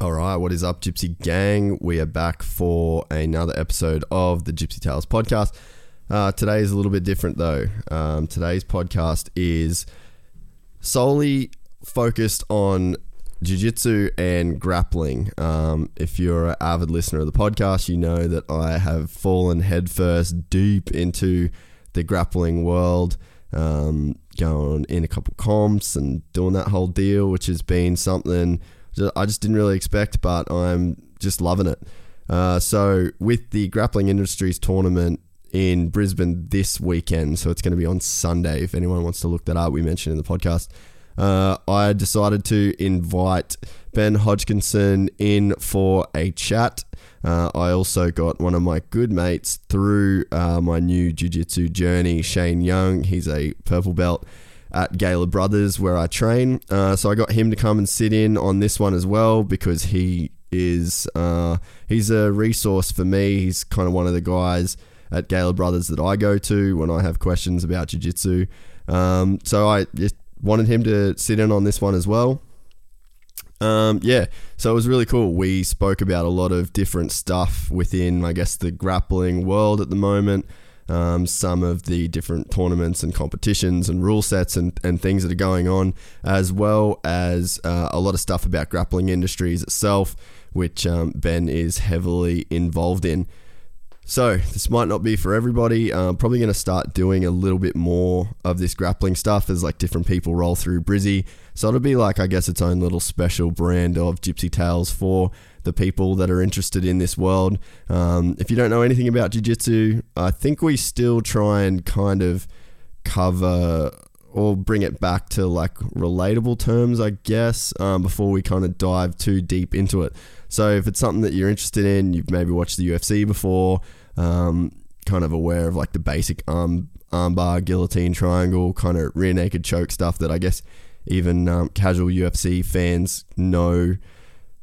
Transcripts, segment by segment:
All right, what is up, Gypsy Gang? We are back for another episode of the Gypsy Tales podcast. Uh, today is a little bit different, though. Um, today's podcast is solely focused on jiu-jitsu and grappling. Um, if you're an avid listener of the podcast, you know that I have fallen headfirst deep into the grappling world, um, going in a couple comps and doing that whole deal, which has been something – I just didn't really expect, but I'm just loving it. Uh, so with the Grappling Industries tournament in Brisbane this weekend, so it's going to be on Sunday. If anyone wants to look that up, we mentioned in the podcast. Uh, I decided to invite Ben Hodgkinson in for a chat. Uh, I also got one of my good mates through uh, my new jiu jitsu journey, Shane Young. He's a purple belt at Galeb Brothers where I train. Uh, so I got him to come and sit in on this one as well because he is uh, he's a resource for me. He's kind of one of the guys at Galeb Brothers that I go to when I have questions about jiu jitsu. Um, so I just wanted him to sit in on this one as well. Um, yeah, so it was really cool. We spoke about a lot of different stuff within, I guess, the grappling world at the moment um, some of the different tournaments and competitions and rule sets and, and things that are going on, as well as uh, a lot of stuff about grappling industries itself, which um, Ben is heavily involved in. So, this might not be for everybody. I'm probably going to start doing a little bit more of this grappling stuff as like different people roll through Brizzy. So, it'll be like, I guess, its own little special brand of Gypsy Tales for the people that are interested in this world. Um, if you don't know anything about Jiu Jitsu, I think we still try and kind of cover or bring it back to like relatable terms, I guess, um, before we kind of dive too deep into it. So if it's something that you're interested in, you've maybe watched the UFC before, um, kind of aware of like the basic arm armbar, guillotine, triangle, kind of rear naked choke stuff that I guess even um, casual UFC fans know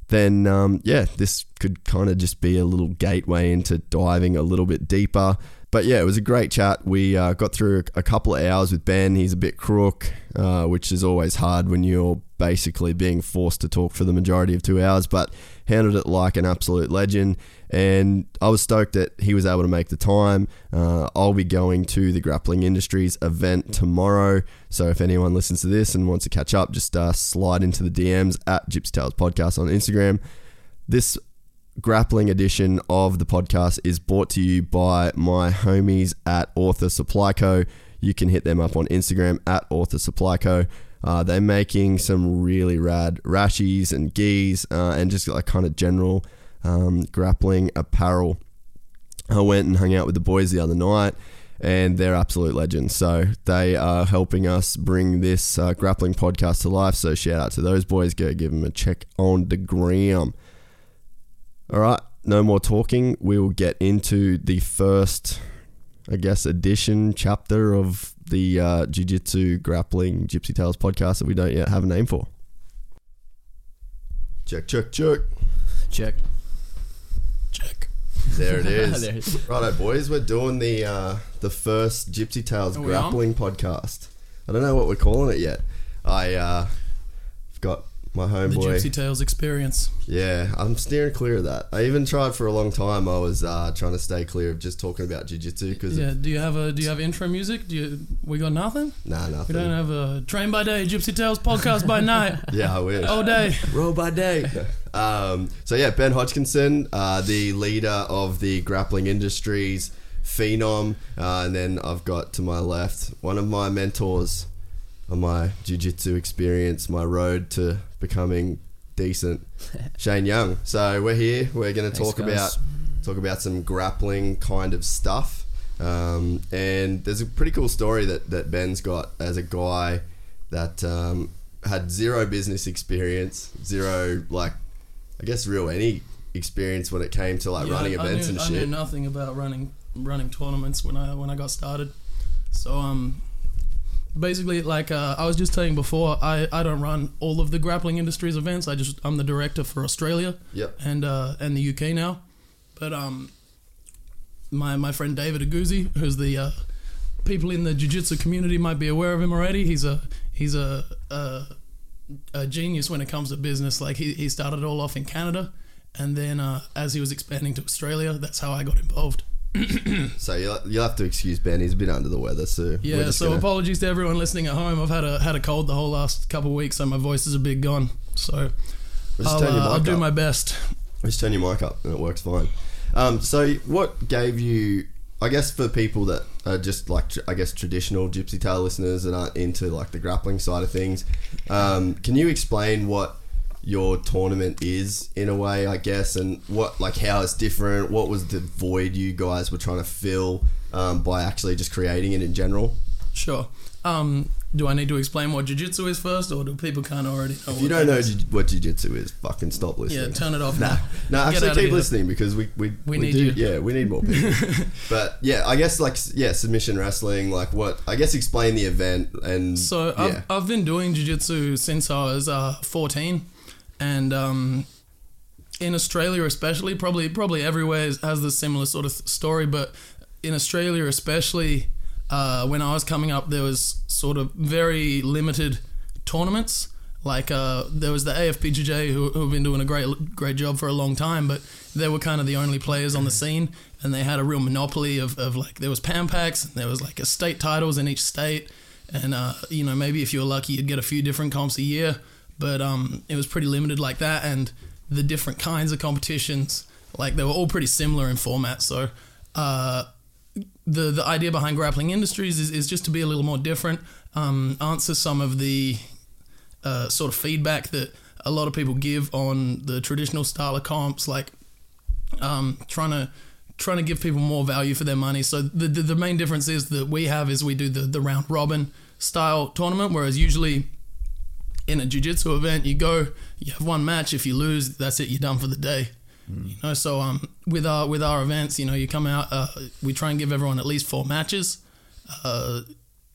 then um, yeah, this could kind of just be a little gateway into diving a little bit deeper. But yeah, it was a great chat. We uh, got through a couple of hours with Ben. He's a bit crook, uh, which is always hard when you're basically being forced to talk for the majority of two hours, but handled it like an absolute legend. And I was stoked that he was able to make the time. Uh, I'll be going to the Grappling Industries event tomorrow. So if anyone listens to this and wants to catch up, just uh, slide into the DMs at Gypsy Tales Podcast on Instagram. This grappling edition of the podcast is brought to you by my homies at Author Supply Co. You can hit them up on Instagram at Author Supply Co. Uh, they're making some really rad rashies and gis uh, and just like kind of general um, grappling apparel. I went and hung out with the boys the other night and they're absolute legends. So they are helping us bring this uh, grappling podcast to life. So shout out to those boys. Go give them a check on the gram. All right, no more talking. We will get into the first, I guess, edition chapter of the uh, Jiu Jitsu Grappling Gypsy Tales podcast that we don't yet have a name for. Check, check, check. Check. Check. There it is. there it is. Righto, boys. We're doing the uh, the first Gypsy Tales grappling podcast. I don't know what we're calling it yet. I uh, my the homeboy. Gypsy Tales experience. Yeah, I'm steering clear of that. I even tried for a long time. I was uh, trying to stay clear of just talking about jiu-jitsu because Yeah. Do you have a Do you have intro music? Do you? We got nothing. nah, nothing. We don't have a train by day, Gypsy Tales podcast by night. yeah, I wish. All day. Roll by day. um, so yeah, Ben Hodgkinson, uh, the leader of the grappling industries, phenom, uh, and then I've got to my left one of my mentors on my jiu-jitsu experience, my road to becoming decent, Shane Young. So we're here. We're going to talk guys. about talk about some grappling kind of stuff. Um, and there's a pretty cool story that, that Ben's got as a guy that um, had zero business experience, zero like I guess real any experience when it came to like Yeah, running I- I events knew, and I knew shit. nothing about running running tournaments when I when I got started. So um, basically, like uh, I was just telling before, I, I don't run all of the grappling industries events. I just I'm the director for Australia Yep. and uh, and the UK now. But um, my my friend David Aguzzi, who's the uh, people in the jiu-jitsu community might be aware of him already. He's a he's a, a a genius when it comes to business. Like he, he started it all off in Canada, and then uh, as he was expanding to Australia, that's how I got involved. So you'll, you'll have to excuse Ben. He's bit under the weather, so Yeah. So gonna- apologies to everyone listening at home. I've had a had a cold the whole last couple of weeks, so my voice is a bit gone. So I'll, uh, I'll do my best. Just turn your mic up and it works fine. Um, so, what gave you? I guess for people that are just like I guess traditional Gypsy Tale listeners that aren't into like the grappling side of things, um, can you explain what your tournament is in a way? I guess, and what like how it's different. What was the void you guys were trying to fill um, by actually just creating it in general? Sure. Um, do I need to explain what jiu-jitsu is first, or do people kind of already know? If you don't know jiu- what jiu-jitsu is, fucking stop listening. yeah, turn it off Nah, now. no, Get actually keep listening because we we, We need do, you. Yeah, we need more people. but yeah, I guess like yeah, submission wrestling, like what? I guess explain the event and So yeah, I've, I've been doing jiu-jitsu since I was uh, 14 and um, in Australia especially probably probably everywhere has this similar sort of th- story but in Australia especially uh, when I was coming up there was sort of very limited tournaments. Like uh, there was the AFBJJ who who've been doing a great great job for a long time but they were kind of the only players on the scene and they had a real monopoly of, of like there was Pan Pacs and there was like a state titles in each state. And uh, you know maybe if you were lucky you'd get a few different comps a year but um, it was pretty limited like that and the different kinds of competitions like they were all pretty similar in format so uh, the the idea behind grappling industries is, is just to be a little more different um, answer some of the uh, sort of feedback that a lot of people give on the traditional style of comps like um, trying to trying to give people more value for their money. So the, the the main difference is that we have is we do the the round robin style tournament, whereas usually in a jiu-jitsu event you go you have one match. If you lose that's it. You're done for the day. You know so um with our with our events you know you come out uh, we try and give everyone at least four matches uh,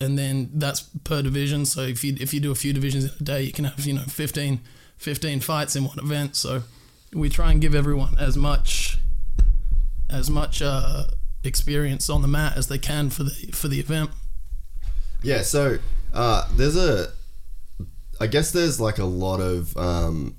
and then that's per division. So if you if you do a few divisions in a day you can have you know 15 15 fights in one event. So we try and give everyone as much as much uh, experience on the mat as they can for the for the event. Yeah. So uh, there's a, I guess there's like a lot of um,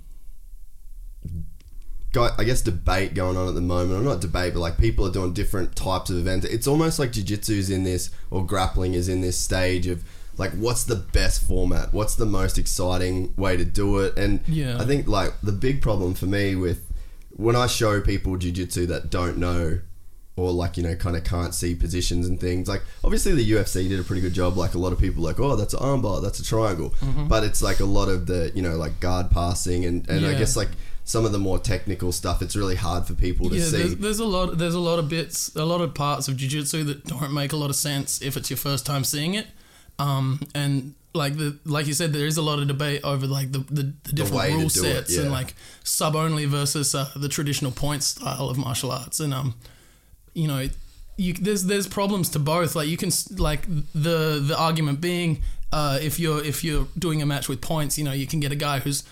guy, I guess debate going on at the moment, or not debate, but like people are doing different types of events. It's almost like jiu-jitsu's in this, or grappling is in this stage of like, what's the best format? What's the most exciting way to do it? And Yeah. I think like the big problem for me with when I show people jiu-jitsu that don't know or like you know kind of can't see positions and things like obviously the UFC did a pretty good job like a lot of people like oh that's an armbar that's a triangle but it's like a lot of the you know like guard passing and and I guess like some of the more technical stuff it's really hard for people to yeah, see there's, there's a lot. There's a lot of bits, a lot of parts of jiu-jitsu that don't make a lot of sense if it's your first time seeing it. Um, and like the like you said, there is a lot of debate over like the the, the different to rule do it, sets yeah. and like sub only versus uh, the traditional point style of martial arts. And um, you know, you there's there's problems to both. Like you can like the the argument being, uh, if you're if you're doing a match with points, you know, you can get a guy who's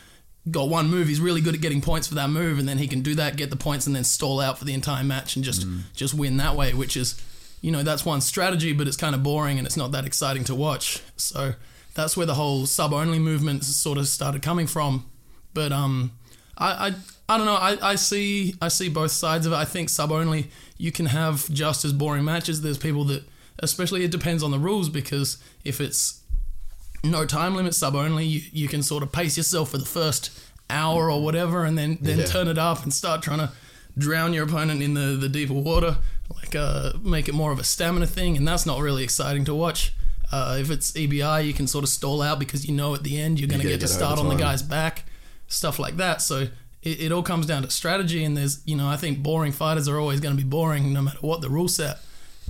got one move. He's really good at getting points for that move, and then he can do that, get the points, and then stall out for the entire match and just just win that way. Which is, you know, that's one strategy, but it's kind of boring and it's not that exciting to watch. So that's where the whole sub only movement sort of started coming from. But um, I I, I don't know. I, I see I see both sides of it. I think sub only you can have just as boring matches. There's people that, especially it depends on the rules because if it's no time limit sub only, you, you can sort of pace yourself for the first hour or whatever, and then then Yeah. turn it up and start trying to drown your opponent in the the deeper water, like uh, make it more of a stamina thing, and that's not really exciting to watch. Uh, if it's EBI, you can sort of stall out because you know at the end you're going to get to start on the guy's back, stuff like that. So it, it all comes down to strategy, and there's you know I think boring fighters are always going to be boring no matter what the rule set,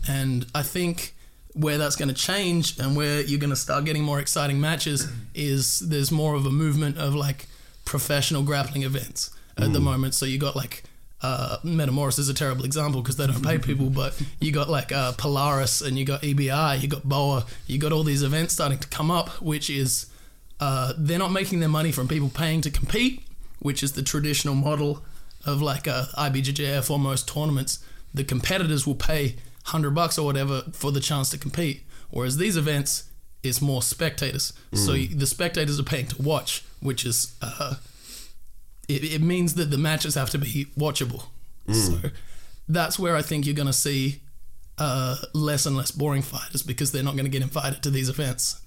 and I think where that's going to change and where you're going to start getting more exciting matches is there's more of a movement of like professional grappling events at the moment. So you got like uh, is a terrible example because they don't pay people, but you got like uh, Polaris and you got EBI, you got Boa, you got all these events starting to come up, which is uh, they're not making their money from people paying to compete, which is the traditional model of like uh, IBJJF or most tournaments. The competitors will pay hundred bucks or whatever for the chance to compete, whereas these events is more spectators. So the spectators are paying to watch, which is uh, it, it means that the matches have to be watchable. So that's where I think you're going to see uh, less and less boring fighters because they're not going to get invited to these events.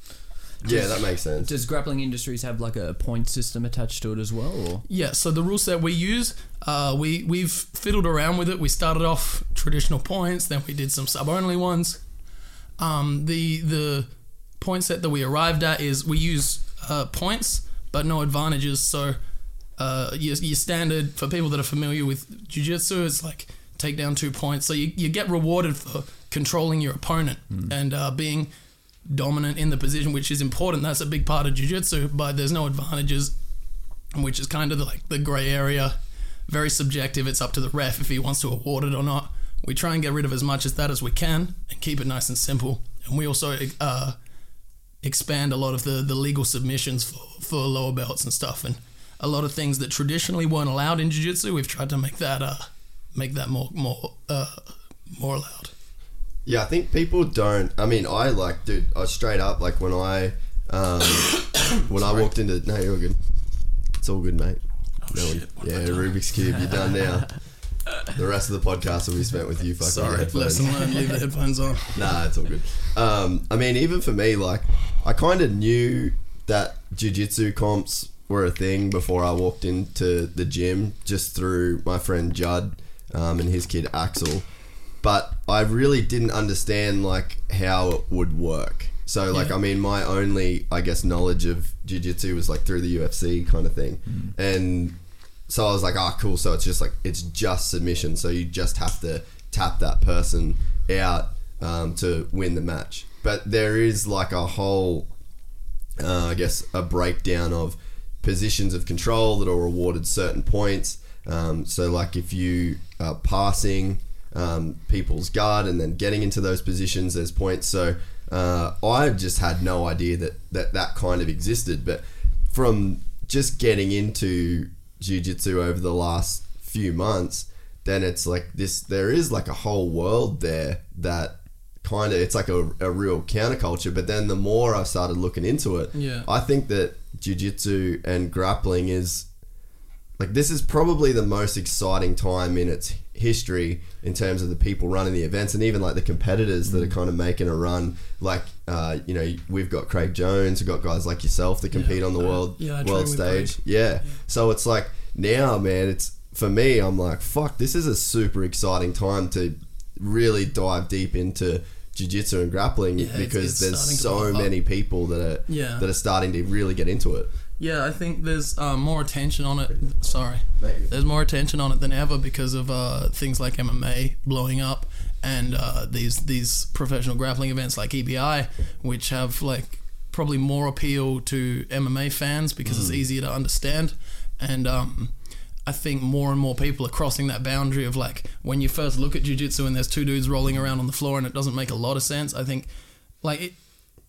Yeah, that makes sense. Does grappling industries have like a point system attached to it as well? Or Yeah, so the rule set we use, uh, we we've fiddled around with it. We started off traditional points, then we did some sub only ones. Um, the the point set that we arrived at is we use uh, points but no advantages. So uh, your, your standard for people that are familiar with jiu-jitsu is like take down two points. So you, you get rewarded for controlling your opponent and uh, being dominant in the position, which is important. That's a big part of jiu-jitsu, but there's no advantages which is kind of like the grey area, very subjective. It's up to the ref if he wants to award it or not. We try and get rid of as much as that as we can and keep it nice and simple. And we also uh, expand a lot of the, the legal submissions for, for lower belts and stuff. And a lot of things that traditionally weren't allowed in jiu-jitsu, we've tried to make that uh, make that more more uh, more allowed. Yeah, I think people don't. I mean, I like, dude, I straight up like when I um, when I walked into. No, you're good. It's all good, mate. no shit, what yeah, have I done? Rubik's cube, you're done now. The rest of the podcast will be spent with you fucking Sorry, headphones. lesson learned. Leave the headphones on. Nah, it's all good. Um, I mean, even for me, like, I kind of knew that jujitsu comps were a thing before I walked into the gym, just through my friend Judd um, and his kid Axel. But I really didn't understand like how it would work. So, like, Yeah. I mean, my only, I guess, knowledge of jiu-jitsu was like through the UFC kind of thing, and so I was like, ah, cool. So it's just like it's just submission. So you just have to tap that person out um, to win the match. But there is like a whole, uh, I guess, a breakdown of positions of control that are awarded certain points. Um, so like if you are passing um, people's guard and then getting into those positions, there's points. So uh, I just had no idea that, that that kind of existed. But from just getting into jiu-jitsu over the last few months then it's like this there is like a whole world there that kind of it's like a, a real counterculture but then the more i started looking into it Yeah. i think that jiu-jitsu and grappling is like this is probably the most exciting time in its history in terms of the people running the events and even like the competitors that are Mm. kind of making a run like uh, you know we've got craig jones we've got guys like yourself that compete on the world Yeah, world stage Craig. yeah. so it's like now man it's for me i'm like fuck this is a super exciting time to really dive deep into jiu-jitsu and grappling Yeah, because it's there's so many people that are Yeah. that are starting to really get into it Yeah, I think there's uh, more attention on it. Sorry, there's more attention on it than ever because of uh, things like MMA blowing up and uh, these these professional grappling events like EBI, which have like probably more appeal to MMA fans because it's easier to understand, and um, I think more and more people are crossing that boundary of like when you first look at jiu-jitsu and there's two dudes rolling around on the floor and it doesn't make a lot of sense. I think like it,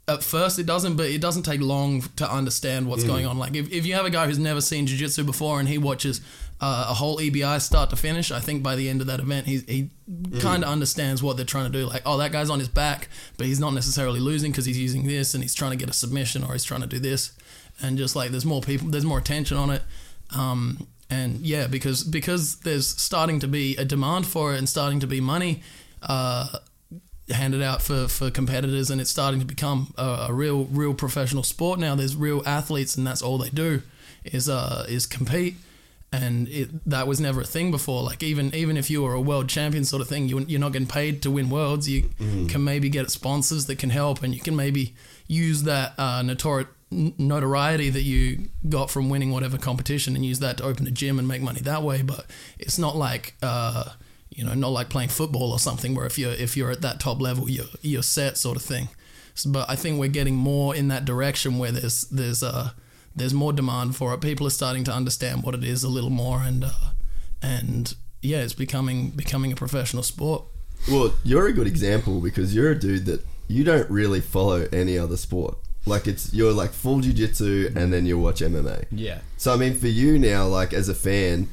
at first it doesn't, but it doesn't take long to understand what's going on. Like if, if you have a guy who's never seen jiu-jitsu before and he watches uh, a whole EBI start to finish, I think by the end of that event he's, he kind of understands what they're trying to do. Like, oh, that guy's on his back, but he's not necessarily losing because he's using this and he's trying to get a submission or he's trying to do this. And just like there's more people, there's more attention on it. Um, and yeah, because because there's starting to be a demand for it and starting to be money uh, handed out for, for competitors, and it's starting to become a, a real real professional sport now. There's real athletes, and that's all they do is uh is compete. And it, that was never a thing before. Like even even if you were a world champion sort of thing, you, you're not getting paid to win worlds. You can maybe get sponsors that can help, and you can maybe use that uh, notori- notoriety that you got from winning whatever competition and use that to open a gym and make money that way. But it's not like uh, you know, not like playing football or something where if you're if you're at that top level, you're you're set sort of thing. S- But I think we're getting more in that direction where there's there's uh there's more demand for it. People are starting to understand what it is a little more, and uh, and yeah, it's becoming becoming a professional sport. Well, you're a good example because you're a dude that you don't really follow any other sport. Like it's you're like full jiu-jitsu and then you watch MMA. Yeah. So I mean, for you now, like as a fan,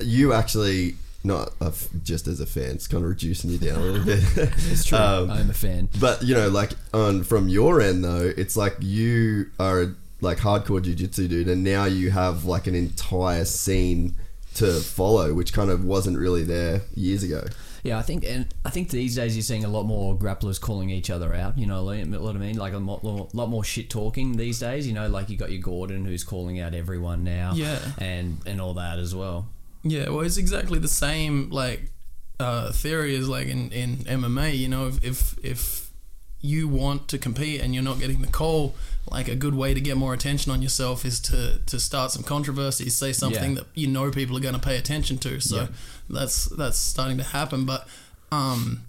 you actually not a f just as a fan. It's kind of reducing you down a little bit. It's true. Um, I'm a fan. But you know, like on from your end though, it's like you are a like hardcore jiu-jitsu dude, and now you have like an entire scene to follow, which kind of wasn't really there years ago. Yeah, I think, and I think these days you're seeing a lot more grapplers calling each other out. You know what I mean? Like a lot, lot, lot more shit talking these days. You know, like you got your Gordon who's calling out everyone now. Yeah. and and all that as well. Yeah, well, it's exactly the same like uh, theory as like in, in MMA. You know, if, if if you want to compete and you're not getting the call, like a good way to get more attention on yourself is to to start some controversy, say something Yeah. that you know people are going to pay attention to. So Yeah. that's that's starting to happen, but um,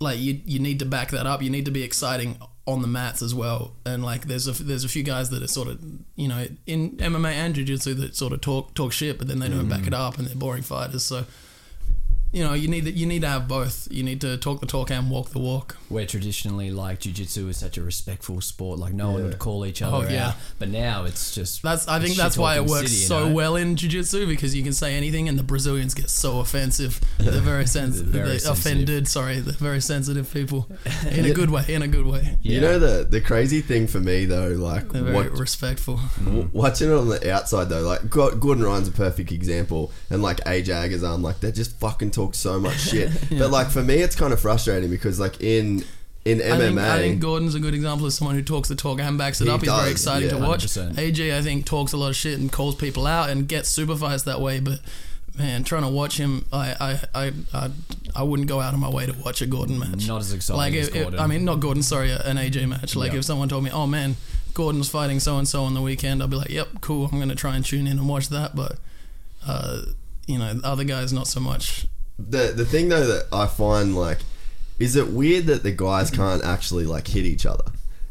like you you need to back that up. You need to be exciting on the mats as well. And like there's a there's a few guys that are sort of you know in MMA and jiu-jitsu that sort of talk talk shit, but then they don't back mm. it up and they're boring fighters. So you know you need to, you need to have both. You need to talk the talk and walk the walk. Where traditionally, like jiu-jitsu is such a respectful sport, like no one would call each oh, other Oh, yeah. out. But now it's just That's I think that's why it works city, you so know? well in jiu-jitsu because you can say anything and the Brazilians get so offensive. They're very sensitive. They're very they're sensitive. offended. Sorry, they're very sensitive people in a good way. In a good way. Yeah. You know the the crazy thing for me though, like They're very what, respectful. w- watching it on the outside though, like Go- Gordon Ryan's a perfect example, and like AJ Agazarm, like they're just fucking talk so much shit. But like for me, it's kind of frustrating because like in in MMA, I think, I think Gordon's a good example of someone who talks the talk and backs it He up. He's does, very exciting yeah. to watch. 100%. AJ, I think, talks a lot of shit and calls people out and gets super fights that way. But man, trying to watch him, I I, I, I, I wouldn't go out of my way to watch a Gordon match. Not as exciting like as if, if- Gordon. I mean, not Gordon. Sorry, an AJ match. Like Yeah. if someone told me, oh man, Gordon's fighting so and so on the weekend, I'd be like, yep, cool. I'm gonna try and tune in and watch that. But uh, you know, other guys not so much. The the thing though that I find like is it weird that the guys can't actually like hit each other?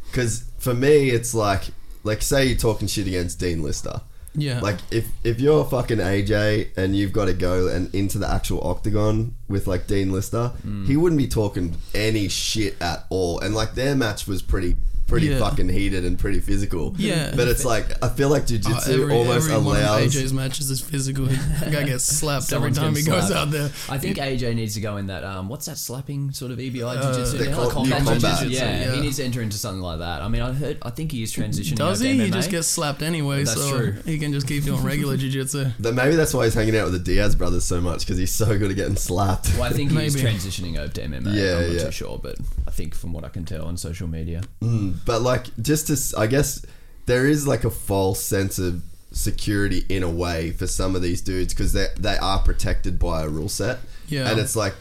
Because for me, it's like like say you're talking shit against Dean Lister. Yeah. Like if if you're fucking AJ and you've got to go and into the actual octagon with like Dean Lister, Mm. he wouldn't be talking any shit at all. And like their match was pretty pretty Yeah. fucking heated and pretty physical. Yeah. But it's like I feel like Uh, jujitsu every, almost every one of allows AJ's matches is physical. The guy gets slapped Someone's every time he getting goes out there. I think AJ needs to go in that. Um, what's that slapping sort of EBI Uh, jiu-jitsu? the combat combat. jiu-jitsu. Yeah, Yeah. he needs to enter into something like that. I mean, I heard. I think he is transitioning. Does he? To He just gets slapped anyway, That's so true. he can just keep doing regular jiu-jitsu. that maybe that's why he's hanging out with the Diaz brothers so much because he's so good at getting slapped. Well, I think he's transitioning over to MMA. Yeah, I'm not yeah. too sure, but I think from what I can tell on social media, But like, just to I guess there is like a false sense of security in a way for some of these dudes because they they are protected by a rule set. Yeah. and it's like,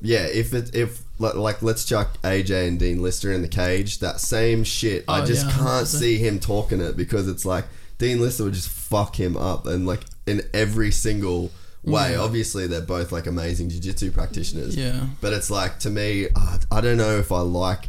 yeah, if it if like, like let's chuck AJ and Dean Lister in the cage, that same shit. I Oh, just yeah, can't 100%. see him talking it because it's like Dean Lister would just fuck him up and like in every single way. Yeah. Obviously, they're both like amazing jiu-jitsu practitioners. Yeah. But it's like to me, uh, I don't know if I like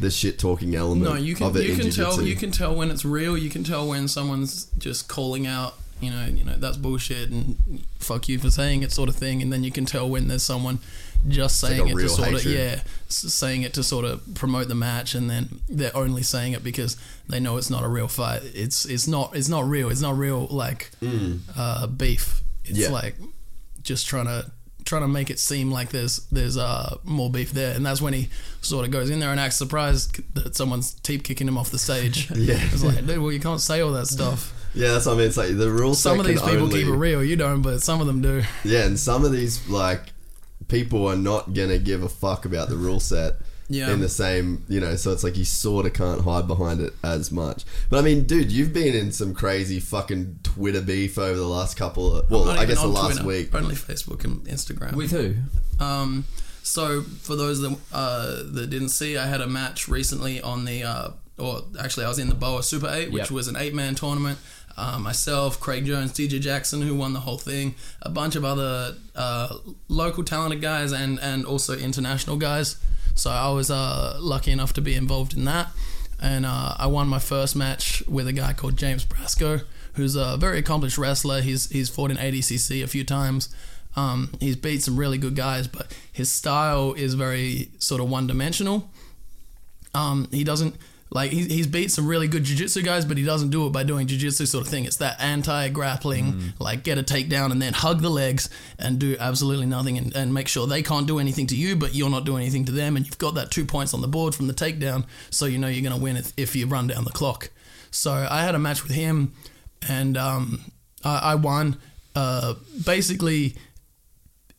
the shit talking element No, you can of it you can tell you can tell when it's real. You can tell when someone's just calling out. You know, you know that's bullshit and fuck you for saying it, sort of thing. And then you can tell when there's someone just saying a it to sort of yeah, saying it to sort of promote the match, and then they're only saying it because they know it's not a real fight. It's it's not it's not real. It's not real like uh, beef. It's Mm. Yeah. like just trying to trying to make it seem like there's there's uh more beef there, and that's when he sort of goes in there and acts surprised that someone's teep kicking him off the stage. Yeah. it's like, dude, well, you can't say all that stuff. Yeah, that's what I mean. It's like the rules. Some of these people only- keep it real. You don't, but some of them do. Yeah, and some of these like people are not gonna give a fuck about the rule set. Yeah. In the same, you know, so it's like you sort of can't hide behind it as much. But I mean, dude, you've been in some crazy fucking Twitter beef over the last couple of, well, I guess the last Twitter, week. Only Facebook and Instagram. With who? Um, so for those that uh, that didn't see, I had a match recently on the, uh, or actually I was in the Boa Super Eight, which Yep. was an eight man tournament. Uh, myself, Craig Jones, DJ Jackson, who won the whole thing, a bunch of other uh, local talented guys and and also international guys. So I was uh, lucky enough to be involved in that, and uh, I won my first match with a guy called James Brasco, who's a very accomplished wrestler. He's he's fought in ADCC a few times. Um, he's beat some really good guys, but his style is very sort of one dimensional. Um, he doesn't like he, he's beat some really good jiu-jitsu guys, but he doesn't do it by doing jiu-jitsu sort of thing. It's that anti-grappling, like get a takedown and then hug the legs and do absolutely nothing and, and make sure they can't do anything to you, but you're not doing anything to them, and you've got that two points on the board from the takedown, so you know you're going to win if, if you run down the clock. So I had a match with him, and um, I, I won. Uh, basically,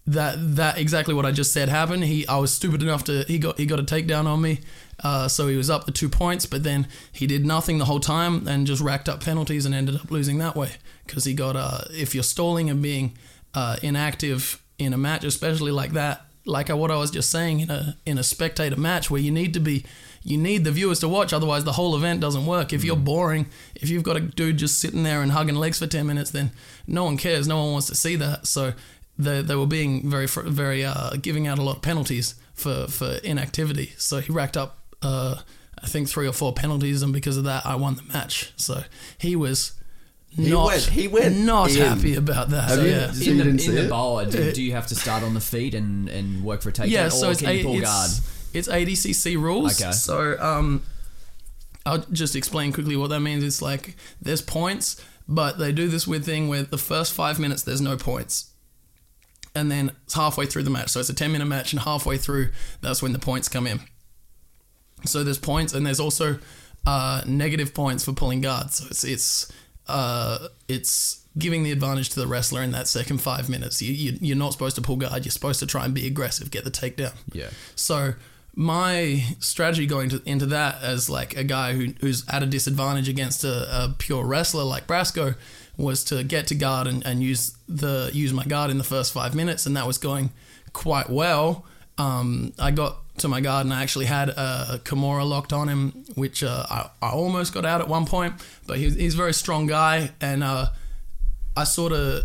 that that exactly what I just said happened. He I was stupid enough to he got he got a takedown on me, uh, so he was up the two points, but then he did nothing the whole time and just racked up penalties and ended up losing that way because he got uh if you're stalling and being uh, inactive in a match, especially like that, like what I was just saying in a in a spectator match where you need to be. You need the viewers to watch, otherwise the whole event doesn't work. If you're boring, if you've got a dude just sitting there and hugging legs for ten minutes, then no one cares. No one wants to see that. So they, they were being very very uh, giving out a lot of penalties for for inactivity. So he racked up uh, I think three or four penalties, and because of that, I won the match. So he was not went- he went not in. happy about that. Have So, you- yeah. So in the, didn't in see the it? boa, do, do you have to start on the feet and, and work for a takedown, yeah, or so it's, can you pull it's guard? it's ADCC rules. Okay. So um, I'll just explain quickly what that means. It's like there's points, but they do this weird thing where the first five minutes there's no points, and then it's halfway through the match. So it's a ten minute match, and halfway through that's when the points come in. So there's points, and there's also uh, negative points for pulling guard. So it's it's uh, it's giving the advantage to the wrestler in that second five minutes. You, you you're not supposed to pull guard. You're supposed to try and be aggressive, get the takedown. Yeah. So my strategy going to, into that as like a guy who, who's at a disadvantage against a, a pure wrestler like Brasco was to get to guard and, and use the use my guard in the first five minutes, and that was going quite well. Um, I got to my guard and I actually had a Kimura locked on him, which uh, I, I almost got out at one point, but he's, he's a very strong guy, and uh, I sort of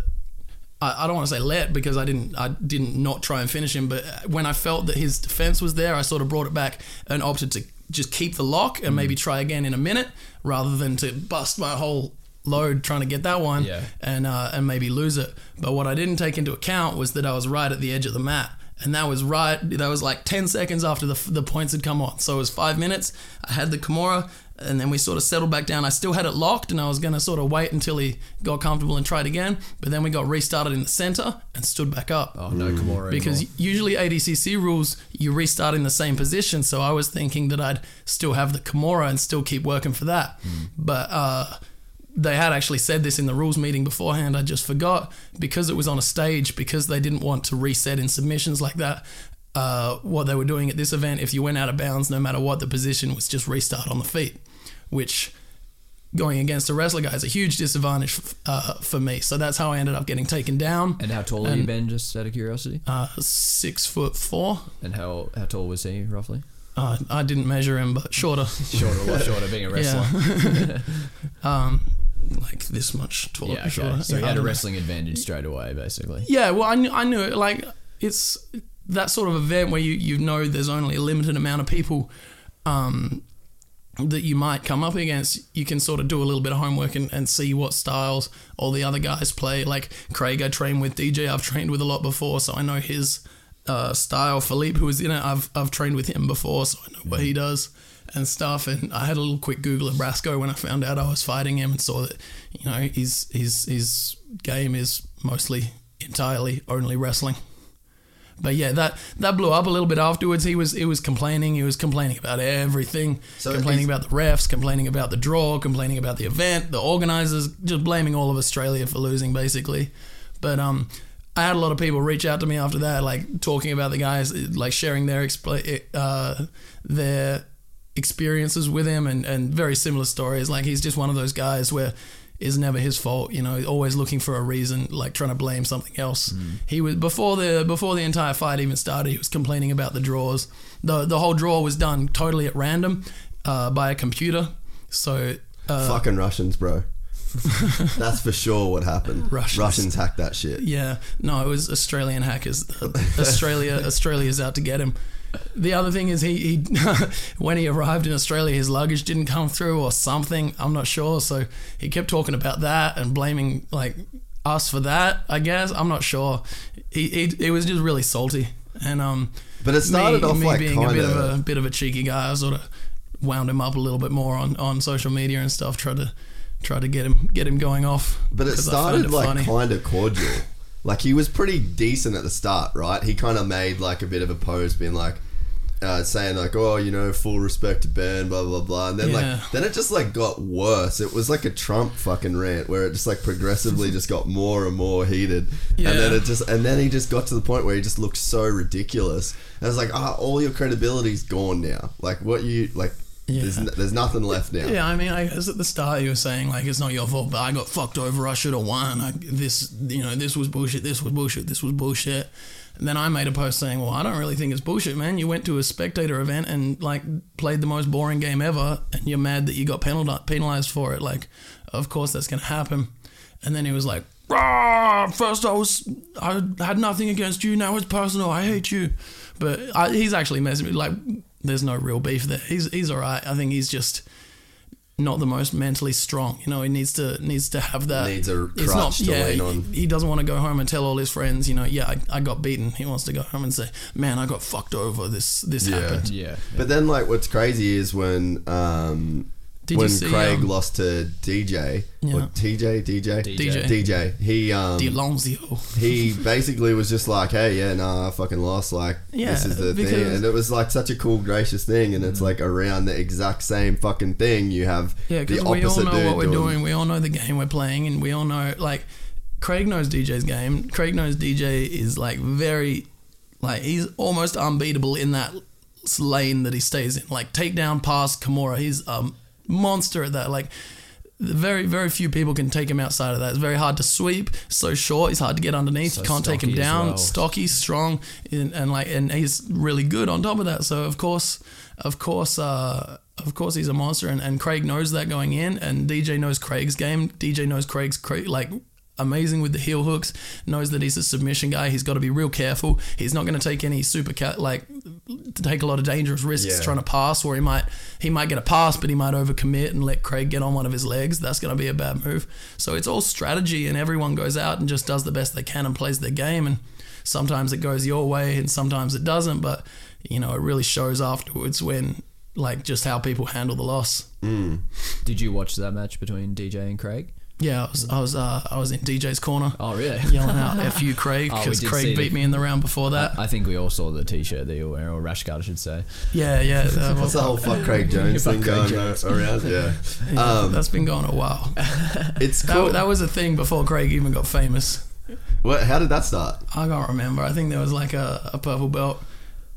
I, I don't want to say let because I didn't I didn't not try and finish him, but when I felt that his defense was there, I sort of brought it back and opted to just keep the lock and maybe try again in a minute rather than to bust my whole load trying to get that one Yeah. and uh, and maybe lose it. But what I didn't take into account was that I was right at the edge of the mat. And that was right. That was like ten seconds after the, the points had come on. So it was five minutes. I had the Kimura, and then we sort of settled back down. I still had it locked, and I was gonna sort of wait until he got comfortable and tried again. But then we got restarted in the center and stood back up Oh no, Kimura because anymore. usually ADCC rules you restart in the same position. So I was thinking that I'd still have the Kimura and still keep working for that. But uh, they had actually said this in the rules meeting beforehand. I just forgot because it was on a stage because they didn't want to reset in submissions like that. Uh, what they were doing at this event, if you went out of bounds, no matter what the position, was just restart on the feet, which going against a wrestler guy is a huge disadvantage uh, for me. So that's how I ended up getting taken down. And how tall have you been, just out of curiosity? Uh, six foot four. And how how tall was he roughly? Uh, I didn't measure him, but shorter, Shorter, a lot shorter, being a wrestler. Yeah. um, like this much taller. Yeah, okay. shorter. So Yeah, he had a know. wrestling advantage straight away, basically. Yeah, well, I knew, I knew it. Like it's that sort of event where you you know there's only a limited amount of people. Um, that you might come up against, you can sort of do a little bit of homework and, and see what styles all the other guys play. Like Craig, I trained with DJ, I've trained with a lot before, so I know his uh, style. Philippe, who was in it, I've, I've trained with him before, so I know what he does and stuff. And I had a little quick Google of Brasco when I found out I was fighting him and saw that, you know, his, his, his game is mostly entirely only wrestling. but yeah, that that blew up a little bit afterwards. He was he was complaining. He was complaining about everything. So complaining about the refs, complaining about the draw, complaining about the event, the organizers, just blaming all of Australia for losing, basically. But um, I had a lot of people reach out to me after that, like talking about the guys, like sharing their uh, their experiences with him, and and very similar stories. Like he's just one of those guys where is never his fault. You know, always looking for a reason, like trying to blame something else. He was before the before the entire fight even started. He was complaining about the draws. the The whole draw was done totally at random uh, by a computer. So uh, Fucking Russians, bro. That's for sure what happened. Russians. Russians hacked that shit. Yeah, no, it was Australian hackers. Australia, Australia's out to get him. The other thing is he, he when he arrived in Australia, his luggage didn't come through or something. I'm not sure. So he kept talking about that and blaming like us for that. I guess I'm not sure. He, he it was just really salty. And um, But it started me, off me like being a bit of a bit of a cheeky guy. I sort of wound him up a little bit more on, on social media and stuff. Tried to try to get him get him going off. But it 'cause I found started it like kind of cordial. Like he was pretty decent at the start, right? He kind of made like a bit of a pose, being like, uh, saying like, "Oh, you know, full respect to Ben," blah blah blah, and then Yeah. like then it just like got worse. It was like a Trump fucking rant where it just like progressively just got more and more heated, Yeah. and then it just and then he just got to the point where he just looked so ridiculous. And it's like, ah, all your credibility's gone now. Like what you like. There's, Yeah. n- there's nothing left now. Yeah, I mean, I guess at the start you were saying like it's not your fault, but I got fucked over. I should have won. I, this, you know, this was bullshit. This was bullshit. This was bullshit. And then I made a post saying, well, I don't really think it's bullshit, man. You went to a spectator event and like played the most boring game ever, and you're mad that you got penalized penalized for it. Like, of course that's gonna happen. And then he was like, "Rah, first I was I had nothing against you. Now it's personal. I hate you. But I, he's actually messing me. Like, there's no real beef there. He's he's all right. I think he's just not the most mentally strong. You know, he needs to needs to have that. Needs a it's crutch to lean he- on. He doesn't want to go home and tell all his friends. You know, yeah, I, I got beaten. He wants to go home and say, "Man, I got fucked over. This this Yeah. happened." Yeah. But then, like, what's crazy is when um, Did when see, Craig um, lost to DJ or TJ, DJ, DJ. DJ. He um, D'Alonso. he basically was just like, "Hey, yeah, nah, I fucking lost. Like, Yeah, this is the thing," and it was like such a cool, gracious thing. And it's like around the exact same fucking thing. You have Yeah, the because we all know what we're doing. We all know the game we're playing, and we all know like Craig knows DJ's game. Craig knows DJ is like very, like he's almost unbeatable in that lane that he stays in. Like takedown, pass, Kimura. He's a monster at that. Like very, very few people can take him outside of that. It's very hard to sweep. So short, he's hard to get underneath. So you can't take him down. well. Stocky, strong, and, and like, and he's really good on top of that. So of course, of course, uh, of course, he's a monster, and, and Craig knows that going in, and DJ knows Craig's game. DJ knows Craig's Craig, like amazing with the heel hooks. Knows that he's a submission guy. He's got to be real careful. He's not going to take any super cut like to take a lot of dangerous risks Yeah. trying to pass, or he might he might get a pass, but he might overcommit and let Craig get on one of his legs. That's going to be a bad move. So it's all strategy, and everyone goes out and just does the best they can and plays their game. And sometimes it goes your way, and sometimes it doesn't. But you know, it really shows afterwards when like just how people handle the loss. Mm. Did you watch that match between DJ and Craig? Yeah, I was I was uh, I was in DJ's corner. Oh, really? Yelling out "F you, Craig" Oh, because did see Craig the- beat me in the round before that. I think we all saw the T-shirt that you were wearing, or rash guard, I should say. yeah, yeah. uh, What's the whole fuck Craig Jones thing Craig going Jones. around? Yeah, yeah, um, that's been going a while. it's cool. That, that was a thing before Craig even got famous. what, how did that start? I can't remember. I think there was like a, a purple belt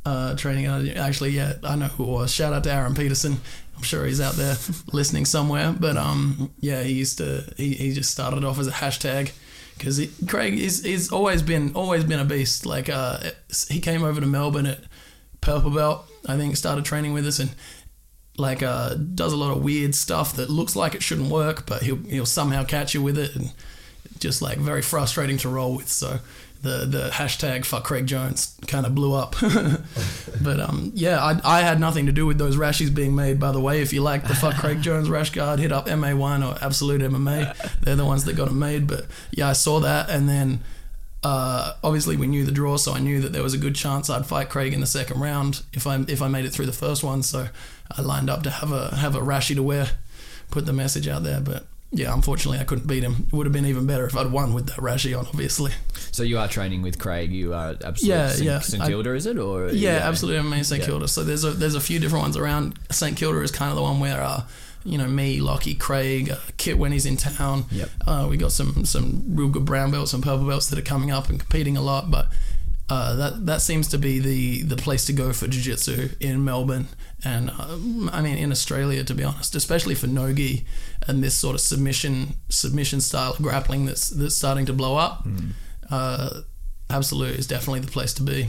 uh, training. Actually, yeah, I know who it was. Shout out to Aaron Peterson. I'm sure he's out there listening somewhere. But um, yeah, he used to. He, he just started off as a hashtag because Craig is he's always been always been a beast. Like uh, he came over to Melbourne at purple belt. I think started training with us and like uh, does a lot of weird stuff that looks like it shouldn't work, but he'll he'll somehow catch you with it, and just like very frustrating to roll with. So the the hashtag fuck Craig Jones kind of blew up. but um, yeah, I, I had nothing to do with those rashes being made. By the way, if you like the fuck Craig Jones rash guard, hit up MA1 or Absolute MMA. They're the ones that got them made. But yeah, I saw that, and then. Uh, obviously, we knew the draw, so I knew that there was a good chance I'd fight Craig in the second round if I if I made it through the first one. So I lined up to have a have a rashi to wear, put the message out there. But yeah, unfortunately, I couldn't beat him. It would have been even better if I'd won with that rashi on, obviously. So you are training with Craig. You are absolutely Yeah, St. yeah. St I- Kilda, is it? Or Yeah, absolutely. I'm in St Yeah. Kilda. So there's a there's a few different ones around. St Kilda is kind of the one where, uh, you know, me, Lockie, Craig, uh, Kit when he's in town. Yep. Uh, we got some some real good brown belts and purple belts that are coming up and competing a lot, but. Uh, that that seems to be the, the place to go for jiu-jitsu in Melbourne and uh, I mean in Australia to be honest especially for nogi and this sort of submission submission style grappling that's that's starting to blow up uh, absolute is definitely the place to be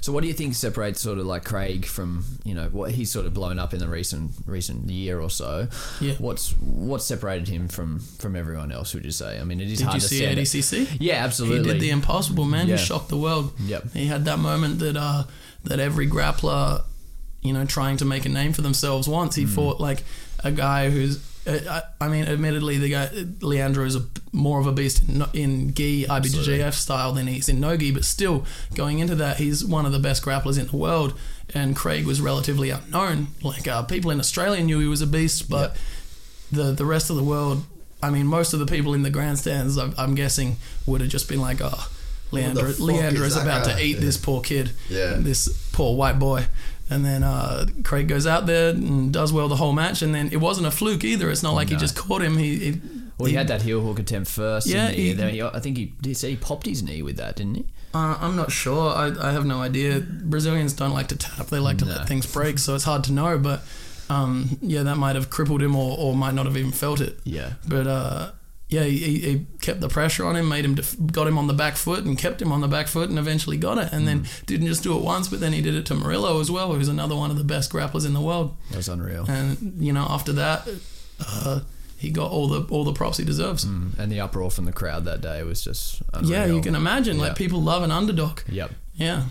So what do you think separates sort of like Craig from you know what he's sort of blown up in the recent recent year or so? Yeah. What's what separated him from from everyone else? Would you say? I mean, it is Did hard you to see. ADCC? Yeah, absolutely. He did the impossible, man. Yeah. He shocked the world. Yep. He had that moment that uh, that every grappler, you know, trying to make a name for themselves wants. Mm. He fought like a guy who's. Uh, I I mean, admittedly, the guy Leandro is a, more of a beast in, in gi IBJJF style than he's in no gi, but still going into that, he's one of the best grapplers in the world. And Craig was relatively unknown. Like uh, people in Australia knew he was a beast, but the the rest of the world, I mean, most of the people in the grandstands, I'm, I'm guessing, would have just been like, "Oh, Leandro, Leandro is is about guy?" to eat Yeah. this poor kid, Yeah. this poor white boy." And then uh, Craig goes out there and does well the whole match, and then it wasn't a fluke either. It's not like he just caught him. He, he Well, he had that heel hook attempt first. Yeah, he? he- he, I think he did he say he popped his knee with that, didn't he? Uh, I'm not sure. I, I have no idea. Brazilians don't like to tap. They like to No. let things break, so it's hard to know. But um, yeah, that might have crippled him or, or might not have even felt it. Yeah. But uh, yeah, he, he- he kept the pressure on him, made him def- got him on the back foot, and kept him on the back foot, and eventually got it. And then Mm. didn't just do it once, but then he did it to Murilo as well, who's another one of the best grapplers in the world. That was unreal. And you know, after that, uh, he got all the all the props he deserves. Mm, and the uproar from the crowd that day was just unreal. Yeah, you can imagine. Yeah. Like people love an underdog. Yep. Yeah.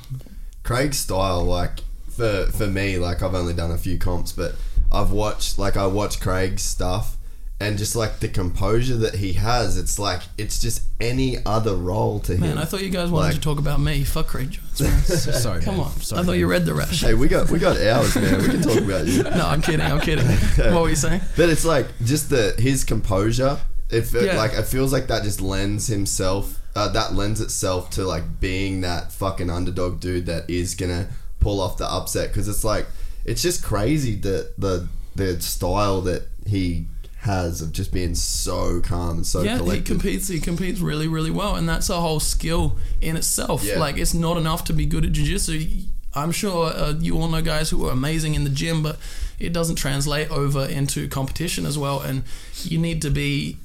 Craig's style, like for for me, like I've only done a few comps, but I've watched like I watch Craig's stuff and just like the composure that he has, it's like it's just any other role to him. Man, I thought you guys wanted Like- to talk about me. Fuck Craig Jones. man. Sorry, Come man. on. Sorry, I thought man. you read the rash. Hey, we got we got hours, man. We can talk about you. No, I'm kidding. I'm kidding. what were you saying? But it's like just the his composure. It fe- Yeah. like it feels like that just lends himself. Uh, that lends itself to like being that fucking underdog dude that is gonna pull off the upset because it's like it's just crazy that the the style that he has of just being so calm and so yeah, he competes. He competes really, really well, and that's a whole skill in itself. Yeah. Like it's not enough to be good at jiu-jitsu. I'm sure uh, you all know guys who are amazing in the gym, but it doesn't translate over into competition as well. And you need to be,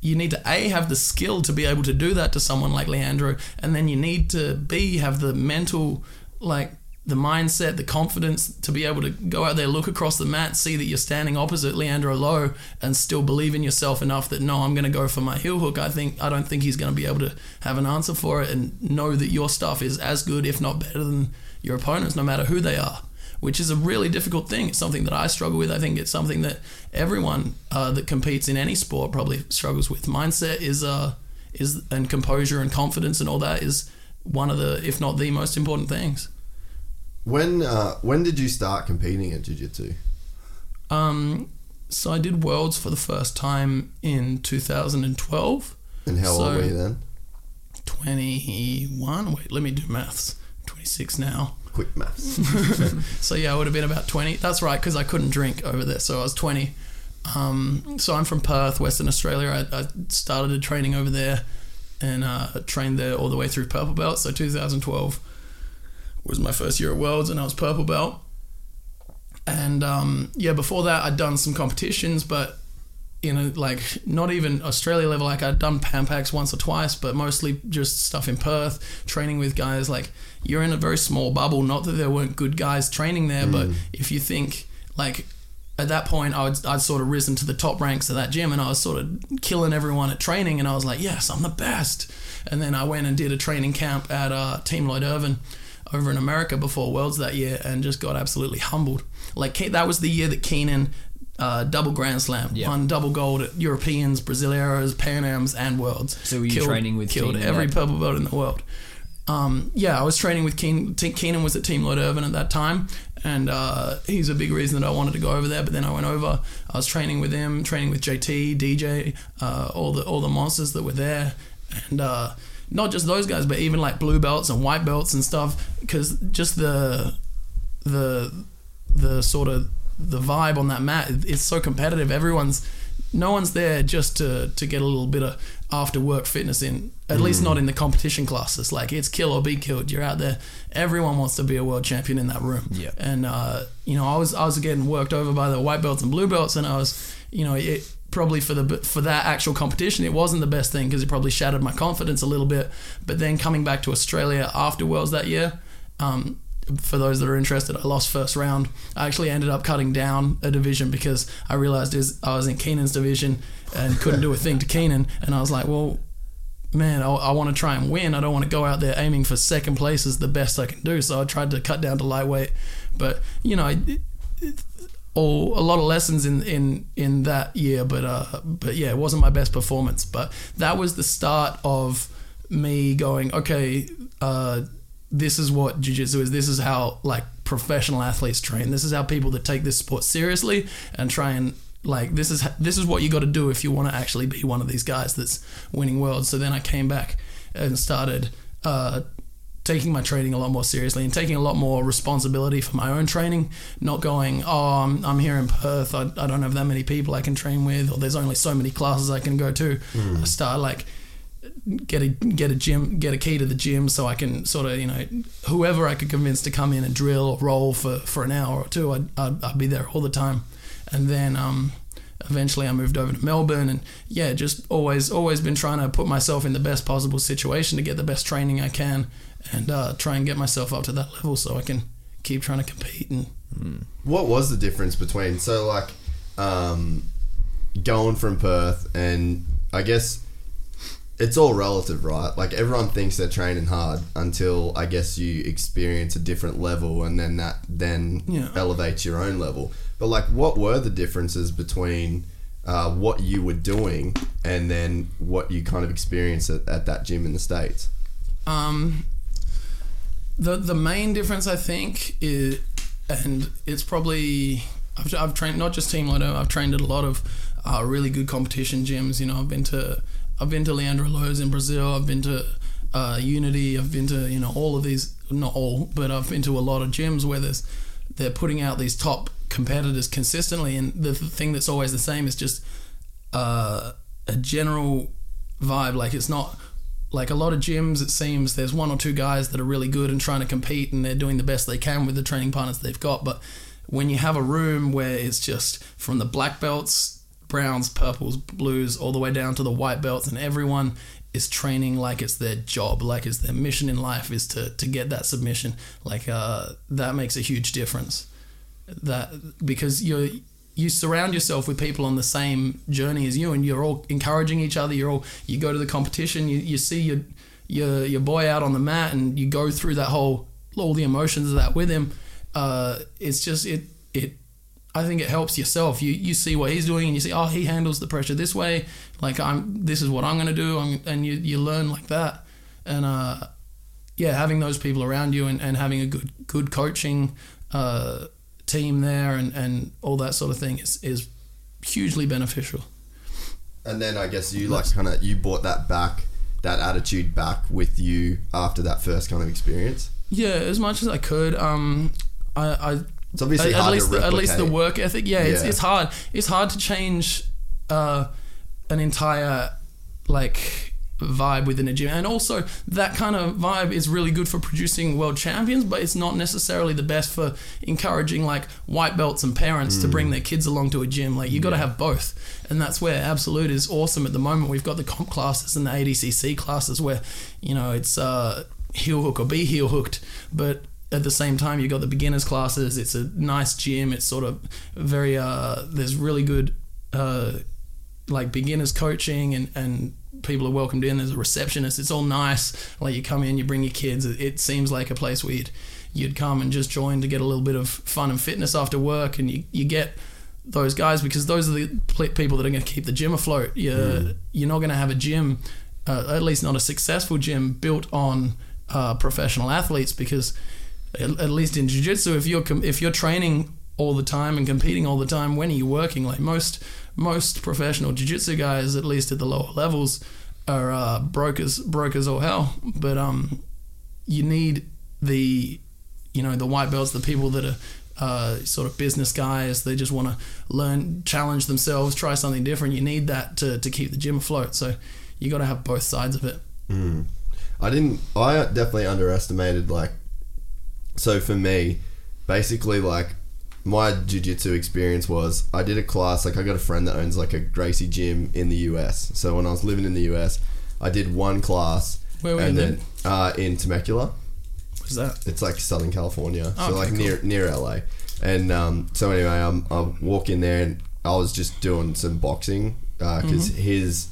you need to a have the skill to be able to do that to someone like Leandro, and then you need to b have the mental, like the mindset, the confidence to be able to go out there, look across the mat, see that you're standing opposite Leandro Lo, and still believe in yourself enough that no, I'm going to go for my heel hook. I think I don't think he's going to be able to have an answer for it, and know that your stuff is as good, if not better, than your opponents, no matter who they are. Which is a really difficult thing. It's something that I struggle with. I think it's something that everyone uh, that competes in any sport probably struggles with. Mindset is uh, is and composure and confidence and all that is one of the, if not the most important things. When uh, when did you start competing at jiu-jitsu? Um, so I did Worlds for the first time in 2012. And how old were you then? 21. Wait, let me do maths. 26 now. Quick maths. So yeah, I would have been about 20. That's right, because I couldn't drink over there, so I was 20. Um, so I'm from Perth, Western Australia. I, I started training over there and uh, trained there all the way through purple belt. So 2012 was my first year at Worlds, and I was purple belt. And um, yeah, before that, I'd done some competitions, but you know, like not even Australia level. Like I'd done Pan Pacs once or twice, but mostly just stuff in Perth, training with guys. Like you're in a very small bubble. Not that there weren't good guys training there, but if you think like at that point, I would, I'd sort of risen to the top ranks of that gym, and I was sort of killing everyone at training, and I was like, yes, I'm the best. And then I went and did a training camp at uh, Team Lloyd Irvin over in America before Worlds that year, and just got absolutely humbled. Like that was the year that Keenan uh, double Grand Slam, Yeah. won double gold at Europeans, Brasileiros, Pan Ams, and Worlds. So were you training with killed Keenan every purple belt in the world. Um, yeah, I was training with Keenan. Keenan was at Team Lloyd Irvin at that time, and uh, he's a big reason that I wanted to go over there. But then I went over. I was training with him, training with JT, DJ, uh, all the all the monsters that were there, and uh, not just those guys, but even like blue belts and white belts and stuff. Because just the the the sort of the vibe on that mat it's so competitive. Everyone's no one's there just to to get a little bit of after work fitness in at least not in the competition classes. Like it's kill or be killed. You're out there. Everyone wants to be a world champion in that room. Yeah. and uh, you know I was I was getting worked over by the white belts and blue belts and I was you know it probably for the for that actual competition it wasn't the best thing because it probably shattered my confidence a little bit but then coming back to Australia after Worlds that year um, for those that are interested, I lost first round. I actually ended up cutting down a division because I realized is I was in Keenan's division and couldn't do a thing to Keenan, and I was like, well, man, I, I want to try and win. I don't want to go out there aiming for second place the best I can do. So I tried to cut down to lightweight, but you know, it, it, all a lot of lessons in in in that year. But uh, but yeah, it wasn't my best performance. But that was the start of me going, okay, uh, this is what jiu-jitsu is. This is how like professional athletes train. This is how people that take this sport seriously and try and like this is this is what you got to do if you want to actually be one of these guys that's winning worlds. So then I came back and started uh, taking my training a lot more seriously and taking a lot more responsibility for my own training. Not going, oh, I'm, I'm here in Perth. I, I don't have that many people I can train with, or there's only so many classes I can go to. I start like get a get a gym get a key to the gym so I can sort of you know whoever I could convince to come in and drill or roll for, for an hour or two I'd, I'd, I'd be there all the time and then um, eventually I moved over to Melbourne and yeah just always always been trying to put myself in the best possible situation to get the best training I can and uh, try and get myself up to that level so I can keep trying to compete and What was the difference between so like um, going from Perth and I guess it's all relative, right? Like everyone thinks they're training hard until I guess you experience a different level and then that then Yeah. elevates your own level. But like what were the differences between uh, what you were doing and then what you kind of experienced at, at that gym in the States? Um, the the main difference I think is, and it's probably I've, I've trained not just Team Lodo. I've trained at a lot of uh, really good competition gyms. You know, I've been to I've been to Leandro Lo's in Brazil. I've been to uh, Unity. I've been to you know all of these, not all, but I've been to a lot of gyms where there's they're putting out these top competitors consistently, and the thing that's always the same is just uh, a general vibe. Like it's not like a lot of gyms. It seems there's one or two guys that are really good and trying to compete, and they're doing the best they can with the training partners they've got. But when you have a room where it's just from the black belts, browns, purples, blues, all the way down to the white belts, and everyone is training like it's their job, like it's their mission in life is to to get that submission. Like uh, that makes a huge difference that because you're you surround yourself with people on the same journey as you and you're all encouraging each other you're all you go to the competition you, you see your your your boy out on the mat and you go through that whole all the emotions of that with him uh, it's just it it I think it helps yourself. You you see what he's doing and you see, oh, he handles the pressure this way. Like I'm, this is what I'm gonna do. I'm, and you you learn like that. And uh, yeah, having those people around you and, and having a good good coaching uh, team there and, and all that sort of thing is is hugely beneficial. And then I guess you like kind of you brought that back, that attitude back with you after that first kind of experience. Yeah, as much as I could. Um, I, I It's obviously at, hard least to the, at least the work ethic. Yeah, it's Yeah. it's hard. It's hard to change uh, an entire like vibe within a gym, and also that kind of vibe is really good for producing world champions, but it's not necessarily the best for encouraging like white belts and parents to Mm. bring their kids along to a gym. Like you got to have both, and that's where Absolute is awesome at the moment. We've got the comp classes and the ADCC classes where you know it's uh, heel hook or be heel hooked, but at the same time you've got the beginners classes it's a nice gym it's sort of very uh there's really good uh like beginners coaching and and people are welcomed in there's a receptionist it's all nice. Like you come in you bring your kids it, it seems like a place where you'd you'd come and just join to get a little bit of fun and fitness after work and you, you get those guys because those are the pl- people that are going to keep the gym afloat. You're you're not going to have a gym uh, at least not a successful gym built on uh, professional athletes because at, at least in jiu-jitsu if you're if you're training all the time and competing all the time when are you working. Like most most professional jiu-jitsu guys at least at the lower levels are uh, brokers brokers or hell. But um you need the you know the white belts the people that are uh, sort of business guys. They just want to learn challenge themselves try something different. You need that to, to keep the gym afloat. So you got to have both sides of it. I didn't. I definitely underestimated like. So for me, basically, like my jiu-jitsu experience was I did a class. Like I got a friend that owns like a Gracie gym in the US. So when I was living in the US, I did one class. Where were and you then uh, in Temecula. what's that It's like Southern California, so Okay, like near near LA. And um, so anyway, I'm, I walk in there and I was just doing some boxing because Mm-hmm. his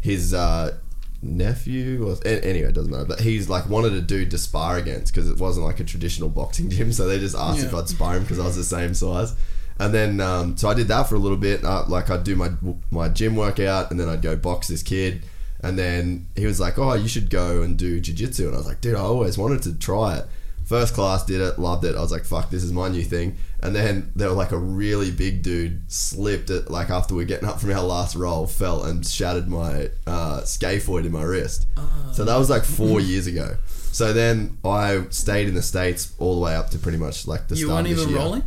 his uh, nephew or anyway it doesn't matter. But he's like wanted a dude to spar against because it wasn't like a traditional boxing gym. So they just asked if I'd spar him because I was the same size. And then um, so I did that for a little bit. Uh, like I'd do my my gym workout and then I'd go box this kid. And then he was like, "Oh, you should go and do jiu-jitsu." And I was like, "Dude, I always wanted to try it." First class did it, loved it. I was like, "Fuck, this is my new thing." And then there was like a really big dude slipped it like after we are getting up from our last roll, fell and shattered my uh, scaphoid in my wrist. so that was like four years ago. So then I stayed in the states all the way up to pretty much like the you start weren't of this even year. rolling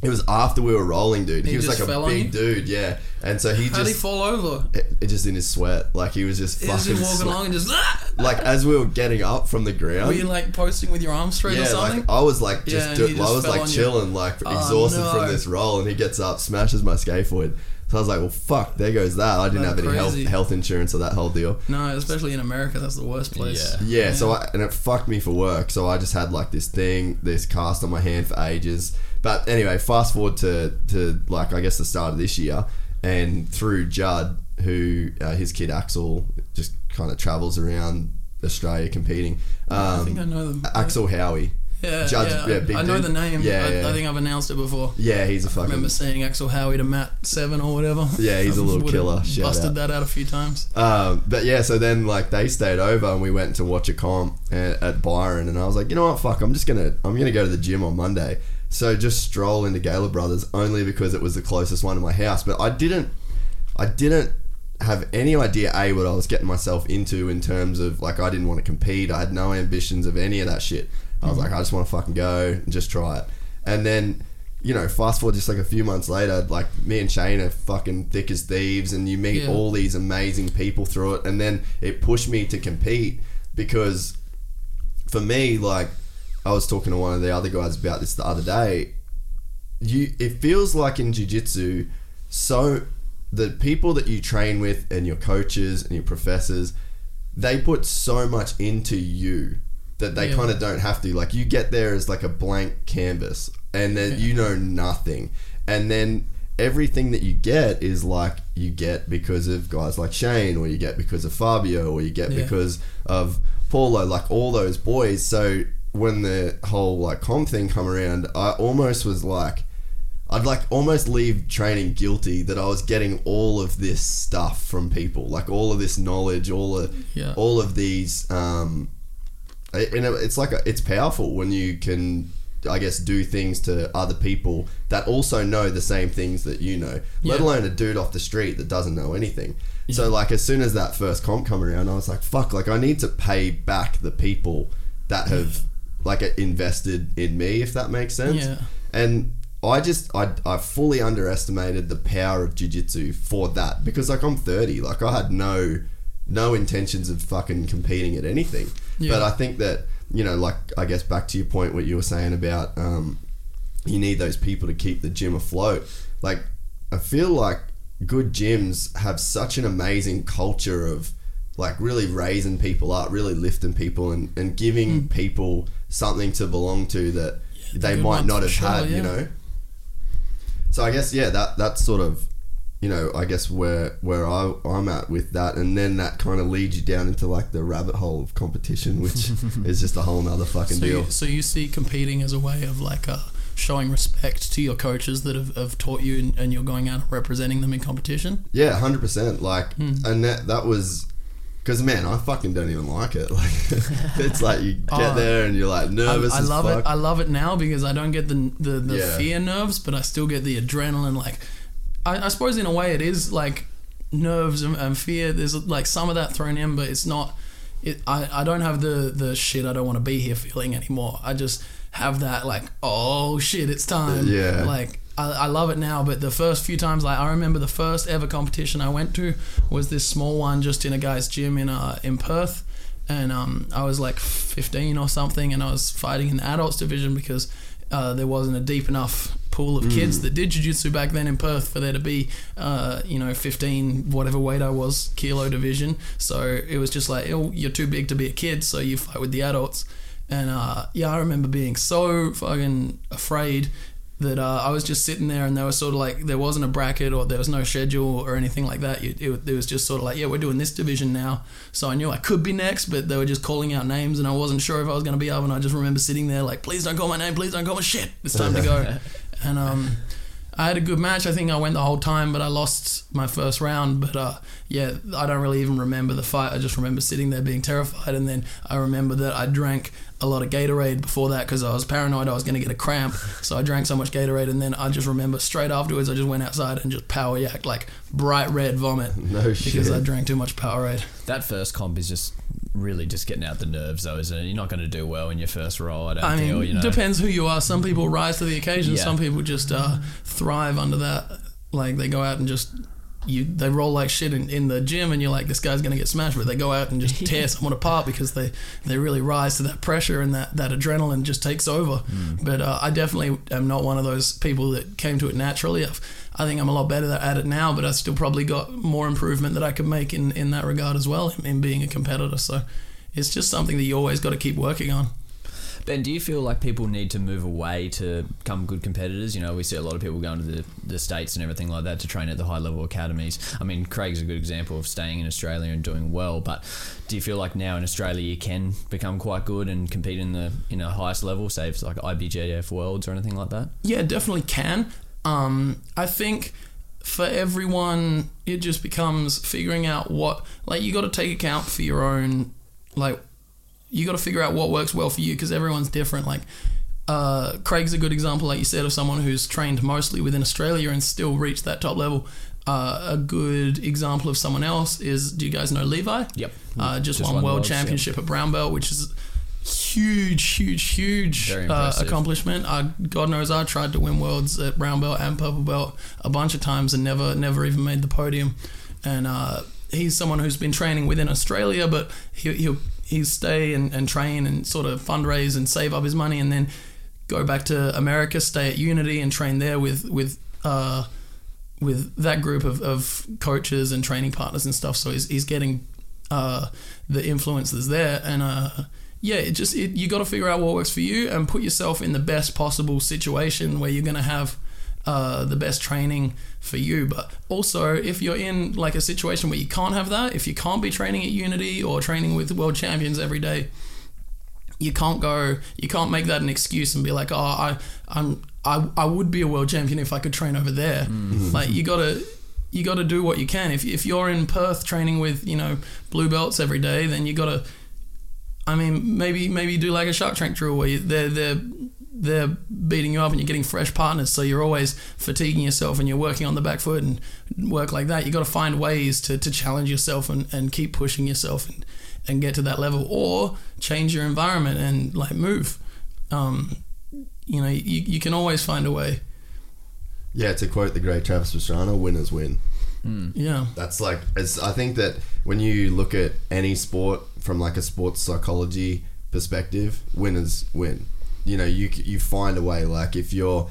It was after we were rolling, dude. He, He was just like a fell on big dude, yeah. And so he how did he just fall over it, it just in his sweat, like he was just he was fucking just walking sweat- along and just "Ah!" like as we were getting up from the ground. were you like posting with your arms straight or yeah, something like I was like just, and do, he I was like on you. chilling, like Oh, exhausted no. from this roll, and he gets up, smashes my scaphoid. So I was like, well, fuck, there goes that. I didn't That's have any health, crazy. health insurance or that whole deal. no especially in America that's the worst place Yeah. Yeah, so I, and it fucked me for work. So I just had like this thing, this cast on my hand for ages. But anyway, fast forward to to like I guess the start of this year, and through Judd, who uh, his kid Axel just kind of travels around Australia competing. Um, I think I know them Axel Howie. yeah, Judge- yeah, yeah, I- I know dude. the name Yeah, I, yeah. I think I've announced it before Yeah, he's a fucking. remember seeing Axel Howie to Matt Seven or whatever. Yeah, he's a little killer. Shout Busted out. that out a few times. Um, but yeah, so then like they stayed over and we went to watch a comp at, at Byron, and I was like, you know what, fuck, I'm just gonna I'm gonna go to the gym on Monday. So just stroll into Galeb Brothers only because it was the closest one to my house. But I didn't I didn't have any idea a what I was getting myself into in terms of like I didn't want to compete. I had no ambitions of any of that shit. I was mm-hmm. like, I just want to fucking go and just try it. And then you know, fast forward just like a few months later, like me and Shane are fucking thick as thieves, and you meet Yeah. all these amazing people through it, and then it pushed me to compete because for me, like I was talking to one of the other guys about this the other day. You, it feels like in jiu-jitsu, so the people that you train with and your coaches and your professors, they put so much into you that they Yeah. kind of don't have to. Like you get there as like a blank canvas, and then you know nothing, and then everything that you get is like you get because of guys like Shane, or you get because of Fabio, or you get Yeah. because of Paulo, like all those boys. So when the whole like comp thing come around, I almost was like. I'd like almost leave training guilty that I was getting all of this stuff from people, like all of this knowledge, all of Yeah. all of these. Um, and it's like a, it's powerful when you can, I guess, do things to other people that also know the same things that you know. Let alone a dude off the street that doesn't know anything. So like as soon as that first comp come around, I was like, fuck, like I need to pay back the people that have like it invested in me, if that makes sense. Yeah. And I just I, I fully underestimated the power of jiu-jitsu for that because like I'm 30 like I had no no intentions of fucking competing at anything Yeah. but I think that you know like I guess back to your point what you were saying about um, you need those people to keep the gym afloat like I feel like good gyms have such an amazing culture of like really raising people up really lifting people and, and giving people something to belong to that they might not have sure, had you know so I guess yeah, that that's sort of you know I guess where where I I'm at with that, and then that kind of leads you down into like the rabbit hole of competition, which is just a whole nother fucking So deal. you, so you see competing as a way of like uh, showing respect to your coaches that have, have taught you and, and you're going out and representing them in competition. Yeah, hundred percent. Like, Hmm. and that that was Because man, I fucking don't even like it. Like it's like you get Oh. there and you're like I, nervous. I as love fuck. it. I love it now because I don't get the the, the Yeah. fear nerves, but I still get the adrenaline. Like, I, I suppose in a way it is like nerves and, and fear. There's like some of that thrown in, but it's not. It. I, I don't have the the shit. I don't want to be here feeling anymore. I just have that like oh shit it's time. Yeah. Like. I, I love it now, but the first few times, like I remember the first ever competition I went to was this small one just in a guy's gym in uh, in Perth, and um, I was like 15 or something, and I was fighting in the adults division because uh, there wasn't a deep enough pool of kids that did jiu-jitsu back then in Perth for there to be, uh, you know, 15 whatever weight I was kilo division. So it was just like, oh, you're too big to be a kid, so you fight with the adults. And uh, yeah, I remember being so fucking afraid that uh, I was just sitting there and they were sort of like there wasn't a bracket or there was no schedule or anything like that. It, it, it was just sort of like yeah we're doing this division now. So I knew I could be next, but they were just calling out names and I wasn't sure if I was going to be up. And I just remember sitting there like please don't call my name, please don't call my shit. It's time to go. and um, I had a good match. I think I went the whole time, but I lost my first round. But uh, yeah, I don't really even remember the fight. I just remember sitting there being terrified, and then I remember that I drank a lot of Gatorade before that because I was paranoid I was going to get a cramp. So I drank so much Gatorade, and then I just remember straight afterwards I just went outside and just power yacked like bright red vomit No because. I drank too much Powerade. That first comp is just really just getting out the nerves, though, isn't it? You're not going to do well in your first roll. I don't I mean, feel. You know, depends who you are. Some people rise to the occasion. Yeah. Some people just uh, thrive under that. Like they go out and just you they roll like shit in, in the gym, and you're like, this guy's gonna get smashed. But they go out and just tear someone apart because they they really rise to that pressure and that that adrenaline just takes over. Hmm. But uh, I definitely am not one of those people that came to it naturally. I've, I think I'm a lot better at it now, but I still probably got more improvement that I could make in, in that regard as well, in, in being a competitor. So it's just something that you always got to keep working on. Ben, do you feel like people need to move away to become good competitors? You know, we see a lot of people going to the, the States and everything like that to train at the high level academies. I mean, Craig's a good example of staying in Australia and doing well, but do you feel like now in Australia you can become quite good and compete in the in a highest level, say if it's like IBJF Worlds or anything like that? Yeah, definitely can. Um, I think for everyone, it just becomes figuring out what, like, you got to take account for your own, like, you got to figure out what works well for you because everyone's different. Like, uh, Craig's a good example, like you said, of someone who's trained mostly within Australia and still reached that top level. Uh, a good example of someone else is, do you guys know Levi? Yep. Uh, just, Just won won world Worlds, yep. championship at Brown Belt, which is huge, huge, huge uh, accomplishment. Uh, God knows I tried to win worlds at brown belt and purple belt a bunch of times and never, never even made the podium. And uh, he's someone who's been training within Australia, but he, he'll he'll stay and, and train and sort of fundraise and save up his money and then go back to America, stay at Unity and train there with with. Uh, with that group of, of coaches and training partners and stuff. So he's, he's getting uh, the influence that's there. And uh, yeah, it just it, you got to figure out what works for you and put yourself in the best possible situation where you're going to have uh, the best training for you. But also, if you're in like a situation where you can't have that, if you can't be training at Unity or training with world champions every day, you can't go you can't make that an excuse and be like oh i i'm i, I would be a world champion if i could train over there. Like you gotta you gotta do what you can. If, if you're in perth training with you know blue belts every day then you gotta i mean maybe maybe do like a shark tank drill where you, they're they're they're beating you up and you're getting fresh partners. So you're always fatiguing yourself and you're working on the back foot and work like that. You got to find ways to, to challenge yourself and, and keep pushing yourself and, and get to that level or change your environment and like move. Um, you know you, you can always find a way. Yeah, to quote the great Travis Pastrana, winners win. Hmm. yeah That's like, it's, I think that when you look at any sport from like a sports psychology perspective, winners win. You know, you you find a way. Like if you're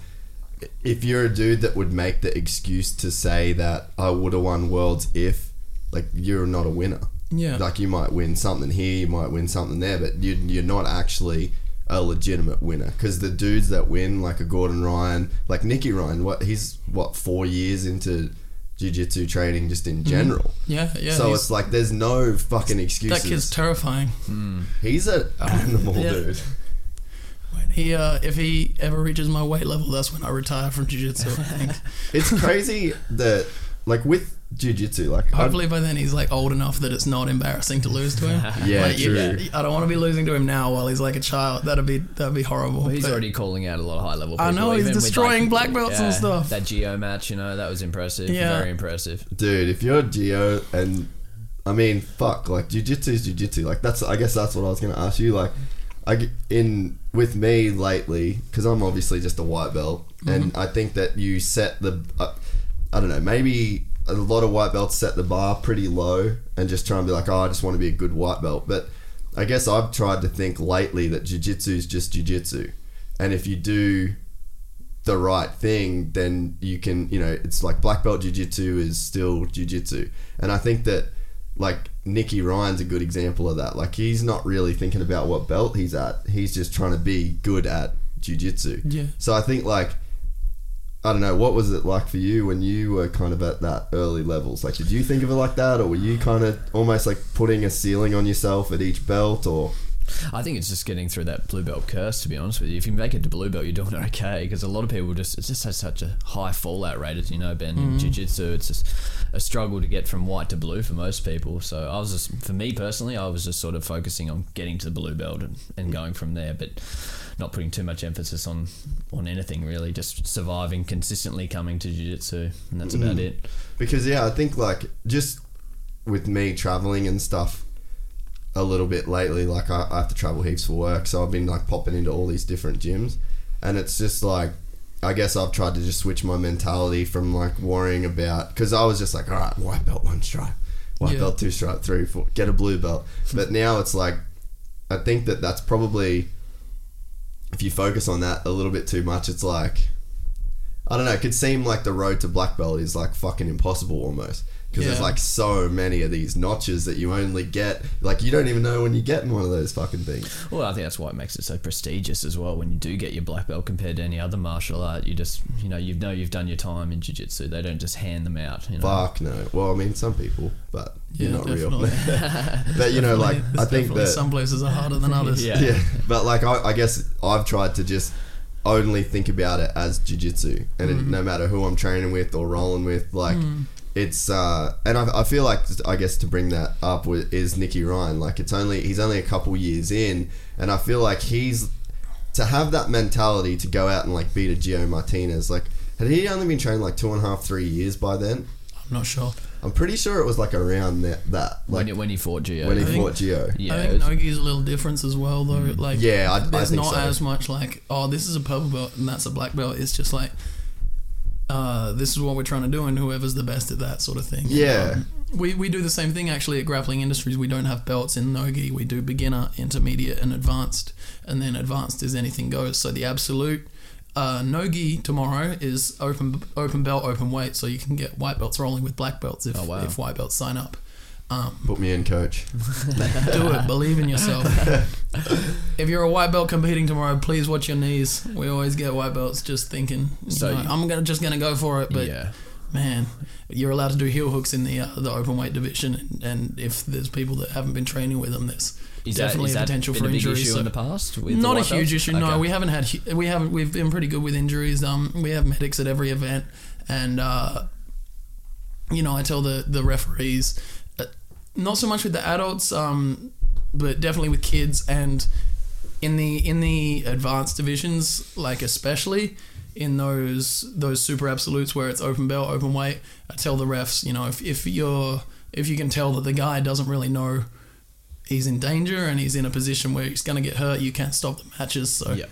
if you're a dude that would make the excuse to say that I would have won worlds if, like you're not a winner. yeah Like you might win something here, you might win something there, but you, you're not actually a legitimate winner. Because the dudes that win, like a Gordon Ryan, like Nicky Ryan, what he's what four years into jiu-jitsu training just in mm. general. yeah yeah so it's like there's no fucking excuses. that kid's terrifying hmm. he's an um, animal, Yeah. dude. when he uh, if he ever reaches my weight level that's when I retire from jiu-jitsu I think It's crazy that like with jiu-jitsu. Like, I'd- Hopefully by then he's like old enough that it's not embarrassing to lose to him. Yeah, Like, you- true. I don't want to be losing to him now while he's like a child. That'd be that'd be horrible. Well, he's But- already calling out a lot of high level people. I know, he's even with, destroying black belts and stuff. That Gio match, you know, that was impressive. Yeah. Very impressive. dude, if you're Gio and I mean, fuck, like jiu-jitsu is jiu-jitsu. Like that's, I guess that's what I was gonna ask you. Like, I g- in with me lately because I'm obviously just a white belt, and I think that you set the, uh, I don't know, maybe a lot of white belts set the bar pretty low and just try and be like, oh, I just want to be a good white belt, but. I guess I've tried to think lately that jiu-jitsu is just jiu-jitsu. And if you do the right thing, then you can, you know, it's like black belt jiu-jitsu is still jiu-jitsu. And I think that like Nicky Ryan's a good example of that. Like he's not really thinking about what belt he's at. He's just trying to be good at jiu-jitsu. Yeah. So I think like I don't know, what was it like for you when you were kind of at that early levels? Like did you think of it like that or were you kind of almost like putting a ceiling on yourself at each belt or I think it's just getting through that blue belt curse. To be honest with you, if you make it to blue belt, you're doing okay. Because a lot of people just it just has such a high fallout rate, as you know, Ben. In mm. jiu-jitsu, it's just a struggle to get from white to blue for most people. So I was just, for me personally, I was just sort of focusing on getting to the blue belt and, and mm. going from there, but not putting too much emphasis on on anything really. Just surviving consistently, coming to jiu-jitsu, and that's about mm. it. because yeah, I think like just with me traveling and stuff a little bit lately, like I, I have to travel heaps for work, so I've been like popping into all these different gyms, and it's just like I guess I've tried to just switch my mentality from like worrying about because I was just like, all right, white belt one stripe, white Yeah. belt two stripe, three, four, get a blue belt, but now it's like I think that that's probably if you focus on that a little bit too much, it's like I don't know. It could seem like the road to black belt is like fucking impossible almost because there's like so many of these notches that you only get. Like you don't even know when you get in one of those fucking things. Well, I think that's why it makes it so prestigious as well. When you do get your black belt compared to any other martial art, you just you know you know you've done your time in jiu-jitsu. They don't just hand them out. You know? Fuck no. Well, I mean, some people, but Yeah, you're not definitely. real. but you know, like I think that some places are harder than others. Yeah. yeah, but like I, I guess I've tried to just only think about it as jiu-jitsu and Mm-hmm. it, no matter who I'm training with or rolling with, like it's uh, and I, I feel like I guess to bring that up wi- is Nicky Ryan. Like it's only he's only a couple years in, and I feel like he's to have that mentality to go out and like beat a Gio Martinez. Like had he only been training like two and a half, three years by then? I'm not sure. I'm pretty sure it was like around that. that when, like when he fought Gio. when he I fought Gio. yeah, I think was- Nogi's a little difference as well, though. Like, Yeah, I- I there's think not so. as much like, oh, this is a purple belt and that's a black belt. It's just like, uh, this is what we're trying to do, and whoever's the best at that sort of thing. Yeah. Um, we, we do the same thing actually at Grappling Industries. We don't have belts in Nogi. We do beginner, intermediate, and advanced. And then advanced is anything goes. So the absolute uh, Nogi tomorrow is open open belt, open weight. So you can get white belts rolling with black belts if, Oh, wow. if white belts sign up. Um, Put me in, coach. do it. Believe in yourself. if you're a white belt competing tomorrow, please watch your knees. We always get white belts just thinking, So you know, you- I'm gonna just gonna go for it. But yeah. man, you're allowed to do heel hooks in the uh, the open weight division, and, and if there's people that haven't been training with them, there's Is definitely that, a potential for a big injuries. issue so- in the past? Not a huge belts? issue. No, we haven't had we haven't we've been pretty good with injuries. Um, we have medics at every event, and uh, you know I tell the the referees, not so much with the adults, um, but definitely with kids and in the in the advanced divisions, like especially in those those super absolutes where it's open belt, open weight. I tell the refs, you know, if if you're if you can tell that the guy doesn't really know he's in danger and he's in a position where he's going to get hurt, you can't stop the matches. So Yeah.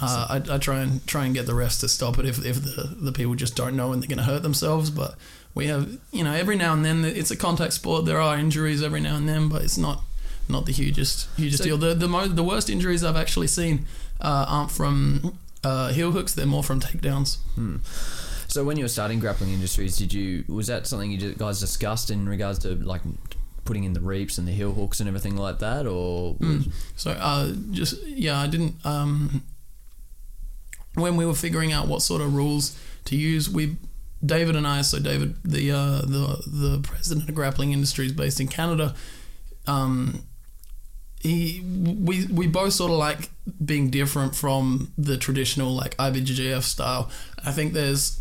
uh, I, I try and try and get the refs to stop it if, if the, the people just don't know and they're going to hurt themselves. But we have, you know, every now and then it's a contact sport. There are injuries every now and then, but it's not not the hugest hugest So- deal. The the mo- the worst injuries I've actually seen uh, aren't from uh, heel hooks. They're more from takedowns. So when you were starting grappling industries, did you was that something you guys discussed in regards to like putting in the reaps and the heel hooks and everything like that, or was- So uh, just yeah, I didn't. Um, when we were figuring out what sort of rules to use, we David and I. So David, the uh, the the president of Grappling Industries, based in Canada. Um, he we we both sort of like being different from the traditional like IBJJF style. I think there's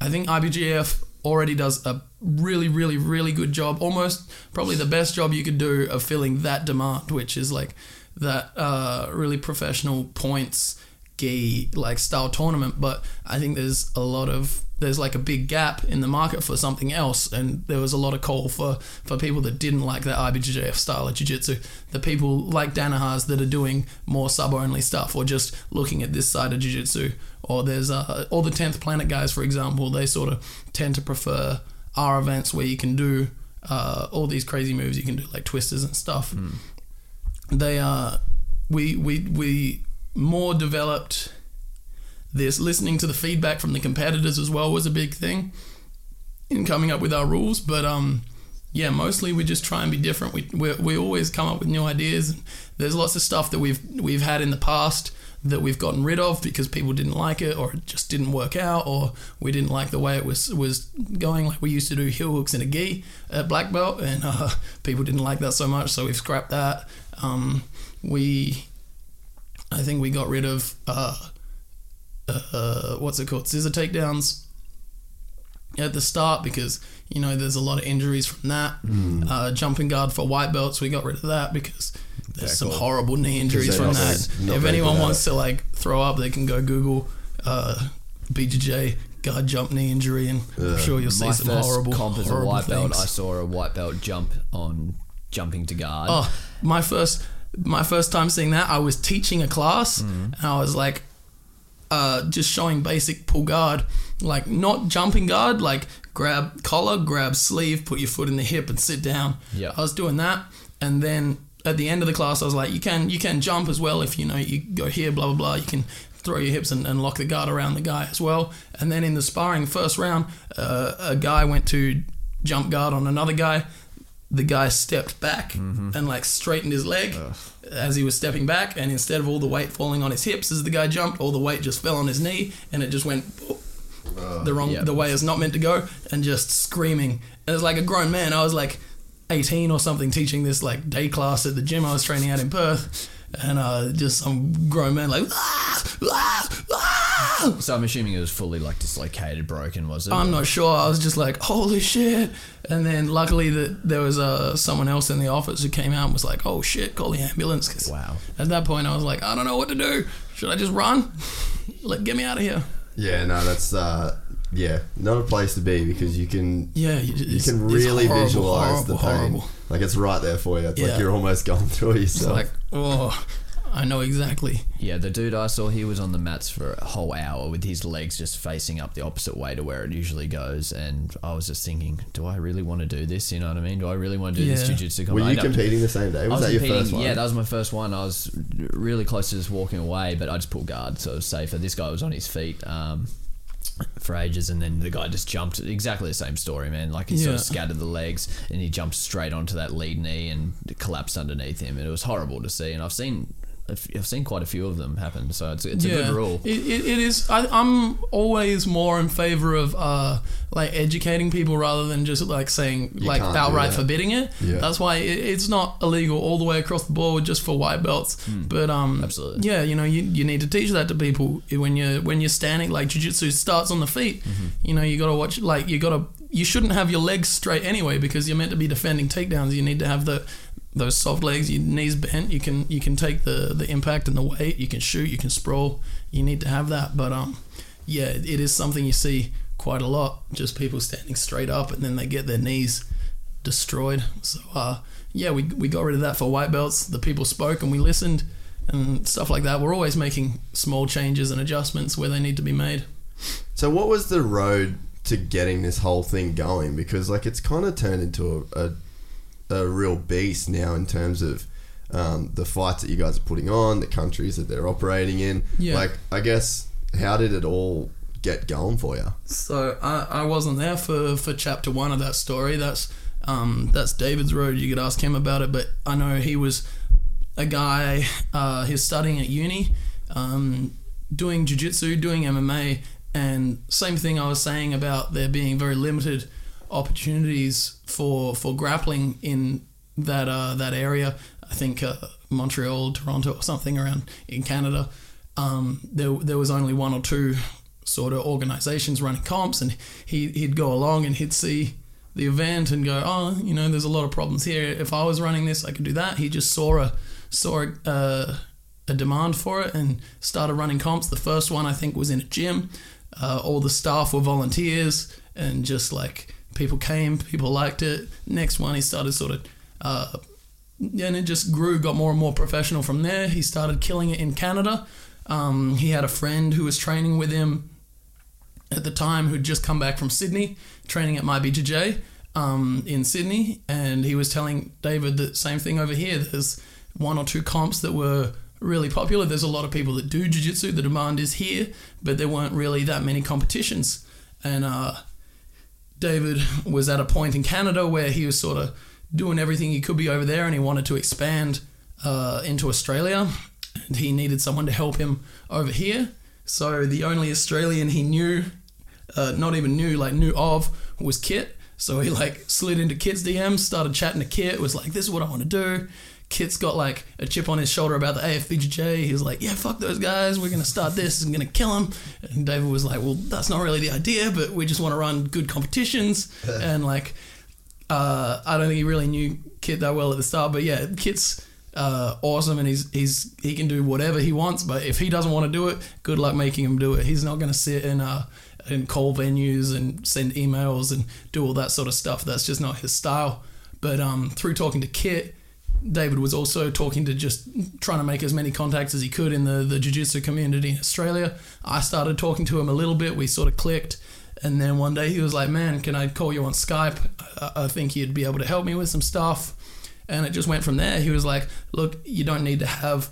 I think IBJJF already does a really, really, really good job. Almost probably the best job you could do of filling that demand, which is like that uh, really professional points gi like style tournament. But I think there's a lot of there's like a big gap in the market for something else, and there was a lot of call for for people that didn't like that IBJJF style of jiu-jitsu. The people like Danahers that are doing more sub only stuff, or just looking at this side of jiu-jitsu. Or there's uh, all the tenth planet guys, for example. They sort of tend to prefer our events where you can do uh, all these crazy moves. You can do like twisters and stuff. They are we we we more developed this. Listening to the feedback from the competitors as well was a big thing in coming up with our rules but um yeah mostly we just try and be different. We we, we always come up with new ideas. There's lots of stuff that we've we've had in the past that we've gotten rid of because people didn't like it or it just didn't work out or we didn't like the way it was was going. Like we used to do heel hooks in a gi at black belt and uh, people didn't like that so much so we've scrapped that. Um, we I think we got rid of uh, uh, what's it called, scissor takedowns at the start because you know there's a lot of injuries from that. Uh, jumping guard for white belts, we got rid of that because there's some horrible knee injuries from that. not If anyone wants to like throw up, they can go Google uh, BJJ guard jump knee injury, and I'm sure you'll see My some first horrible, comp as a horrible white belt. I saw a white belt jump on jumping to guard. Oh, my first my first time seeing that, I was teaching a class Mm. and I was like uh, just showing basic pull guard, like not jumping guard, like grab collar, grab sleeve, put your foot in the hip and sit down. Yeah. I was doing that and then at the end of the class I was like you can you can jump as well if you know you go here blah blah blah you can throw your hips and, and lock the guard around the guy as well and then in the sparring first round uh, a guy went to jump guard on another guy the guy stepped back mm-hmm. and like straightened his leg as he was stepping back and instead of all the weight falling on his hips as the guy jumped all the weight just fell on his knee and it just went the wrong Yeah. the way it's not meant to go and just screaming. And it's like a grown man i was like 18 or something teaching this like day class at the gym i was training at in perth and uh, just some grown man like "Ah, ah, ah." So I'm assuming it was fully like dislocated, broken, was it? I'm not sure. I was just like, holy shit. And then luckily that there was uh, someone else in the office who came out and was like, oh shit, call the ambulance. 'Cause Wow. At that point, I was like, I don't know what to do. Should I just run? Like, get me out of here. Yeah, no, that's uh, yeah, not a place to be because you can Yeah, you, you can really horrible, visualize the pain. horrible. Like it's right there for you. It's Yeah. like you're almost going through it It's yourself. like, oh, I know exactly. Yeah, the dude I saw, he was on the mats for a whole hour with his legs just facing up the opposite way to where it usually goes. And I was just thinking, do I really want to do this? You know what I mean? Do I really want to do this Yeah. jiu-jitsu? Were comp- I you don't- competing the same day? Was, was that your first one? Yeah, that was my first one. I was really close to just walking away, but I just pulled guard, so it was safer. This guy was on his feet um, for ages, and then the guy just jumped. Exactly the same story, man. Like he sort of Yeah. scattered the legs, and he jumped straight onto that lead knee and collapsed underneath him, and it was horrible to see. And I've seen. I've seen quite a few of them happen, so it's, it's a good rule. It, it, it is. I, I'm always more in favor of uh, like educating people rather than just like saying like outright forbidding it. Yeah. That's why it, it's not illegal all the way across the board just for white belts. But um. Absolutely. yeah, you know, you, you need to teach that to people when you're when you're standing. Like jujitsu starts on the feet. Mm-hmm. You know, you got to watch. Like you got to. You shouldn't have your legs straight anyway because you're meant to be defending takedowns. You need to have the those soft legs, your knees bent. You can you can take the the impact and the weight. You can shoot. You can sprawl. You need to have that. But um, yeah, it is something you see quite a lot. Just people standing straight up and then they get their knees destroyed. So uh, yeah, we we got rid of that for white belts. The people spoke and we listened and stuff like that. We're always making small changes and adjustments where they need to be made. So what was the road to getting this whole thing going? Because like it's kind of turned into a, a, a real beast now in terms of um, the fights that you guys are putting on, the countries that they're operating in. Yeah. Like I guess how did it all get going for you? So I, I wasn't there for, for chapter one of that story. That's um, that's David's road. You could ask him about it. But I know he was a guy. Uh, he's studying at uni, um, doing jujitsu, doing MMA, and same thing I was saying about there being very limited opportunities for for grappling in that uh, that area. I think uh, Montreal, Toronto, or something around in Canada. Um, there there was only one or two sort of organizations running comps, and he he'd go along and he'd see the event and go, oh, you know, there's a lot of problems here. If I was running this, I could do that. He just saw a saw a, uh, a demand for it and started running comps. The first one I think was in a gym. Uh, all the staff were volunteers and just like people came, people liked it. Next one he started sort of. Uh, and it just grew, got more and more professional from there. He started killing it in Canada. Um, he had a friend who was training with him at the time who'd just come back from Sydney, training at MyBJJ um, in Sydney, and he was telling David the same thing over here. There's one or two comps that were really popular. There's a lot of people that do jiu-jitsu. The demand is here, but there weren't really that many competitions. And uh, David was at a point in Canada where he was sort of doing everything he could be over there, and he wanted to expand uh, into Australia. And he needed someone to help him over here. So the only Australian he knew, uh, not even knew, like knew of, was Kit. So he like slid into Kit's DMs, started chatting to Kit, was like, "This is what I want to do." Kit's got like a chip on his shoulder about the AFBJJ. He was like, "Yeah, fuck those guys. We're gonna start this. I'm gonna kill them." And David was like, "Well, that's not really the idea, but we just want to run good competitions." and like, uh, I don't think he really knew Kit that well at the start, but yeah, Kit's uh, awesome and he's he's he can do whatever he wants. But if he doesn't want to do it, good luck making him do it. He's not gonna sit and uh and call venues and send emails and do all that sort of stuff. That's just not his style. But um, through talking to Kit, David was also talking to just trying to make as many contacts as he could in the, the jiu-jitsu community in Australia. I started talking to him a little bit. We sort of clicked. And then one day he was like, man, can I call you on Skype? I, I think you'd be able to help me with some stuff. And it just went from there. He was like, look, you don't need to have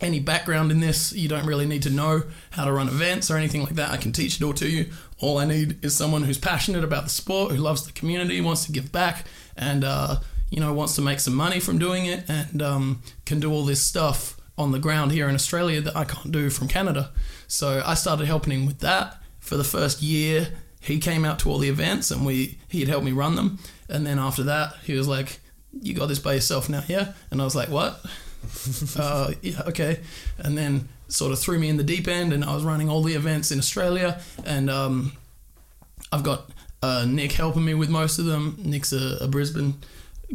any background in this. You don't really need to know how to run events or anything like that. I can teach it all to you. All I need is someone who's passionate about the sport, who loves the community, wants to give back, and uh, you know wants to make some money from doing it, and um, can do all this stuff on the ground here in Australia that I can't do from Canada. So I started helping him with that for the first year. He came out to all the events, and we he'd help me run them. And then after that, he was like, "You got this by yourself now, yeah?" And I was like, "What?" uh, yeah, okay. And then sort of threw me in the deep end, and I was running all the events in Australia. And um, I've got uh, Nick helping me with most of them. Nick's a, a, Brisbane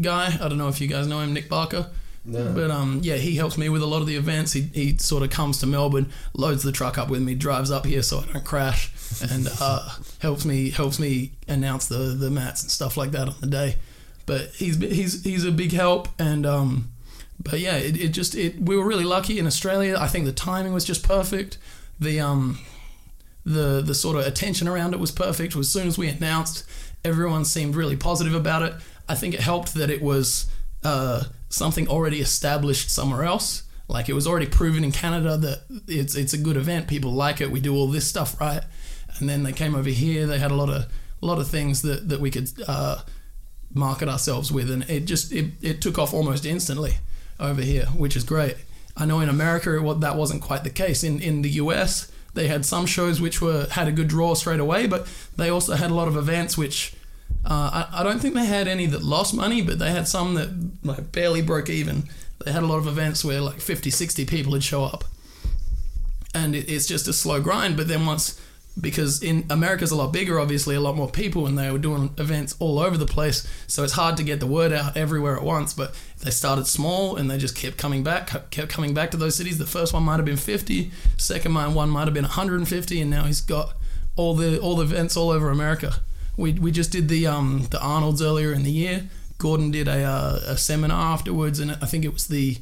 guy. I don't know if you guys know him, Nick Barker. No. But um, yeah, he helps me with a lot of the events. He, he sort of comes to Melbourne, loads the truck up with me, drives up here so I don't crash, and uh, helps me helps me announce the the mats and stuff like that on the day. But he's he's he's a big help, and um, but yeah, it, it just it we were really lucky in Australia. I think the timing was just perfect. The um the the sort of attention around it was perfect. As soon as we announced, everyone seemed really positive about it. I think it helped that it was uh, something already established somewhere else. Like it was already proven in Canada that it's it's a good event. People like it. We do all this stuff right. And then they came over here. They had a lot of a lot of things that that we could uh, market ourselves with, and it just it, it took off almost instantly over here, which is great. I know in America it, that wasn't quite the case. In in the US, they had some shows which were had a good draw straight away, but they also had a lot of events which uh, I, I don't think they had any that lost money, but they had some that like barely broke even. They had a lot of events where like 50, 60 people would show up, and it, it's just a slow grind. But then once because in America's a lot bigger, obviously, a lot more people, and they were doing events all over the place. So it's hard to get the word out everywhere at once. But they started small and they just kept coming back, kept coming back to those cities. The first one might have been 50, second one might have been 150, and now he's got all the all the events all over America. We, we just did the um the Arnold's earlier in the year. Gordon did a, uh, a seminar afterwards, and I think it was the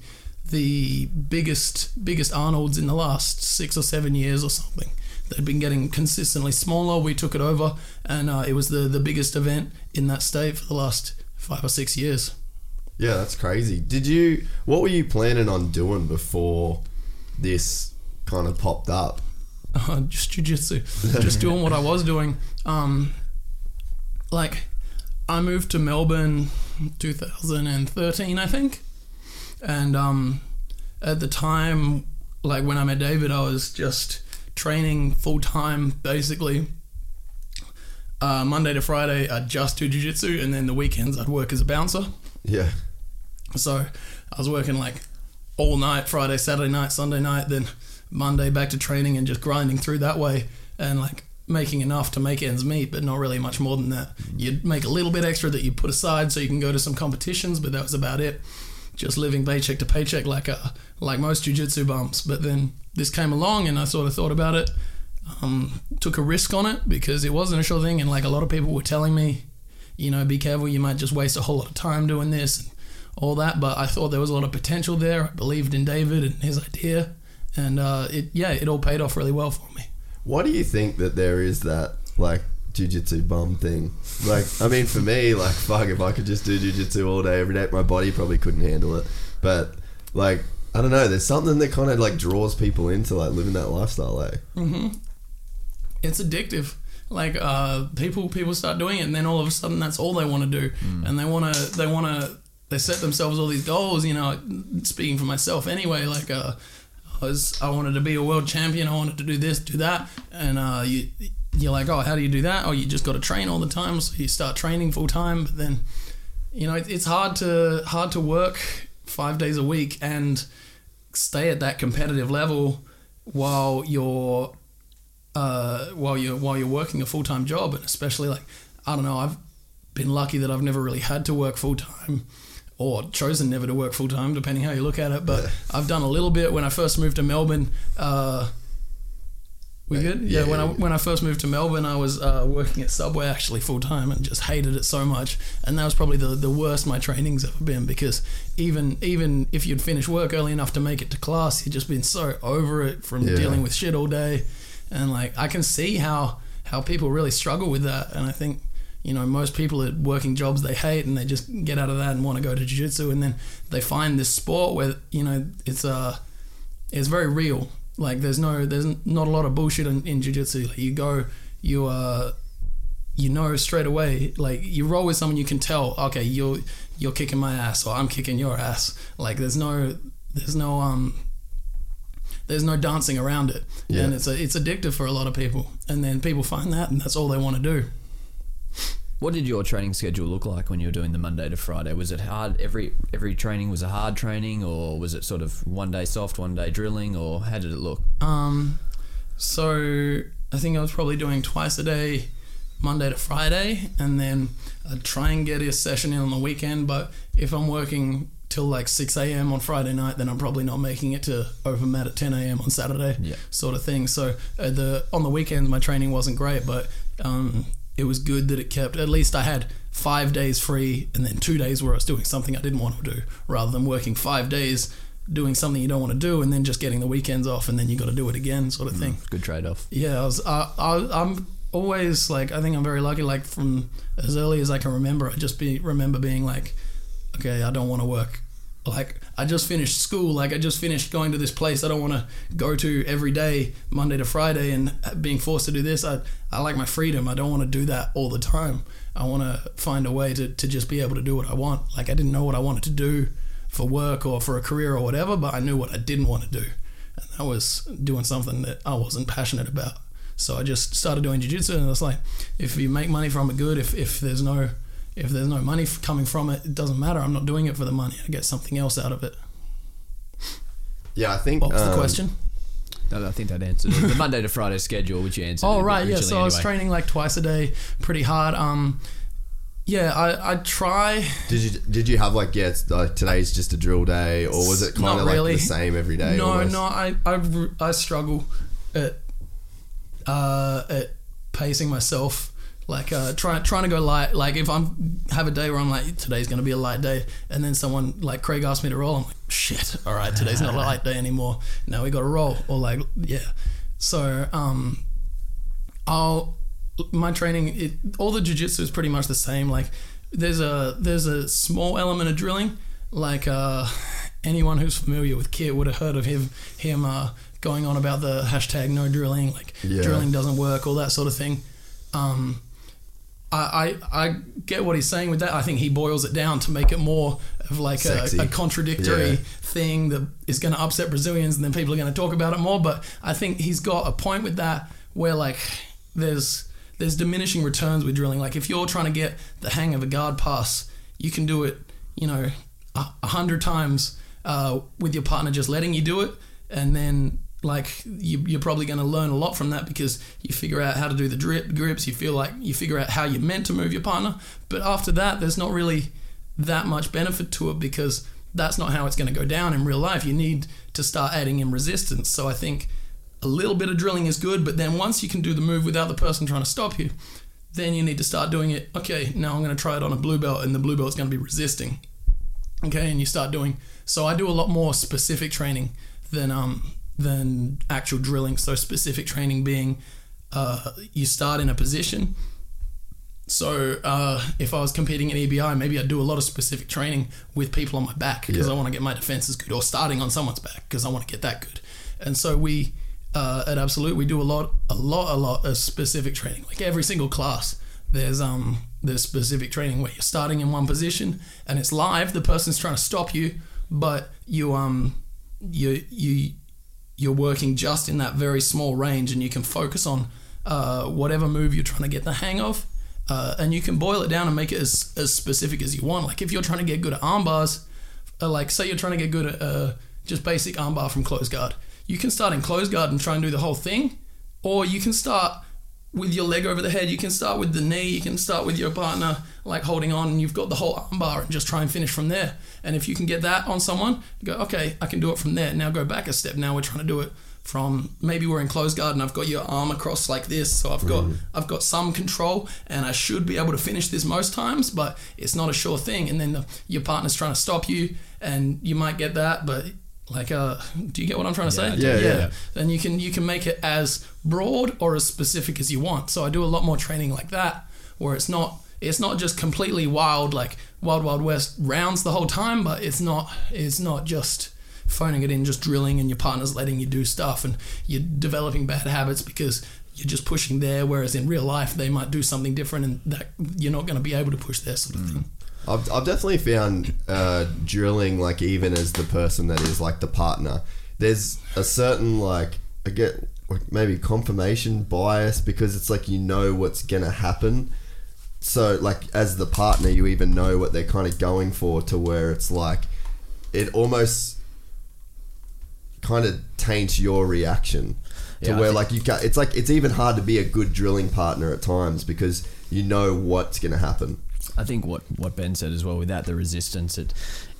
the biggest biggest Arnold's in the last six or seven years or something They'd been getting consistently smaller. We took it over, and uh, it was the the biggest event in that state for the last five or six years. Yeah, that's crazy. Did you? What were you planning on doing before this kind of popped up? Uh, just jujitsu, just doing what I was doing. Um, like, I moved to Melbourne 2013, I think, and um, at the time, like when I met David, I was just training full time basically. Uh, Monday to Friday, I'd just do jujitsu, and then the weekends I'd work as a bouncer. Yeah. So I was working like all night, Friday, Saturday night, Sunday night, then Monday back to training and just grinding through that way. and like making enough to make ends meet, but not really much more than that. You'd make a little bit extra that you put aside so you can go to some competitions, but that was about it. Just living paycheck to paycheck like a like most jujitsu bumps. But then this came along, and I sort of thought about it. Um, took a risk on it because it wasn't a sure thing, and like a lot of people were telling me, you know, be careful, you might just waste a whole lot of time doing this and all that. But I thought there was a lot of potential there. I believed in David and his idea, and uh, it yeah, it all paid off really well for me. Why do you think that there is that like jujitsu bum thing? Like, I mean, for me, like, fuck, if I could just do jujitsu all day, every day, my body probably couldn't handle it. But like, I don't know. There's something that kind of like draws people into like living that lifestyle. Eh? it's addictive. Like uh, people people start doing it, and then all of a sudden that's all they want to do, and they want to they want to they set themselves all these goals. You know, speaking for myself anyway, like uh, I was I wanted to be a world champion. I wanted to do this, do that, and uh, you you're like, oh, how do you do that? Oh, you just got to train all the time. So you start training full time, but then you know it's hard to hard to work five days a week and stay at that competitive level while you're uh, while you're while you're working a full time job, and especially like I don't know, I've been lucky that I've never really had to work full time, or chosen never to work full time, depending how you look at it. But I've done a little bit when I first moved to Melbourne. Uh, we good? Yeah. yeah, when I when I first moved to Melbourne, I was uh, working at Subway actually full time and just hated it so much. And that was probably the, the worst my training's ever been because even even if you'd finish work early enough to make it to class, you'd just been so over it from Yeah. dealing with shit all day. And like I can see how how people really struggle with that. And I think you know most people are working jobs they hate and they just get out of that and want to go to jiu-jitsu and then they find this sport where you know it's uh it's very real. Like there's no there's not a lot of bullshit in, in jiu-jitsu. Like you go you uh you know straight away like you roll with someone you can tell okay you're you're kicking my ass or I'm kicking your ass. Like there's no there's no um there's no dancing around it. Yeah. And it's a, it's addictive for a lot of people. And then people find that and that's all they want to do. What did your training schedule look like when you were doing the Monday to Friday? Was it hard? Every every training was a hard training, or was it sort of one day soft, one day drilling, or how did it look? Um, so I think I was probably doing twice a day, Monday to Friday, and then I'd try and get a session in on the weekend. But if I'm working till like 6 a.m. on Friday night, then I'm probably not making it to open mat at 10 a.m. on Saturday, Yeah. sort of thing. So uh, the on the weekends my training wasn't great, but um, it was good that it kept. At least I had five days free, and then two days where I was doing something I didn't want to do, rather than working five days doing something you don't want to do, and then just getting the weekends off, and then you got to do it again, sort of mm, thing. Good trade off. Yeah, I was. I, I, I'm always like. I think I'm very lucky. Like from as early as I can remember, I just be remember being like, okay, I don't want to work. Like I just finished school. Like I just finished going to this place I don't want to go to every day, Monday to Friday, and being forced to do this. I I like my freedom. I don't want to do that all the time. I want to find a way to to just be able to do what I want. Like I didn't know what I wanted to do for work or for a career or whatever, but I knew what I didn't want to do, and that was doing something that I wasn't passionate about. So I just started doing jiu-jitsu and it's like if you make money from it good if, if there's no if there's no money f- coming from it it doesn't matter I'm not doing it for the money I get something else out of it Yeah, I think. what was um, the question No, I think that answered it. the Monday to Friday schedule, which you answered. oh right yeah originally so I was training like twice a day pretty hard um yeah I, I try Did you did you have like yeah, like today's just a drill day, or was it kind Not of like really. the same every day? no almost? no I struggle at uh, at pacing myself like uh, trying trying to go light like if I'm have a day where I'm like today's gonna be a light day and then someone like Craig asked me to roll I'm like shit all right today's not a light day anymore. Now we got to roll. Or like yeah. So um I'll my training it, all the jiu-jitsu is pretty much the same. Like there's a there's a small element of drilling. Like uh anyone who's familiar with Kit would have heard of him him uh going on about the hashtag no drilling like Yeah. drilling doesn't work all that sort of thing. Um I, I, I get what he's saying with that. I think he boils it down to make it more of like a, a contradictory Yeah. thing that is going to upset Brazilians, and then people are going to talk about it more. But I think he's got a point with that, where like there's there's diminishing returns with drilling. Like if you're trying to get the hang of a guard pass, you can do it, you know, a, hundred times uh, with your partner just letting you do it, and then like you, you're probably going to learn a lot from that because you figure out how to do the drip grips. You feel like you figure out how you're meant to move your partner. But after that, there's not really that much benefit to it because that's not how it's going to go down in real life. You need to start adding in resistance. So I think a little bit of drilling is good, but then once you can do the move without the person trying to stop you, then you need to start doing it. Okay, now I'm going to try it on a blue belt, and the blue belt is going to be resisting. Okay, and you start doing. So I do a lot more specific training than um than actual drilling. So specific training being, uh, you start in a position. So uh, if I was competing in EBI, maybe I'd do a lot of specific training with people on my back because Yeah. I want to get my defenses good, or starting on someone's back because I want to get that good. And so we uh, at Absolute we do a lot, a lot, a lot of specific training. Like every single class, there's um there's specific training where you're starting in one position and it's live. The person's trying to stop you, but you um you you you're working just in that very small range and you can focus on uh, whatever move you're trying to get the hang of uh, and you can boil it down and make it as, as specific as you want. Like if you're trying to get good at arm bars uh, like say you're trying to get good at uh, just basic arm bar from close guard you can start in close guard and try and do the whole thing or you can start with your leg over the head you can start with the knee you can start with your partner like holding on and you've got the whole arm bar and just try and finish from there. And if you can get that on someone go okay i can do it from there. Now go back a step. Now we're trying to do it from maybe we're in close guard and i've got your arm across like this so i've got mm-hmm. i've got some control and i should be able to finish this most times but it's not a sure thing. And then the, your partner's trying to stop you and you might get that but like uh do you get what i'm trying to say Yeah, yeah. then you can you can make it as broad or as specific as you want. So I do a lot more training like that, where it's not it's not just completely wild like wild wild west rounds the whole time, but it's not it's not just phoning it in, just drilling, and your partner's letting you do stuff, and you're developing bad habits because you're just pushing there. Whereas in real life, they might do something different, and that you're not going to be able to push there sort of thing. I've, I've definitely found uh, drilling like even as the person that is like the partner there's a certain like I get like maybe confirmation bias because it's like you know what's gonna happen. So like as the partner you even know what they're kind of going for to where it's like it almost kind of taints your reaction to Yeah, where like you can it's like it's even hard to be a good drilling partner at times because you know what's gonna happen I think what, what Ben said as well Without the resistance it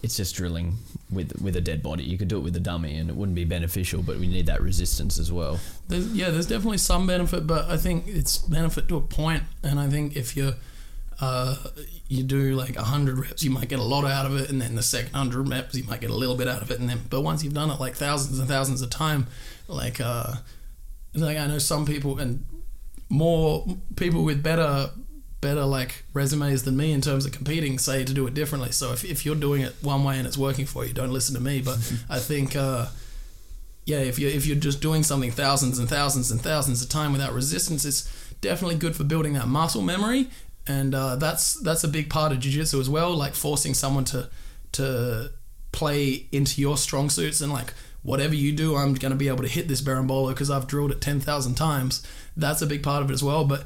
it's just drilling with with a dead body. You could do it with a dummy and it wouldn't be beneficial, but we need that resistance as well. There's, yeah, there's definitely some benefit, but I think it's benefit to a point. And I think if you uh, you do like hundred reps, you might get a lot out of it, and then the second hundred reps, you might get a little bit out of it, and then but once you've done it like thousands and thousands of time, like uh, like I know some people and more people with better better like resumes than me in terms of competing say to do it differently. So if, if you're doing it one way and it's working for you, don't listen to me. But I think uh, yeah, if you if you're just doing something thousands and thousands and thousands of time without resistance, it's definitely good for building that muscle memory, and uh, that's that's a big part of jiu-jitsu as well. Like forcing someone to to play into your strong suits and like whatever you do, I'm going to be able to hit this berimbolo because I've drilled it ten thousand times. That's a big part of it as well. But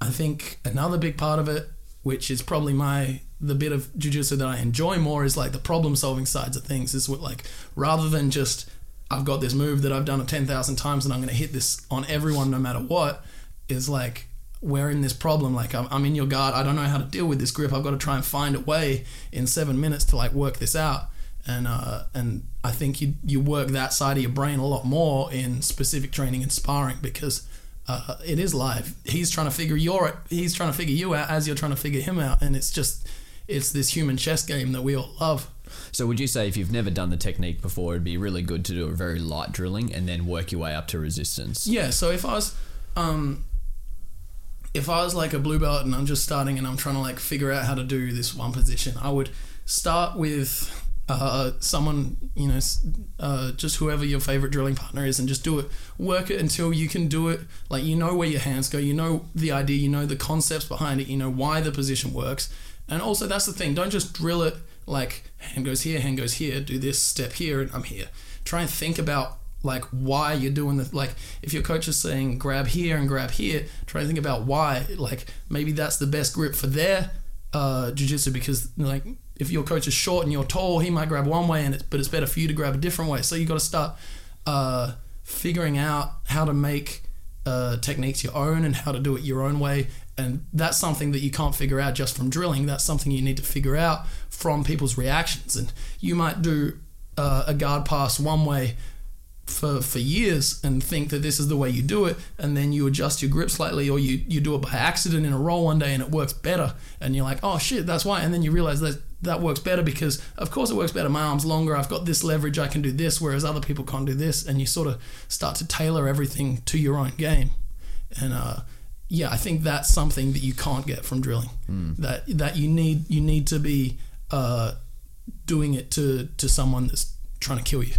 I think another big part of it, which is probably my the bit of jujitsu that I enjoy more, is like the problem solving sides of things. Is what like rather than just I've got this move that I've done ten thousand times and I'm going to hit this on everyone no matter what. Is like we're in this problem. Like I'm, I'm in your guard. I don't know how to deal with this grip. I've got to try and find a way in seven minutes to like work this out. And uh, and I think you you work that side of your brain a lot more in specific training and sparring because uh, it is live. He's trying to figure your he's trying to figure you out as you're trying to figure him out, and it's just it's this human chess game that we all love. So would you say if you've never done the technique before, it'd be really good to do a very light drilling and then work your way up to resistance? Yeah. So if I was um, if I was like a blue belt and I'm just starting and I'm trying to like figure out how to do this one position, I would start with uh, someone, you know, uh, just whoever your favorite drilling partner is, and just do it. Work it until you can do it. Like you know where your hands go, you know the idea, you know the concepts behind it, you know why the position works, and also that's the thing. Don't just drill it like hand goes here, hand goes here, do this step here, and I'm here. Try and think about like why you're doing the like if your coach is saying grab here and grab here try to think about why like maybe that's the best grip for their uh jiu-jitsu because like if your coach is short and you're tall he might grab one way and it's but it's better for you to grab a different way so you got to start uh figuring out how to make uh, techniques your own and how to do it your own way. And that's something that you can't figure out just from drilling. That's something you need to figure out from people's reactions. And you might do uh, a guard pass one way for, for years and think that this is the way you do it and then you adjust your grip slightly or you, you do it by accident in a roll one day and it works better and you're like oh shit that's why and then you realize that that works better because of course it works better. My arm's longer. I've got this leverage. I can do this whereas other people can't do this. And you sort of start to tailor everything to your own game. And uh, yeah i think that's something that you can't get from drilling. That that you need you need to be uh, doing it to to someone that's trying to kill you.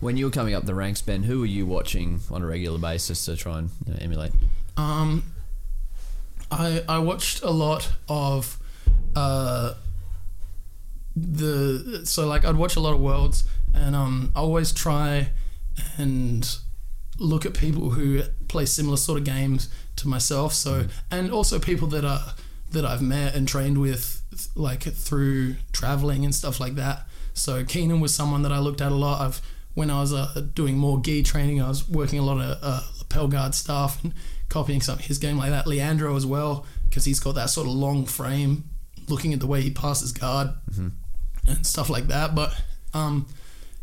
When you were coming up the ranks, Ben, who were you watching on a regular basis to try and you know, emulate? Um, I I watched a lot of uh, the so like I'd watch a lot of worlds and um I always try and look at people who play similar sort of games to myself so and also people that are that I've met and trained with like through traveling and stuff like that. So Keenan was someone that I looked at a lot. I've when I was uh, doing more gi training I was working a lot of uh, lapel guard stuff and copying some his game like that. Leandro as well because he's got that sort of long frame looking at the way he passes guard and stuff like that. But um,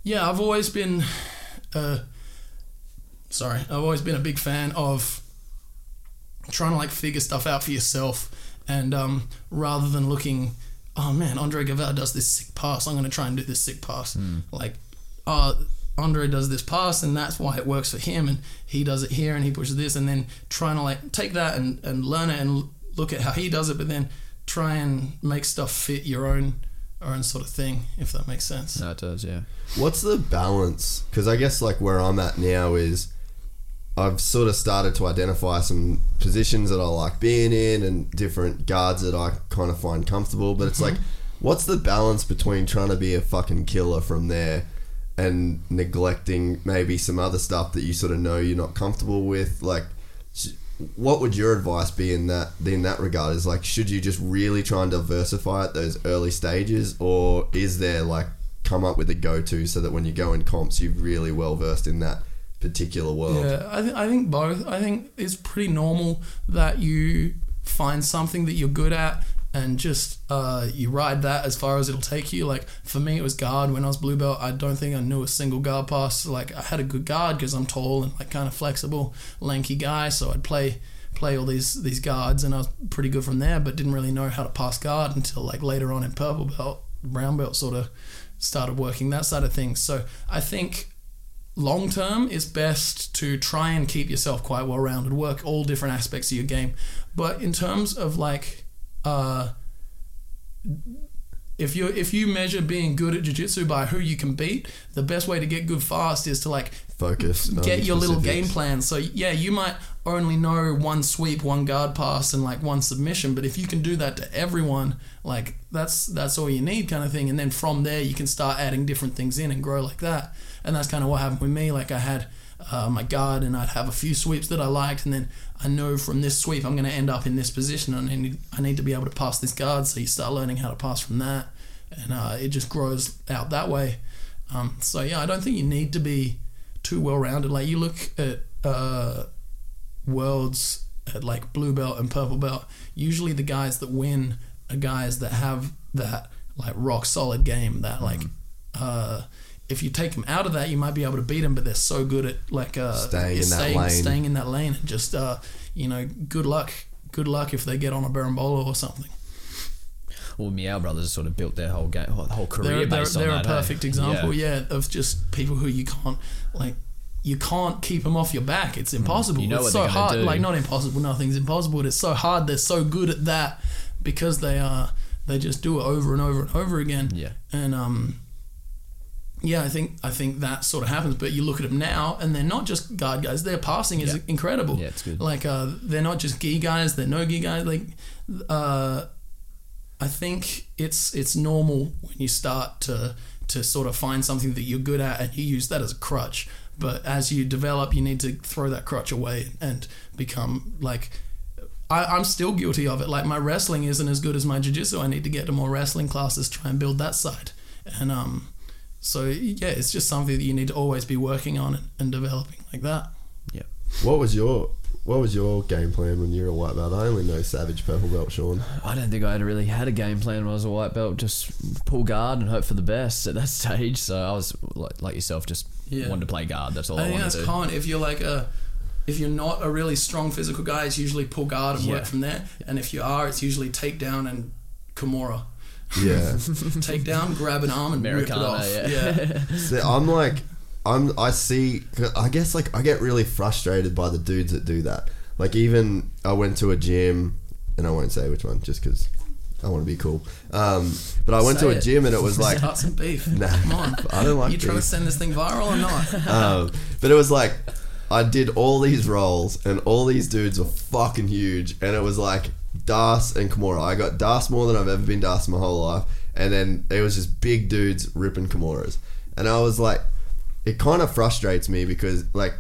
yeah, I've always been, uh, sorry, I've always been a big fan of trying to like figure stuff out for yourself, and um, rather than looking, oh man, Andre Guevara does this sick pass, I'm gonna try and do this sick pass. Like, uh, Andre does this pass, and that's why it works for him, and he does it here, and he pushes this, and then trying to like take that and and learn it and look at how he does it, but then try and make stuff fit your own own sort of thing, if that makes sense. No, it does, yeah. What's the balance? Because I guess like where I'm at now is I've sort of started to identify some positions that I like being in and different guards that I kind of find comfortable. But it's mm-hmm. like, what's the balance between trying to be a fucking killer from there and neglecting maybe some other stuff that you sort of know you're not comfortable with? Like, sh- what would your advice be in that in that regard? Is like, should you just really try and diversify at those early stages, or is there like come up with a go-to so that when you go in comps, you're really well versed in that particular world? Yeah, I, th- I think both. I think it's pretty normal that you find something that you're good at and just uh, you ride that as far as it'll take you. Like for me, it was guard. When I was blue belt, I don't think I knew a single guard pass. Like I had a good guard because I'm tall and like kind of flexible, lanky guy. So I'd play play all these these guards, and I was pretty good from there. But didn't really know how to pass guard until like later on in purple belt, brown belt, sort of started working that side of things. So I think long term is best to try and keep yourself quite well rounded work all different aspects of your game but in terms of like uh if you if you measure being good at jiu-jitsu by who you can beat the best way to get good fast is to like Focus. get your little game plan. So yeah you might only know one sweep one guard pass and like one submission but if you can do that to everyone like that's that's all you need kind of thing and then from there you can start adding different things in and grow like that. And that's kind of what happened with me. Like i had uh, my guard and i'd have a few sweeps that i liked and then i know from this sweep i'm going to end up in this position. And I need, I need to be able to pass this guard so you start learning how to pass from that and uh, it just grows out that way. Um, so yeah i don't think you need to be too well rounded like you look at uh, worlds at like blue belt and purple belt, usually the guys that win are guys that have that like rock solid game. That like, uh, if you take them out of that, you might be able to beat them, but they're so good at like uh, Staying in that lane. staying in that lane, and just uh, you know, good luck. Good luck if they get on a Berimbolo or something. Well, Miyao Brothers have sort of built their whole game, whole, whole career They're, they're, based they're on a that. eh? perfect example, yeah. of just people who you can't like. You can't keep them off your back. It's impossible. Mm. You know it's what so they're hard. do. Like not impossible. Nothing's impossible. But it's so hard. They're so good at that because they are. They just do it over and over and over again. Yeah. And um, yeah, I think I think that sort of happens. But you look at them now, and they're not just guard guys. Their passing is Yeah. incredible. Yeah, it's good. Like uh, they're not just gi guys. They're no gi guys. Like uh, I think it's it's normal when you start to to sort of find something that you're good at and you use that as a crutch. But as you develop, you need to throw that crutch away and become like. I, I'm still guilty of it. Like my wrestling isn't as good as my jiu-jitsu. I need to get to more wrestling classes, try and build that side. And um, so yeah, it's just something that you need to always be working on and, and developing like that. Yeah. What was your what was your game plan when you were a white belt? I only know Savage purple belt, Sean. I don't think I had really had a game plan when I was a white belt. Just pull guard and hope for the best at that stage. So I was like, like yourself, just Yeah. wanted to play guard. That's all I, I think wanted that's to do. common. If you're like a, if you're not a really strong physical guy, it's usually pull guard and Yeah. work from there. And if you are, it's usually take down and Kimura. Yeah. Take down, grab an arm and rip it off. yeah. See, I'm like, I'm. I see. I guess like I get really frustrated by the dudes that do that. Like even I went to a gym, and I won't say which one, just because I want to be cool. Um, but I went Say to a it. gym and it was like, Start some beef. Nah, Come on. I don't like You trying to send this thing viral or not? um, but it was like I did all these rolls, and all these dudes were fucking huge, and it was like Darce and Kimura. I got Das more than I've ever been Das my whole life, and then it was just big dudes ripping Kimuras, and I was like, it kind of frustrates me because like,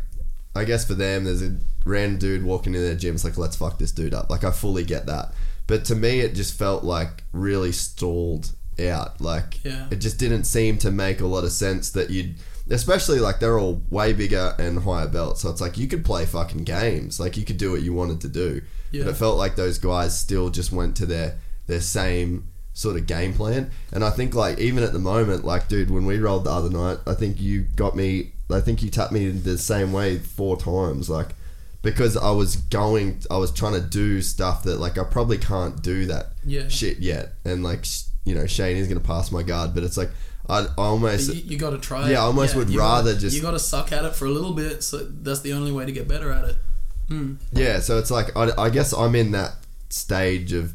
I guess for them, there's a random dude walking in their gym, it's like let's fuck this dude up. Like I fully get that, but to me, it just felt like really stalled out. Like Yeah. it just didn't seem to make a lot of sense that you'd especially like they're all way bigger and higher belts so it's like you could play fucking games like you could do what you wanted to do Yeah. but it felt like those guys still just went to their their same sort of game plan and i think like even at the moment like dude when we rolled the other night i think you got me i think you tapped me the same way four times like because i was going i was trying to do stuff that like i probably can't do that Yeah. shit yet and like sh- you know shane is going to pass my guard but it's like i, I almost you, you got to try. Yeah, it. I almost would you gotta- rather just- You got to suck at it for a little bit. So that's the only way to get better at it. Yeah, so it's like I, I guess I'm in that stage of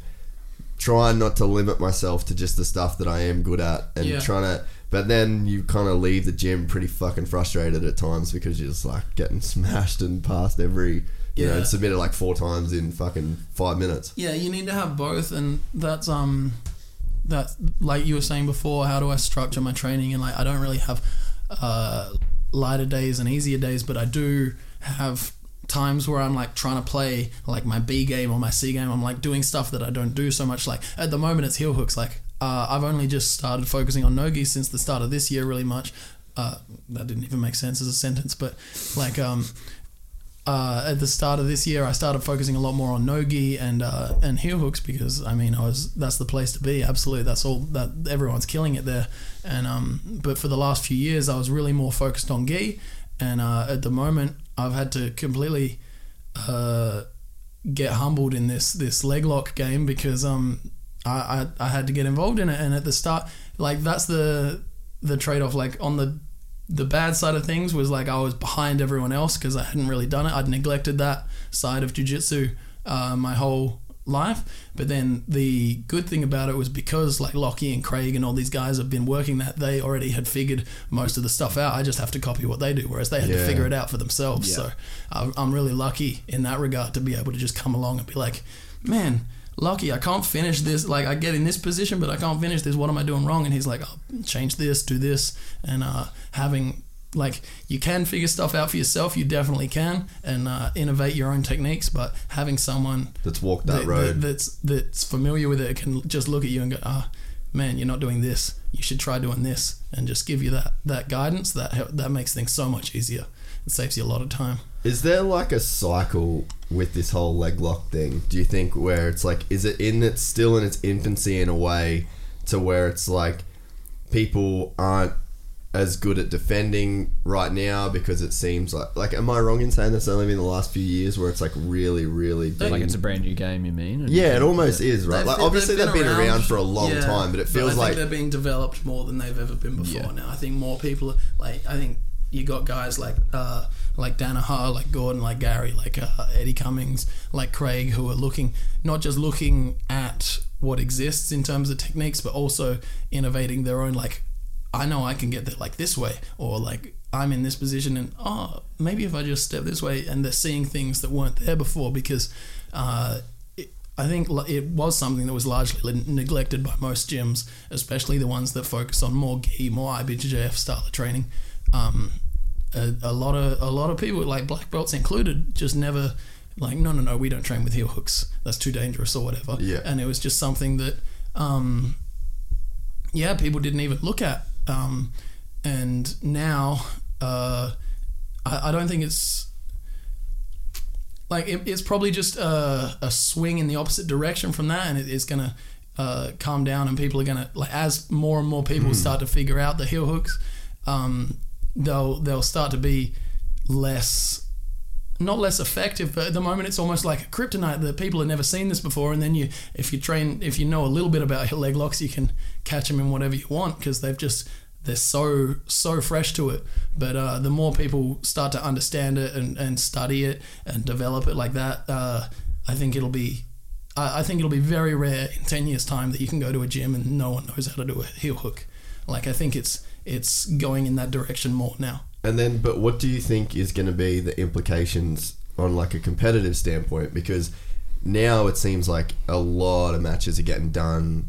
trying not to limit myself to just the stuff that I am good at and Yeah. trying to. But then you kind of leave the gym pretty fucking frustrated at times because you're just like getting smashed and passed every. You know, Yeah. and submitted like four times in fucking five minutes. Yeah, you need to have both, and that's um, that like you were saying before. How do I structure my training? And like, I don't really have uh, lighter days and easier days, but I do have times where I'm like trying to play like my B game or my C game. I'm like doing stuff that I don't do so much. Like at the moment, it's heel hooks. Like uh, I've only just started focusing on nogi since the start of this year, really much. Uh, that didn't even make sense as a sentence, but like um, uh, at the start of this year, I started focusing a lot more on nogi and uh, and heel hooks because I mean I was that's the place to be. Absolutely, that's all that everyone's killing it there. And um, but for the last few years, I was really more focused on gi, and uh, at the moment, I've had to completely uh, get humbled in this this leg lock game because um I, I I had to get involved in it, and at the start, like that's the the trade off. Like on the the bad side of things was like I was behind everyone else because I hadn't really done it. I'd neglected that side of jujitsu uh, my whole life. But then the good thing about it was because like Lockie and Craig and all these guys have been working that they already had figured most of the stuff out. I just have to copy what they do, whereas they had to figure it out for themselves. So I'm I'm really lucky in that regard to be able to just come along and be like, man. Lucky, I can't finish this. Like, I get in this position, but I can't finish this. What am I doing wrong? And he's like, oh, change this, do this. And uh, having, like, you can figure stuff out for yourself. You definitely can. And uh, innovate your own techniques. But having someone That's walked that, that, road. that- that's that's familiar with it can just look at you and go, ah, man, you're not doing this. You should try doing this, and just give you that that guidance. That that makes things so much easier. It saves you a lot of time. Is there like a cycle with this whole leg lock thing? Do you think where it's like, is it in its still in its infancy in a way to where it's like people aren't as good at defending right now because it seems like like am I wrong in saying that's only been the last few years where it's like really really been, Like it's a brand new game, you mean? Yeah it almost is right They've- like obviously they've been, around, for a long yeah, time but it feels I like think they're being developed more than they've ever been before Yeah. now. I think more people are- like I think you got guys like uh, like Danaher, like Gordon, like Gary, like uh, Eddie Cummings, like Craig, who are looking not just looking at what exists in terms of techniques, but also innovating their own. Like, I know I can get there like this way, or like I'm in this position, and oh, maybe if I just step this way, and they're seeing things that weren't there before because. Uh, it- I think it was something that was largely neglected by most gyms, especially the ones that focus on more gi, more IBJJF style of training. Um, a, a lot of a lot of people, like black belts included, just never like no no no we don't train with heel hooks. That's too dangerous or whatever. Yeah. And it was just something that um, yeah people didn't even look at. Um, and now uh, I, I don't think it's like it, it's probably just a, a swing in the opposite direction from that, and it, it's gonna uh, calm down, and people are gonna like as more and more people start to figure out the heel hooks, um, they'll they'll start to be less not less effective, but at the moment it's almost like kryptonite that people have never seen this before. And then you, if you train, if you know a little bit about leg locks, you can catch them in whatever you want because they've just they're so so fresh to it. But uh, the more people start to understand it and, and study it and develop it like that, uh, I think it'll be. I I think it'll be very rare in ten years' time that you can go to a gym and no one knows how to do a heel hook. Like I think it's it's going in that direction more now. And then, but what do you think is going to be the implications on like a competitive standpoint? Because now it seems like a lot of matches are getting done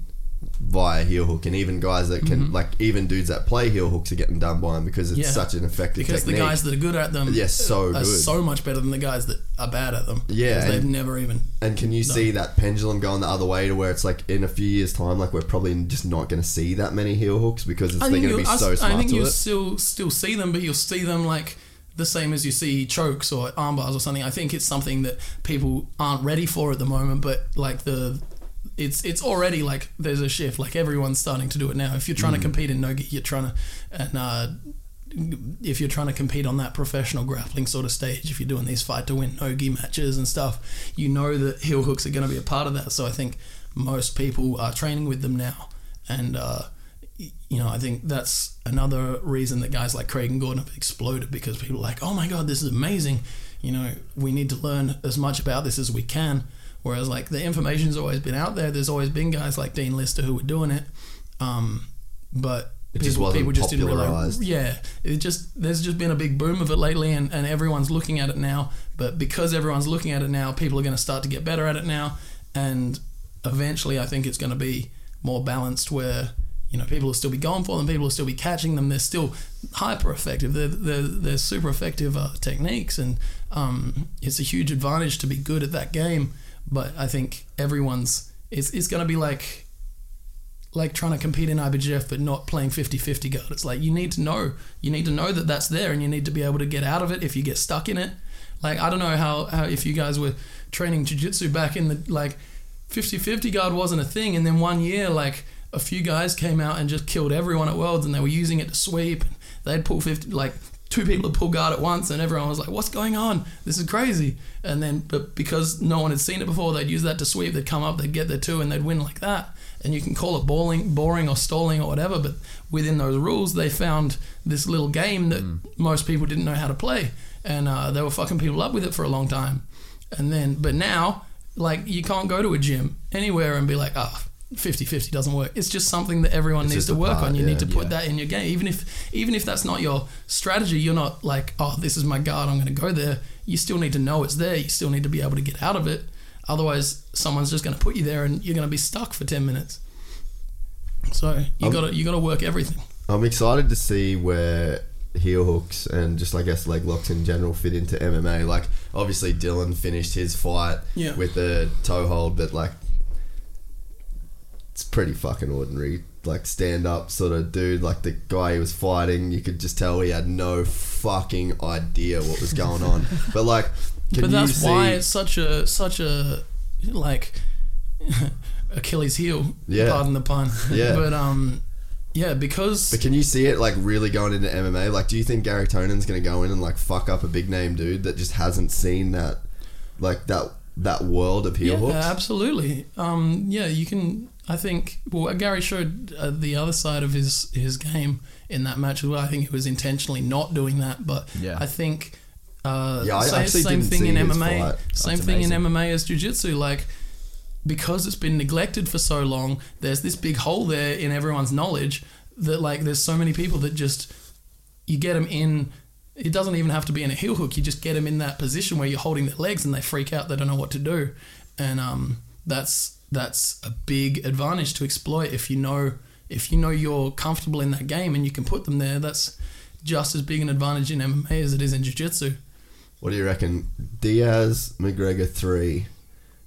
via heel hook, and even guys that can like even dudes that play heel hooks are getting done by them because it's Mm-hmm. Yeah. such an effective because technique. the guys that are good at them Yes, so are good. so much better than the guys that are bad at them Yeah, because they've never even and can you see that pendulum going the other way to where it's like in a few years' time, like we're probably just not going to see that many heel hooks because it's, they're going to be I, so I smart think to you'll it. still still see them but you'll see them like the same as you see chokes or arm bars or something I think it's something that people aren't ready for at the moment but like the it's it's already like there's a shift like everyone's starting to do it now if you're trying Mm. to compete in nogi you're trying to and uh if you're trying to compete on that professional grappling sort of stage, if you're doing these fight to win nogi matches and stuff, you know that heel hooks are going to be a part of that. So I think most people are training with them now, and uh, you know I think that's another reason that guys like Craig and Gordon have exploded because people are like, oh my god, this is amazing. You know, we need to learn as much about this as we can. Whereas like the information's always been out there. There's always been guys like Dean Lister who were doing it, um, but It just people, wasn't people just didn't realize. Yeah, it just there's just been a big boom of it lately, and, and everyone's looking at it now. But because everyone's looking at it now, people are going to start to get better at it now, and eventually, I think it's going to be more balanced where you know people will still be going for them, people will still be catching them. They're still hyper effective. They're they're, they're super effective uh, techniques, and um, it's a huge advantage to be good at that game. But I think everyone's it's it's going to be like like trying to compete in IBJJF but not playing 50-50 guard. It's like you need to know. You need to know that that's there and you need to be able to get out of it if you get stuck in it. Like I don't know how, how if you guys were training jiu-jitsu back in the like 50-50 guard wasn't a thing and then one year like a few guys came out and just killed everyone at Worlds and they were using it to sweep. They'd pull 50 like two people would pull guard at once and everyone was like what's going on? This is crazy. And then but because no one had seen it before they'd use that to sweep they'd come up they'd get their two and they'd win like that. And you can call it boring, boring or stalling or whatever but within those rules they found this little game that most people didn't know how to play. And uh, they were fucking people up with it for a long time. And then but now like you can't go to a gym anywhere and be like ah 50-50 doesn't work it's just something that everyone It's needs to work part, on you yeah. need to put Yeah. that in your game even if even if that's not your strategy you're not like oh this is my guard i'm going to go there you still need to know it's there you still need to be able to get out of it otherwise someone's just going to put you there and you're going to be stuck for 10 minutes so you got to you got to work everything I'm excited to see where heel hooks and just I guess leg locks in general fit into MMA. Like obviously Dylan finished his fight Yeah. with the toe hold, but like it's pretty fucking ordinary. Like stand up sort of dude. Like the guy he was fighting, you could just tell he had no fucking idea what was going on. but like, can but that's why it's such a such a like Achilles heel. Yeah. Pardon the pun. Yeah. But um, yeah, because But can you see it like really going into MMA? Like, do you think Gary Tonon's going to go in and like fuck up a big name dude that just hasn't seen that, like that that world of heel yeah, hooks? absolutely. Um, yeah, you can. I think. Well, Gary showed uh, the other side of his his game in that match as well. I think he was intentionally not doing that, but Yeah. I think. Uh, Yeah, I same, same thing in MMA. Same thing in. MMA as jiu-jitsu. Like because it's been neglected for so long, there's this big hole there in everyone's knowledge that like there's so many people that just you get them in. It doesn't even have to be in a heel hook. You just get them in that position where you're holding their legs and they freak out. They don't know what to do, and um, that's that's a big advantage to exploit if you know if you know you're comfortable in that game and you can put them there. That's just as big an advantage in MMA as it is in jiu-jitsu. What do you reckon? Diaz, McGregor three,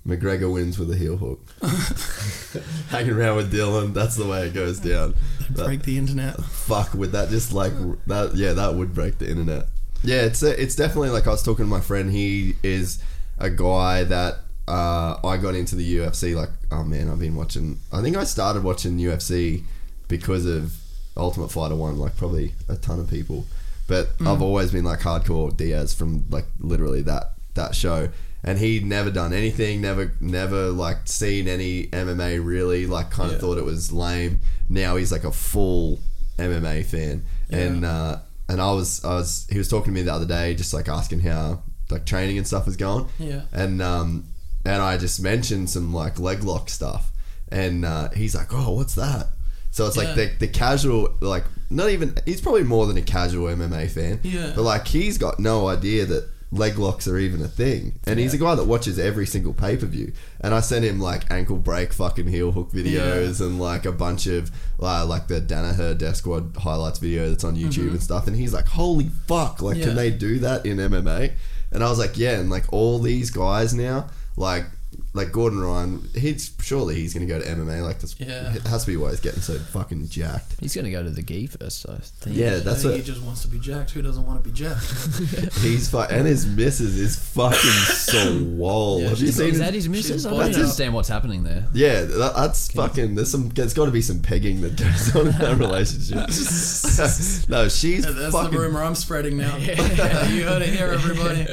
McGregor wins with a heel hook. Hanging around with Dylan, that's the way it goes down. That- Break the internet. fuck would that just like that yeah that would break the internet yeah it's it's definitely like i was talking to my friend he is a guy that uh, i got into the ufc like oh man i've been watching i think i started watching ufc because of ultimate fighter 1 like probably a ton of people. But i've always been like hardcore diaz from like literally that that show. And he'd never done anything never never like seen any mma really like kind of Yeah. thought it was lame. Now he's like a full MMA fan, and uh, and I was I was he was talking to me the other day, just like asking how like training and stuff is going, Yeah. and um and I just mentioned some like leg lock stuff, and uh, he's like, oh, what's that? So it's like the the casual like not even he's probably more than a casual MMA fan, Yeah. but like he's got no idea that leg locks are even a thing, and he's a guy that watches every single pay per view. And I sent him like ankle break, fucking heel hook videos, and like a bunch of uh, like the Danaher Death Squad highlights video that's on YouTube and stuff. And he's like, "Holy fuck! Like, can they do that in MMA?" And I was like, "Yeah." And like all these guys now, like like Gordon Ryan, he's surely he's gonna go to MMA. Like this, Yeah. it has to be why he's getting so fucking jacked. He's going to go to the gi first, I think. Yeah, I that's think what he just wants to be jacked. Who doesn't want to be jacked? he's fu- and his missus is fucking swole. Yeah, Have you she's- seen? Is his- that his missus? I body don't out. understand what's happening there. Yeah, that, that's fucking. There's some. There's got to be some pegging that goes on in that relationship. no, she's That's fucking. the rumor I'm spreading now. you heard it here, everybody.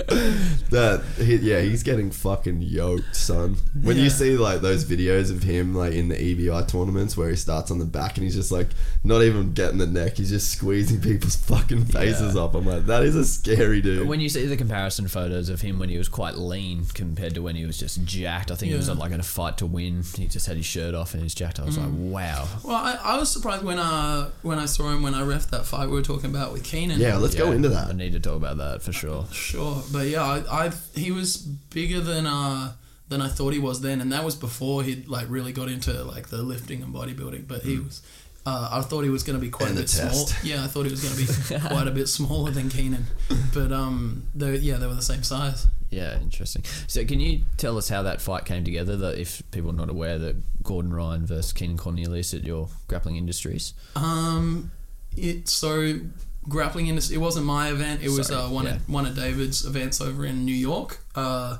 That he, yeah, he's getting fucking yoked, son. When you see like those videos of him like in the EBI tournaments where he starts on the back and he's just like not even getting the neck, he's just squeezing people's fucking faces Yeah. up. I'm like, that is a scary dude. When you see the comparison photos of him when he was quite lean compared to when he was just jacked, I think it was Yeah. like in a fight to win. He just had his shirt off and he's jacked. I was like, wow. Well, I, I was surprised when uh when I saw him when I ref that fight we were talking about with Keenan. yeah, let's go Yeah, into I that. need to talk about that for sure. Sure, but yeah, I, I he was bigger than uh than I thought he was then, and that was before he'd like really got into like the lifting and bodybuilding. But he was, uh, I thought he was going to be quite And a bit small. Yeah, I thought he was going to be quite a bit smaller than Keenan. But um, they yeah, they were the same size. Yeah, interesting. So, can you tell us how that fight came together? That if people are not aware, that Gordon Ryan versus Keenan Cornelius at your Grappling Industries. Um, it so grappling industry. It wasn't my event. It was Sorry, uh, one yeah. of one of David's events over in New York. Uh,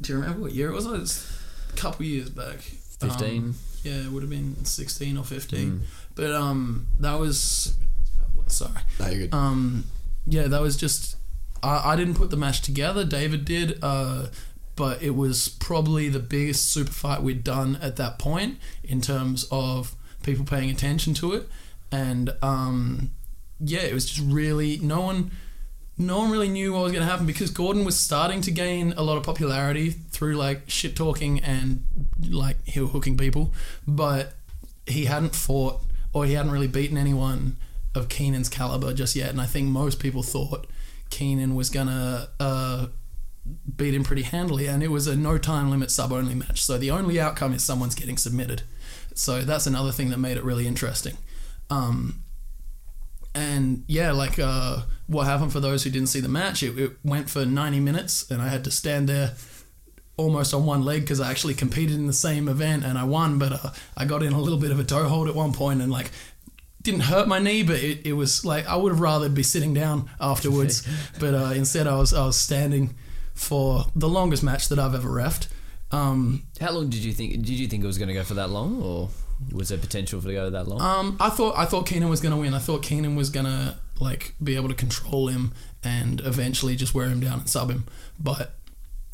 do you remember what year it was? It was a couple years back. 15? Um, yeah, it would have been sixteen or Mm. fifteen. But um, that was sorry. No, you're good. Um, yeah, that was just. I, I didn't put the match together. David did. Uh, but it was probably the biggest super fight we'd done at that point in terms of people paying attention to it, and um, yeah, it was just really no one. No one really knew what was going to happen because Gordon was starting to gain a lot of popularity through like shit talking and like heel hooking people, but he hadn't fought or he hadn't really beaten anyone of Keenan's caliber just yet. And I think most people thought Keenan was gonna uh, beat him pretty handily, and it was a no time limit sub only match. So the only outcome is someone's getting submitted. So that's another thing that made it really interesting. Um, and yeah, like uh, what happened for those who didn't see the match, it, it went for 90 minutes, and I had to stand there almost on one leg because I actually competed in the same event and I won, but uh, I got in a little bit of a toe hold at one point and like didn't hurt my knee, but it, it was like I would have rather be sitting down afterwards, but uh, instead I was I was standing for the longest match that I've ever refed. Um, How long did you think? Did you think it was going to go for that long, or was there potential for to go that long? Um, I thought I thought Keenan was gonna win. I thought Keenan was gonna like be able to control him and eventually just wear him down and sub him. But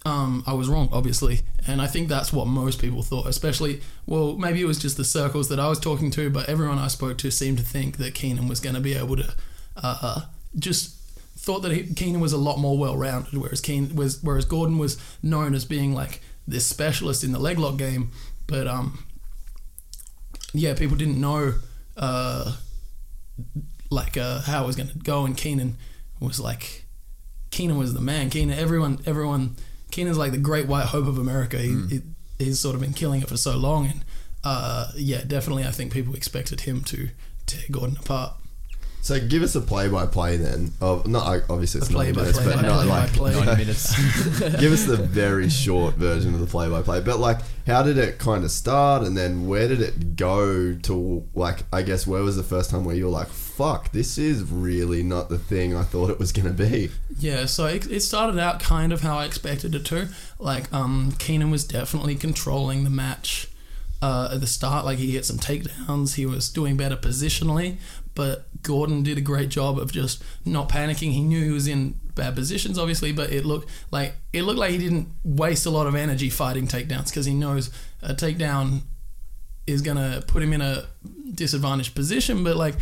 um, I was wrong, obviously, and I think that's what most people thought. Especially, well, maybe it was just the circles that I was talking to, but everyone I spoke to seemed to think that Keenan was gonna be able to uh, just thought that he, Keenan was a lot more well-rounded, whereas Keen was whereas Gordon was known as being like this specialist in the leg lock game, but um, yeah, people didn't know uh, like uh, how it was going to go, and Keenan was like Keenan was the man. Keenan, everyone, everyone, Keenan's like the great white hope of America. He, he he's sort of been killing it for so long, and uh, yeah, definitely, I think people expected him to tear Gordon apart. So give us a play-by-play then. Of not obviously it's A ninety minutes, play-by-play, but not like. 90 minutes. give us the very short version of the play-by-play. But like, how did it kind of start, and then where did it go to? Like, I guess where was the first time where you were like, "Fuck, this is really not the thing I thought it was gonna be." Yeah, so it, it started out kind of how I expected it to. Like, um, Keenan was definitely controlling the match uh, at the start. Like, he hit some takedowns. He was doing better positionally, but Gordon did a great job of just not panicking. He knew he was in bad positions, obviously, but it looked like it looked like he didn't waste a lot of energy fighting takedowns because he knows a takedown is gonna put him in a disadvantaged position. But like,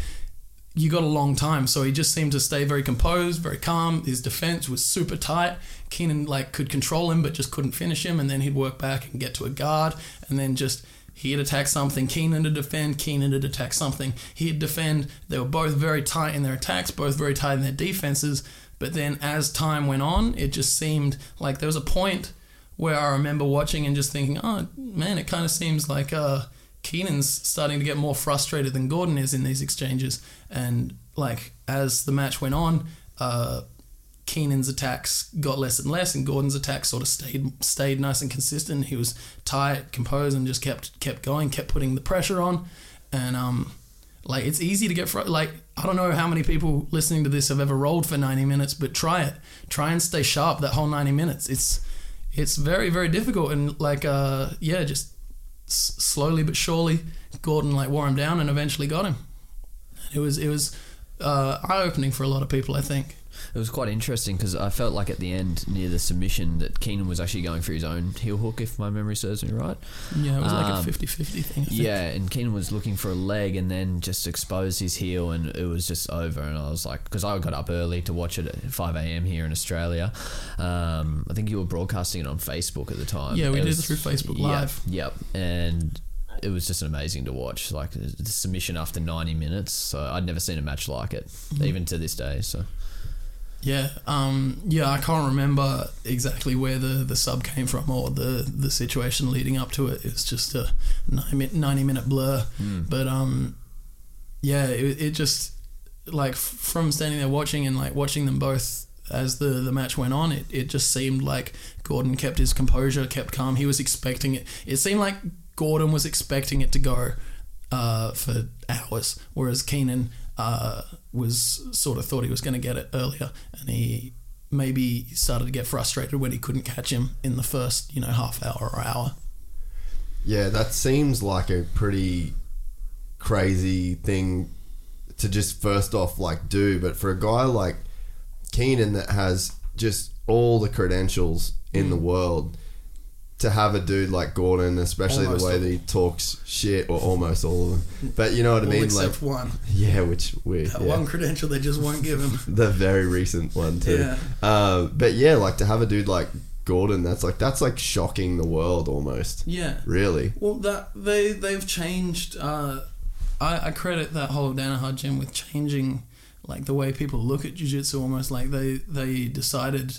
you got a long time, so he just seemed to stay very composed, very calm. His defense was super tight. Keenan like could control him, but just couldn't finish him, and then he'd work back and get to a guard, and then just he'd attack something. Keenan to defend, Keenan to attack something. He'd defend. They were both very tight in their attacks, both very tight in their defenses. But then as time went on, it just seemed like there was a point where I remember watching and just thinking, oh man, it kind of seems like uh, Keenan's starting to get more frustrated than Gordon is in these exchanges. And like as the match went on, uh, Keenan's attacks got less and less, and Gordon's attacks sort of stayed stayed nice and consistent. He was tight, composed, and just kept kept going, kept putting the pressure on. And um, like it's easy to get fr- like I don't know how many people listening to this have ever rolled for 90 minutes, but try it. Try and stay sharp that whole 90 minutes. It's it's very very difficult and like uh yeah, just s- slowly but surely Gordon like wore him down and eventually got him. It was it was uh, eye opening for a lot of people, I think. It was quite interesting because I felt like at the end near the submission that Keenan was actually going for his own heel hook, if my memory serves me right. Yeah, it was like a Um, 50-50 thing. Yeah, and Keenan was looking for a leg and then just exposed his heel and it was just over. And I was like, because I got up early to watch it at 5 a.m. here in Australia. Um, I think you were broadcasting it on Facebook at the time. Yeah, we It did was- through Facebook Live. Yep, and it was just amazing to watch. Like the submission after 90 minutes. So I'd never seen a match like it, Mm-hmm. even to this day. So Yeah, um, yeah, I can't remember exactly where the, the sub came from or the, the situation leading up to it. It's just a 90 minute, 90 minute blur. But um, yeah, it, it just, like, from standing there watching and, like, watching them both as the, the match went on, it, it just seemed like Gordon kept his composure, kept calm. He was expecting it. It seemed like Gordon was expecting it to go uh, for hours, whereas Keenan uh, was sort of thought he was going to get it earlier, and he maybe started to get frustrated when he couldn't catch him in the first, you know, half hour or hour. Yeah, that seems like a pretty crazy thing to just first off like do, but for a guy like Keenan that has just all the credentials in Mm. the world to have a dude like Gordon, especially Almost the way that he talks shit, or almost all of them. But you know what I All mean? except Like, one. yeah, which we That yeah. one credential they just won't give him. the very recent one too. Yeah. Um, but yeah, like to have a dude like Gordon, that's like that's like shocking the world almost. Yeah. Really. Well, that they they've changed. Uh, I, I credit that whole Danaher gym with changing like the way people look at jiu-jitsu almost like they they decided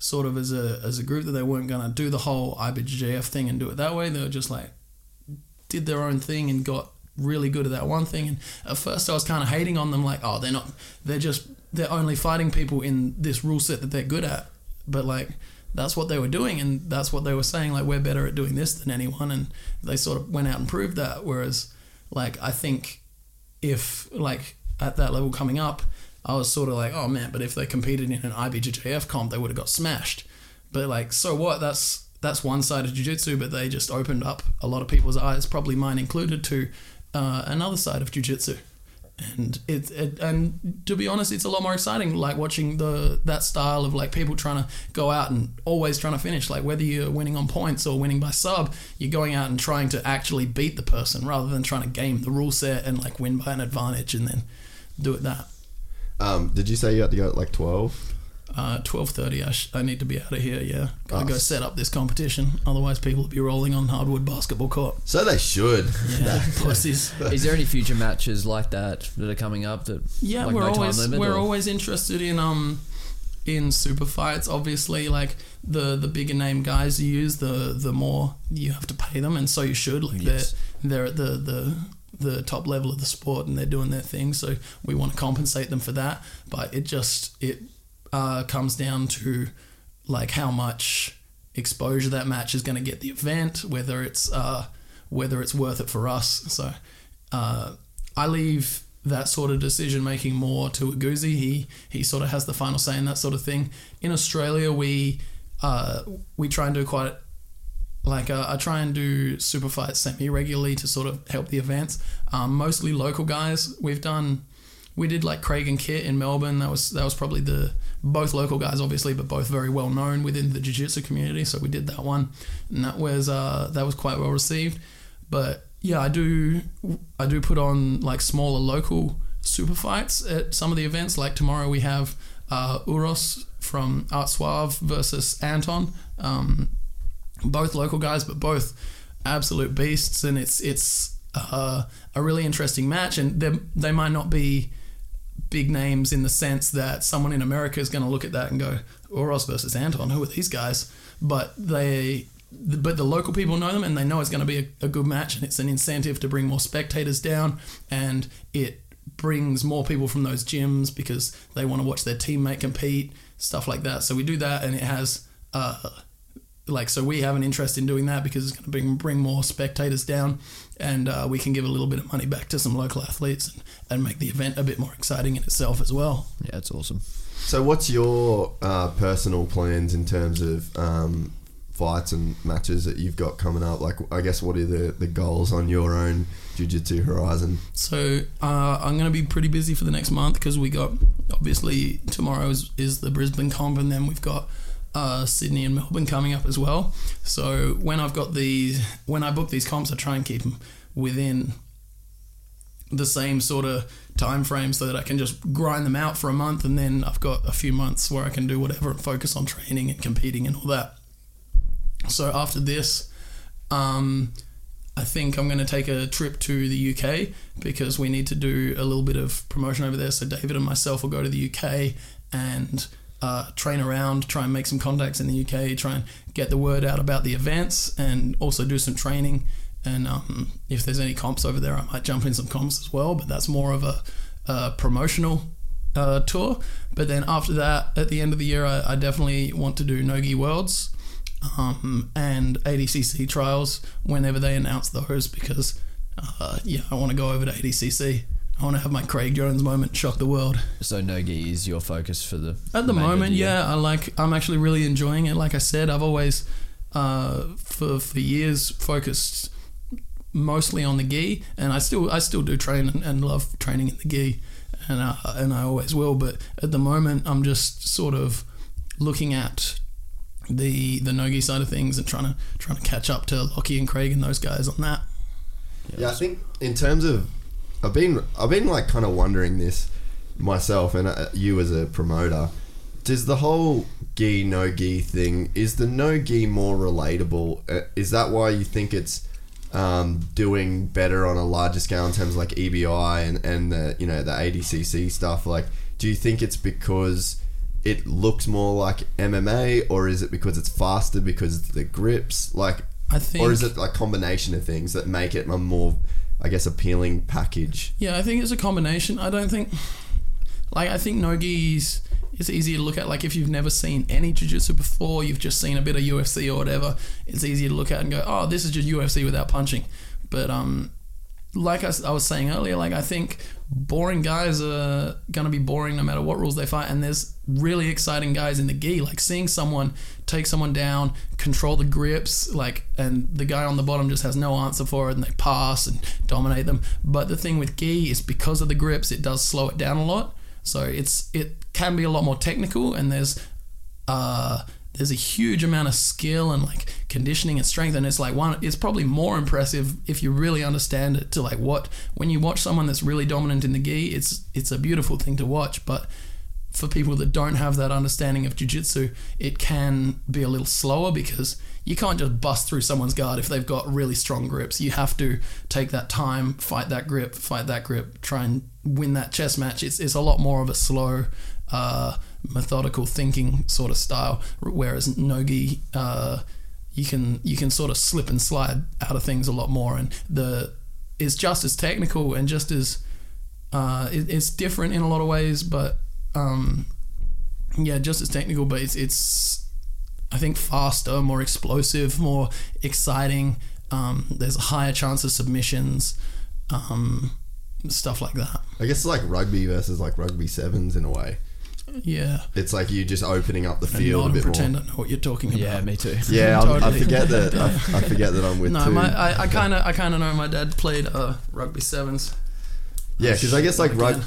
sort of as a as a group that they weren't to do the whole IBJJF thing and do it that way. They were just like did their own thing and got really good at that one thing. And at first I was kind of hating on them like oh they're not they're just they're only fighting people in this rule set that they're good at. But like that's what they were doing and that's what they were saying like we're better at doing this than anyone. And they sort of went out and proved that. Whereas like I think if like at that level coming up I was sort of like oh man but if they competed in an IBJJF comp they would have got smashed. But like so what? That's that's one side of jiu-jitsu but they just opened up a lot of people's eyes probably mine included to uh, another side of jiu-jitsu. And it, it and to be honest it's a lot more exciting like watching the that style of like people trying to go out and always trying to finish. Like whether you're winning on points or winning by sub you're going out and trying to actually beat the person rather than trying to game the rule set and like win by an advantage and then do it that Um, did you say you had to go at like twelve? uh, 12.30 I, sh- I need to be out of here yeah gotta go set up this competition otherwise people will be rolling on hardwood basketball court So they should. yeah pussies is there any future matches like that that are coming up that Yeah, like we're no always limit, we're or- always interested in um in super fights. Obviously, like the the bigger name guys you use, the the more you have to pay them, and so you should. Like Yes. they're they're at the the the top level of the sport and they're doing their thing. So we want to compensate them for that. But it just it uh, comes down to like how much exposure that match is going to get the event, whether it's uh, whether it's worth it for us. So uh, I leave that sort of decision making more to Aguzi. He he sort of has the final say in that sort of thing. In Australia, we uh, we try and do quite like uh, I try and do super fights semi regularly to sort of help the events. Um, mostly local guys. We've done we did like Craig and Kit in Melbourne. That was that was probably the both local guys, obviously, but both very well known within the jiu-jitsu community. So we did that one, and that was uh, that was quite well received. But yeah, I do I do put on like smaller local super fights at some of the events. Like tomorrow we have uh, Uros from Art Suave versus Anton. Um, both local guys, but both absolute beasts, and it's it's uh, a really interesting match. And they they might not be big names in the sense that someone in America is going to look at that and go, Oros versus Anton, who are these guys? But they but the local people know them and they know it's going to be a, a, good match and it's an incentive to bring more spectators down and it brings more people from those gyms because they want to watch their teammate compete stuff like that so we do that and it has uh, like so we have an interest in doing that because it's going to bring bring more spectators down and uh, we can give a little bit of money back to some local athletes and, and make the event a bit more exciting in itself as well yeah it's awesome so what's your uh, personal plans in terms of um, fights and matches that you've got coming up? Like, I guess, what are the, the goals on your own Jiu Jitsu horizon? So, uh, I'm going to be pretty busy for the next month because we got, obviously, tomorrow is, is the Brisbane comp, and then we've got uh, Sydney and Melbourne coming up as well. So, when I've got these, when I book these comps, I try and keep them within the same sort of time frame so that I can just grind them out for a month and then I've got a few months where I can do whatever and focus on training and competing and all that. So after this, um, I think I'm going to take a trip to the UK because we need to do a little bit of promotion over there. So David and myself will go to the UK and uh, train around, try and make some contacts in the UK, try and get the word out about the events, and also do some training. And um, if there's any comps over there, I might jump in some comps as well. But that's more of a, a promotional uh, tour. But then after that, at the end of the year, I, I definitely want to do Nogi Worlds um, and ADCC trials whenever they announce those because, uh, yeah, I want to go over to ADCC. I want to have my Craig Jones moment, shock the world. So Nogi is your focus for the at the moment. Yeah, I like. I'm actually really enjoying it. Like I said, I've always, uh, for for years, focused mostly on the gi, and I still I still do train and, and love training in the gi, and uh, and I always will. But at the moment, I'm just sort of looking at the the Nogi side of things and trying to trying to catch up to Lockie and Craig and those guys on that. Yeah, I think in terms of I've been I've been like kind of wondering this myself and uh, you as a promoter. Does the whole gi no gi thing is the no gi more relatable? Uh, is that why you think it's um, doing better on a larger scale in terms of like EBI and and the you know the ADCC stuff? Like, do you think it's because it looks more like MMA, or is it because it's faster because the grips? Like, I think, or is it like combination of things that make it a more, I guess, appealing package? Yeah, I think it's a combination. I don't think, like, I think Nogi's it's easier to look at. Like, if you've never seen any jiu-jitsu before, you've just seen a bit of UFC or whatever. It's easier to look at and go, oh, this is just UFC without punching. But um, like I, I was saying earlier, like I think boring guys are going to be boring no matter what rules they fight. And there's really exciting guys in the gi, like seeing someone take someone down, control the grips, like, and the guy on the bottom just has no answer for it and they pass and dominate them. But the thing with gi is because of the grips, it does slow it down a lot. So it's it can be a lot more technical, and there's uh, there's a huge amount of skill and like conditioning and strength and it's like one it's probably more impressive if you really understand it to like what when you watch someone that's really dominant in the gi it's it's a beautiful thing to watch but for people that don't have that understanding of jiu-jitsu it can be a little slower because you can't just bust through someone's guard if they've got really strong grips. You have to take that time fight that grip fight that grip try and win that chess match. It's, it's a lot more of a slow uh, methodical thinking sort of style. Whereas Nogi, uh, you can you can sort of slip and slide out of things a lot more, and the is just as technical and just as uh, it, it's different in a lot of ways, but um, yeah, just as technical. But it's it's I think faster, more explosive, more exciting. Um, there's a higher chance of submissions, um, stuff like that. I guess it's like rugby versus like rugby sevens in a way. Yeah. It's like you just opening up the And field nod a and bit pretend more. I know what you're talking about. Yeah, me too. Yeah, I'm, I forget that. I, I forget that I'm with No, two. my, I, I kind of, I kind of know my dad played uh, rugby sevens. yeah, because I guess like Again. rug.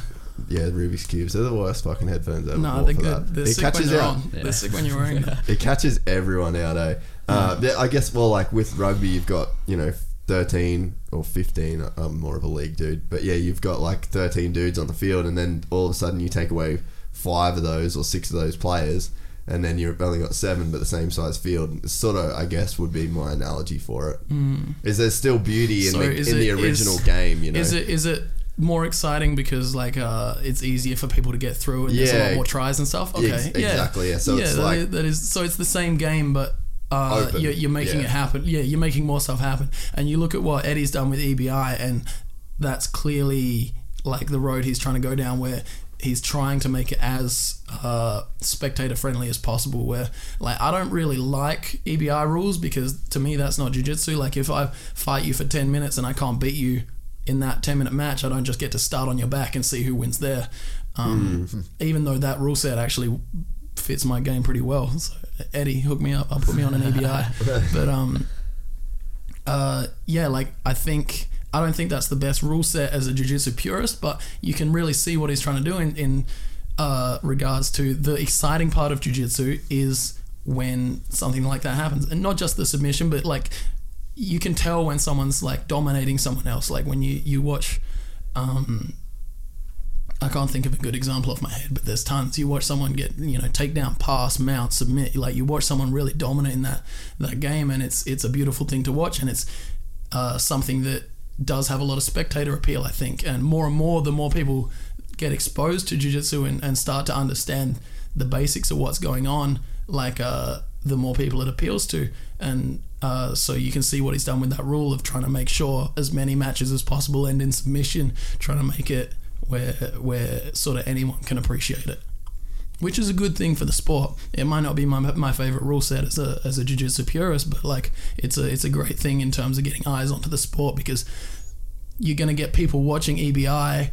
Yeah, Rubik's cubes. They're the worst fucking headphones ever. No, bought they're for good. that. They're It sick catches they're out. on. They're sick when you're wearing them. It catches everyone out, eh? Uh, yeah, I guess. Well, like with rugby, you've got you know thirteen or fifteen. I'm more of a league dude, but yeah, you've got like thirteen dudes on the field, and then all of a sudden you take away five of those or six of those players, and then you've only got seven, but the same size field. Sort of, I guess, would be my analogy for it. Is there still beauty in So the in the original is- game? You know, Is it is it more exciting because like uh, it's easier for people to get through and there's a lot more tries and stuff? Okay, Ex- yeah, exactly, yeah. So yeah, it's that like- is- that is so it's the same game, but. Uh, you're, you're making yeah. it happen. Yeah, you're making more stuff happen. And you look at what Eddie's done with EBI, and that's clearly like the road he's trying to go down, where he's trying to make it as uh, spectator friendly as possible. Where like I don't really like EBI rules because to me that's not jujitsu. Like if I fight you for ten minutes and I can't beat you in that ten minute match, I don't just get to start on your back and see who wins there. Um, Hmm. Even though that rule set actually fits my game pretty well. So Eddie, hook me up. I'll put me on an EBI. but um, uh, yeah, like I think I don't think that's the best rule set as a jiu-jitsu purist, but you can really see what he's trying to do in in uh, regards to the exciting part of jiu-jitsu is when something like that happens, and not just the submission, but like you can tell when someone's like dominating someone else. Like when you you watch. Um, I can't think of a good example off my head, but there's tons. You watch someone get, you know, take down, pass, mount, submit. Like you watch someone really dominate in that that game, and it's it's a beautiful thing to watch, and it's uh, something that does have a lot of spectator appeal, I think. And more and more, the more people get exposed to jiu-jitsu and, and start to understand the basics of what's going on, like uh, the more people it appeals to. And uh, so you can see what he's done with that rule of trying to make sure as many matches as possible end in submission, trying to make it where where sort of anyone can appreciate it. Which is a good thing for the sport. It might not be my, my favorite rule set as a as a jiu-jitsu purist, but like it's a it's a great thing in terms of getting eyes onto the sport because you're going to get people watching EBI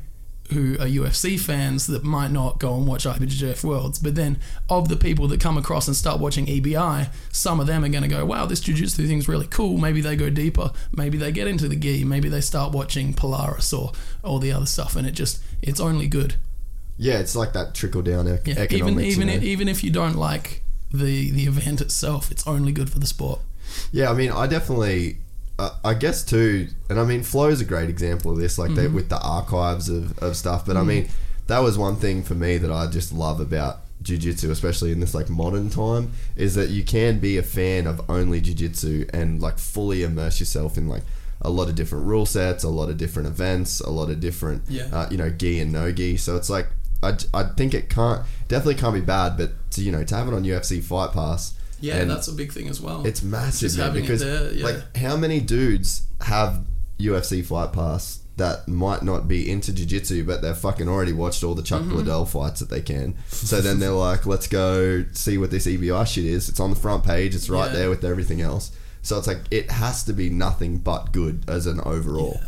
who are UFC fans that might not go and watch IBJJF Worlds. But then, of the people that come across and start watching EBI, some of them are going to go, wow, this jiu-jitsu thing's really cool. Maybe they go deeper. Maybe they get into the gi. Maybe they start watching Polaris or all the other stuff. And it just, it's only good. Yeah, it's like that trickle down ec- Yeah, even even you know? even if you don't like the the event itself, it's only good for the sport. Yeah, I mean, I definitely, uh, I guess too, and I mean, Flow is a great example of this, like they, with the archives of, of stuff. But I mean, that was one thing for me that I just love about jiu-jitsu especially in this like modern time is that you can be a fan of only jiu-jitsu and like fully immerse yourself in like a lot of different rule sets a lot of different events a lot of different Yeah. uh, you know gi and no gi so it's like I, I think it can't definitely can't be bad but to you know to have it on UFC Fight Pass Yeah, and that's a big thing as well. it's massive man, because there, yeah. like how many dudes have UFC Fight Pass that might not be into jiu-jitsu but they've fucking already watched all the Chuck Mm-hmm. Liddell fights that they can so then they're like let's go see what this EBI shit is it's on the front page it's right Yeah. there with everything else so it's like it has to be nothing but good as an overall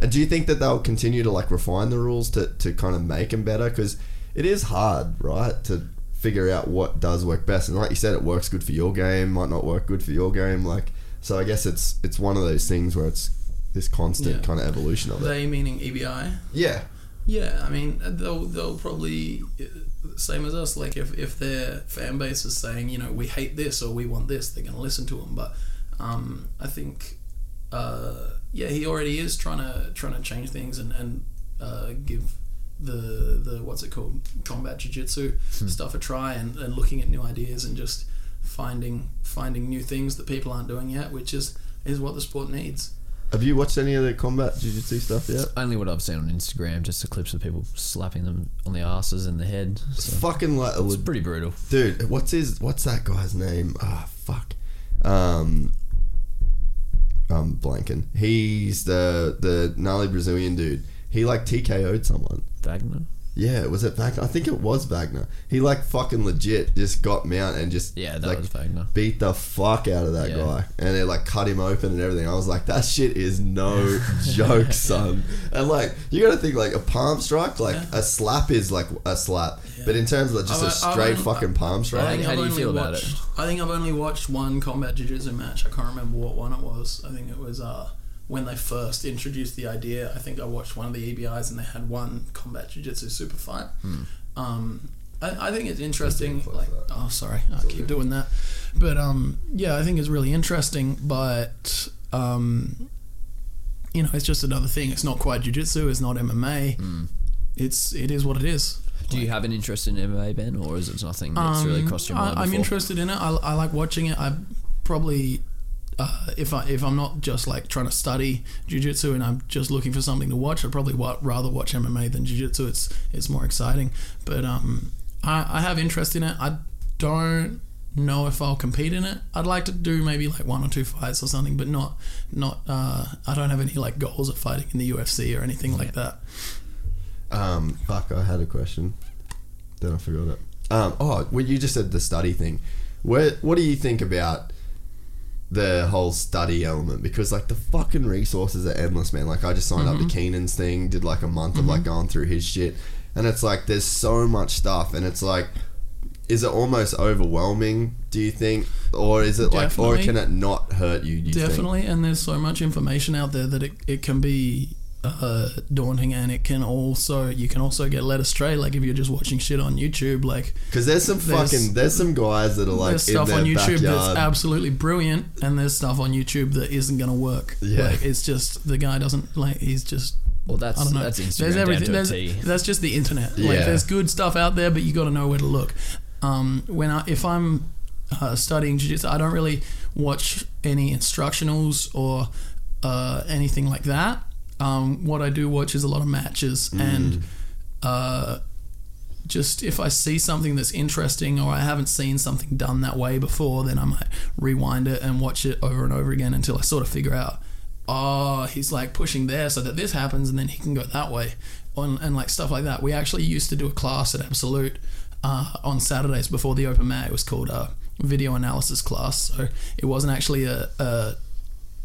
and do you think that they'll continue to like refine the rules to, to kind of make them better because it is hard right to figure out what does work best and like you said it works good for your game might not work good for your game like so I guess it's it's one of those things where it's this constant Yeah. kind of evolution of it they meaning EBI. yeah Yeah, I mean they'll they'll probably uh, same as us. Like if if their fan base is saying you know we hate this or we want this, they're gonna listen to them. But um, I think uh, yeah, he already is trying to trying to change things and and uh, give the the what's it called combat jiu-jitsu stuff a try and, and looking at new ideas and just finding finding new things that people aren't doing yet, which is is what the sport needs. have you watched any of the combat jiu-jitsu stuff yet Only what I've seen on Instagram, just the clips of people slapping them on the asses and the head. it's So fucking like a it's pretty brutal. dude what's his what's that guy's name ah fuck um um blanking. He's the the gnarly Brazilian dude. He like TKO'd someone. Wagner. Yeah, was it Wagner? I think it was Wagner. He like fucking legit just got mount and just Yeah, that like, was Wagner. beat the fuck out of that Yeah. guy, and they like cut him open and everything. I was like, that shit is no joke, son. And like, you got to think like a palm strike, like a slap is like a slap, but in terms of like, just a I've- I've straight only- fucking palm strike, think- how I've do you only feel about watched- I think I've only watched one combat jiu-jitsu match. I can't remember what one it was. I think it was uh, when they first introduced the idea. I think I watched one of the EBIs and they had one combat jiu-jitsu super fight. Hmm. Um, I, I think it's interesting. flip Like, that. oh, sorry, I keep doing that. But um, yeah, I think it's really interesting. But um, you know, it's just another thing. It's not quite jiu-jitsu. It's not MMA. It's it is what it is. Do you have an interest in MMA, Ben, or is it nothing that's really Um, crossed your mind? I, I'm interested in it. I, I like watching it. I probably, uh, if I if I'm not just like trying to study jujitsu and I'm just looking for something to watch, I'd probably wa- rather watch MMA than jujitsu. It's it's more exciting. But um, I, I have interest in it. I don't know if I'll compete in it. I'd like to do maybe like one or two fights or something, but not not. Uh, I don't have any like goals of fighting in the UFC or anything like that. Um, fuck, I had a question. Then I forgot it. Um, oh, well, you just said the study thing. Where, what do you think about the whole study element? Because like the fucking resources are endless, man. Like I just signed up to Keenan's thing, did like a month of like going through his shit, and it's like there's so much stuff, and it's like, is it almost overwhelming? Do you think, or is it like, or can it not hurt you? Do you think? Definitely, and there's so much information out there that it, it can be uh, daunting, and it can also you can also get led astray. Like if you're just watching shit on YouTube, like Because there's some There's- fucking there's some guys that are like there's in stuff their on YouTube backyard. that's absolutely brilliant, and there's stuff on YouTube that isn't gonna work. Yeah. like, it's just the guy doesn't like he's just. Well, that's I don't know. that's Instagram there's everything. down to There's, a T. that's just the internet. Like Yeah. there's good stuff out there, but you got to know where to look. Um, when I, if I'm uh, studying jiu-jitsu, I don't really watch any instructionals or uh, anything like that. Um, what I do watch is a lot of matches and uh, just if I see something that's interesting or I haven't seen something done that way before, then I might rewind it and watch it over and over again until I sort of figure out, oh, he's like pushing there so that this happens and then he can go that way. On, and like stuff like that. We actually used to do a class at Absolute uh, on Saturdays before the open mat. It was called a video analysis class. So it wasn't actually a, a,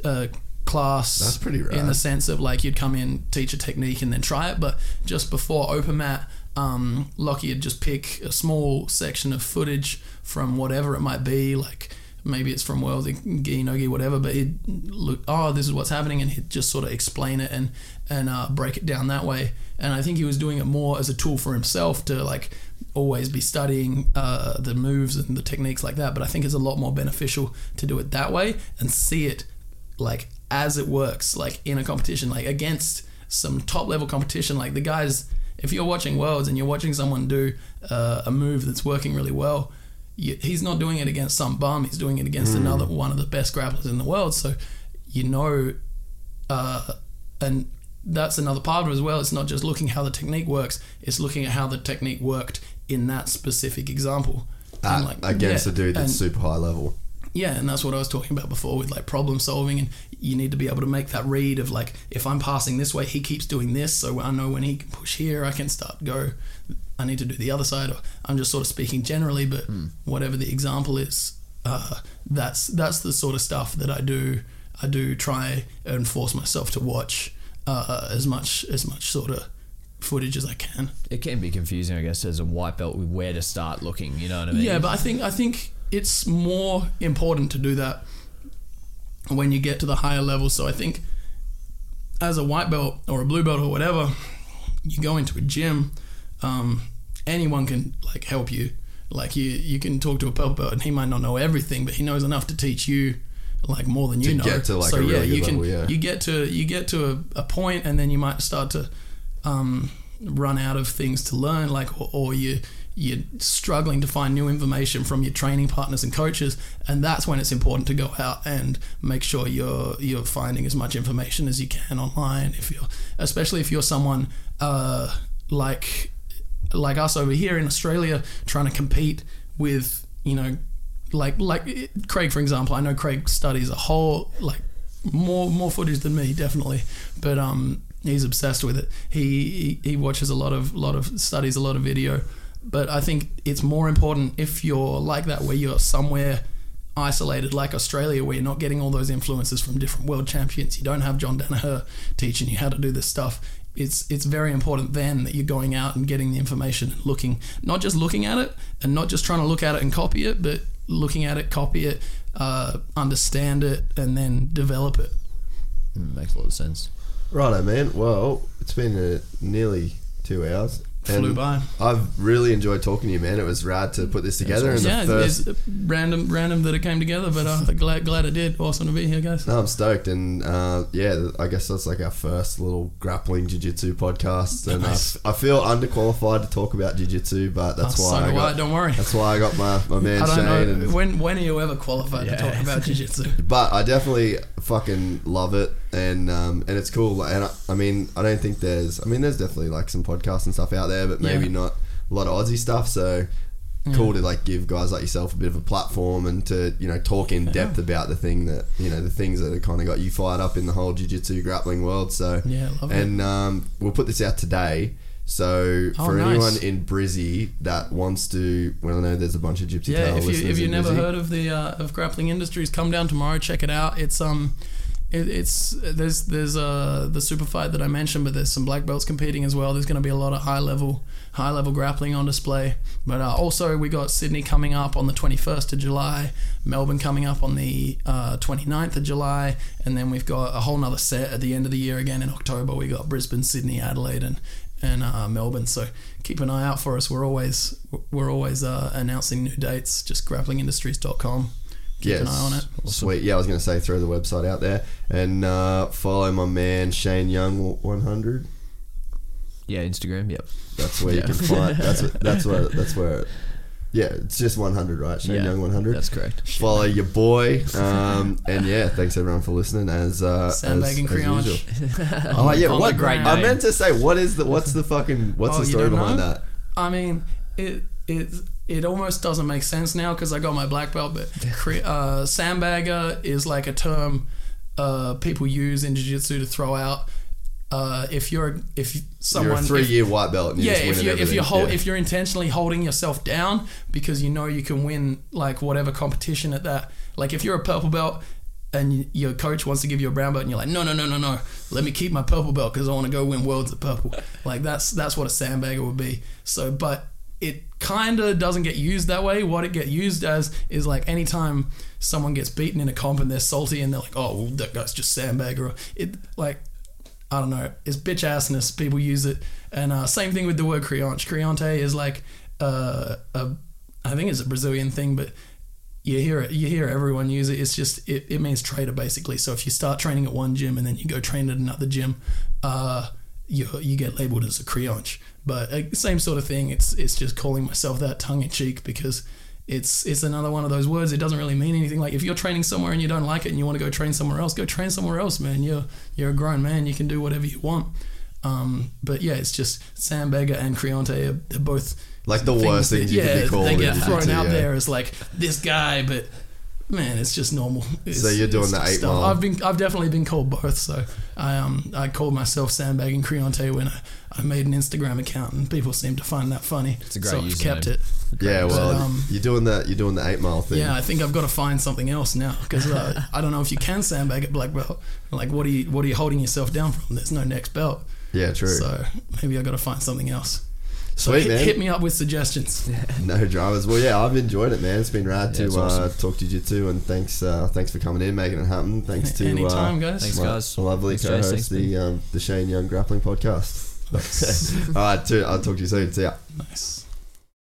a class That's pretty in the sense of like you'd come in, teach a technique, and then try it. But just before open mat, um, Lockie would just pick a small section of footage from whatever it might be, like maybe it's from World Gi No Gi, whatever. But he'd look, oh, this is what's happening, and he'd just sort of explain it and and uh, break it down that way. And I think he was doing it more as a tool for himself to like always be studying uh, the moves and the techniques like that. But I think it's a lot more beneficial to do it that way and see it like as it works, like in a competition, like against some top level competition. Like the guys, if you're watching Worlds and you're watching someone do uh, a move that's working really well, you, he's not doing it against some bum. He's doing it against another one of the best grapplers in the world. So you know, uh, and that's another part of it as well. It's not just looking how the technique works; it's looking at how the technique worked in that specific example. And, At- against yeah, a dude that's super high level. Yeah, and that's what I was talking about before with like problem solving, and you need to be able to make that read of like if I'm passing this way, he keeps doing this, so I know when he can push here, I can start go. I need to do the other side, or I'm just sort of speaking generally, but whatever the example is, uh, that's that's the sort of stuff that I do. I do try and force myself to watch uh, as much as much sort of footage as I can. It can be confusing, I guess, as a white belt with where to start looking. You know what I mean? Yeah, but I think I think it's more important to do that when you get to the higher level. So I think as a white belt or a blue belt or whatever, you go into a gym, um, anyone can like help you. Like you, you can talk to a purple belt and he might not know everything, but he knows enough to teach you like more than you To know. get to, like, so really yeah, you can level, yeah. you get to you get to a, a point and then you might start to um, run out of things to learn, like or, or you you're struggling to find new information from your training partners and coaches, and that's when it's important to go out and make sure you're you're finding as much information as you can online. If you're, especially if you're someone uh, like like us over here in Australia, trying to compete with you know like like Craig for example. I know Craig studies a whole like more more footage than me, definitely. But um, he's obsessed with it. He, he he watches a lot of lot of studies, a lot of video. But I think it's more important if you're like that, where you're somewhere isolated, like Australia, where you're not getting all those influences from different world champions. You don't have John Danaher teaching you how to do this stuff. It's it's very important then that you're going out and getting the information, and looking, not just looking at it, and not just trying to look at it and copy it, but looking at it, copy it, uh, understand it, and then develop it. Mm, makes a lot of sense. Righto, man. Well, it's been uh, nearly two hours. Flew by. I've really enjoyed talking to you, man. It was rad to put this together. And Yeah, first, it's random random that it came together, but uh, glad glad it did. Awesome to be here, guys. no, I'm stoked, and uh, yeah, I guess that's like our first little grappling jiu-jitsu podcast, and Nice. I, I feel underqualified to talk about jiu-jitsu, but that's Oh, why so I got. Don't worry. That's why I got my, my man I don't Shane. know And, when when are you ever qualified to talk about jiu-jitsu? but I definitely fucking love it, and um, and it's cool. And I, I mean, I don't think there's. I mean, there's definitely like some podcasts and stuff out there, but maybe Yeah. not a lot of Aussie stuff. So cool to like give guys like yourself a bit of a platform and to you know talk in depth about the thing that you know the things that have kind of got you fired up in the whole jiu-jitsu grappling world. So Yeah, love it. and um, we'll put this out today. So Oh, for nice. anyone in Brizzy that wants to, well, I know there's a bunch of Gypsy Yeah, Tale if you listeners if you in never Brizzy. heard of the uh, of grappling industries, come down tomorrow, check it out. It's um, it, it's there's there's uh the super fight that I mentioned, but there's some black belts competing as well. There's going to be a lot of high level high level grappling on display. But uh, also we got Sydney coming up on the 21st of July, Melbourne coming up on the uh, 29th of July, and then we've got a whole nother set at the end of the year again in October. We got Brisbane, Sydney, Adelaide, and and uh, Melbourne. So keep an eye out for us. We're always we're always uh, announcing new dates. Just grapplingindustries.com. Keep an eye on it. Sweet. Yeah, I was going to say throw the website out there and uh, follow my man Shane Young 100. Yeah, Instagram. Yep. That's where you can find. That's what, that's where that's where. Yeah, it's just 100, right? Shane Yeah, Young 100. That's correct. Follow your boy, um, and yeah, thanks everyone for listening. As uh, as, Sandbag and as Creonte. usual. Oh yeah, what the great I meant to say, what is the what's the fucking what's Oh, the story behind know? that? I mean, it it it almost doesn't make sense now because I got my black belt. But cre- uh, sandbagger is like a term uh, people use in jiu-jitsu to throw out uh, if you're if someone You're a three if- year white belt. Yeah, just if you if you hold Yeah. if you're intentionally holding yourself down because you know you can win like whatever competition at that. Like if you're a purple belt and your coach wants to give you a brown belt and you're like, no, no, no, no, no, let me keep my purple belt because I want to go win worlds at purple. Like that's that's what a sandbagger would be. So, but it kind of doesn't get used that way. What it get used as is like anytime someone gets beaten in a comp and they're salty and they're like, oh, well, that guy's just sandbagger. It like I don't know, it's bitch assness. People use it, and uh, same thing with the word creonte. Creonte is like uh, a, I think it's a Brazilian thing, but you hear it, you hear everyone use it. It's just it, it means traitor basically. So if you start training at one gym and then you go train at another gym, uh, you you get labeled as a creonte. But uh, same sort of thing. It's it's just calling myself that tongue in cheek because it's it's another one of those words. It doesn't really mean anything. Like if you're training somewhere and you don't like it and you want to go train somewhere else, go train somewhere else, man. You're you're a grown man. You can do whatever you want. Um, but yeah, it's just sandbagger and creonte are they're both Like the worst that- things you yeah, could be called They get thrown out yeah. there as like this guy, but man, it's just normal. It's, So you're doing the eight stuff. mile. I've been I've definitely been called both. So I um I called myself sandbag and creonte when I, I made an Instagram account and people seem to find that funny. It's a great so I've username. kept it. Yeah, well, But, um, you're doing that. You're doing the eight mile thing. Yeah, I think I've got to find something else now because uh, I don't know if you can sandbag at black belt. Like, what are you what are you holding yourself down from? There's no next belt. yeah, true. So maybe I got to find something else. So Sweet, hit, man. hit me up with suggestions. No dramas. Well, yeah, I've enjoyed it, man. It's been rad Yeah, to it's uh, awesome. talk jiu-jitsu and thanks, uh, thanks for coming in, making it happen. Thanks to Anytime, uh, guys. Thanks, my guys. lovely Thanks, co-host, Thanks, the um, the Shane Young Grappling Podcast. All right, too, I'll talk to you soon. See ya. Nice.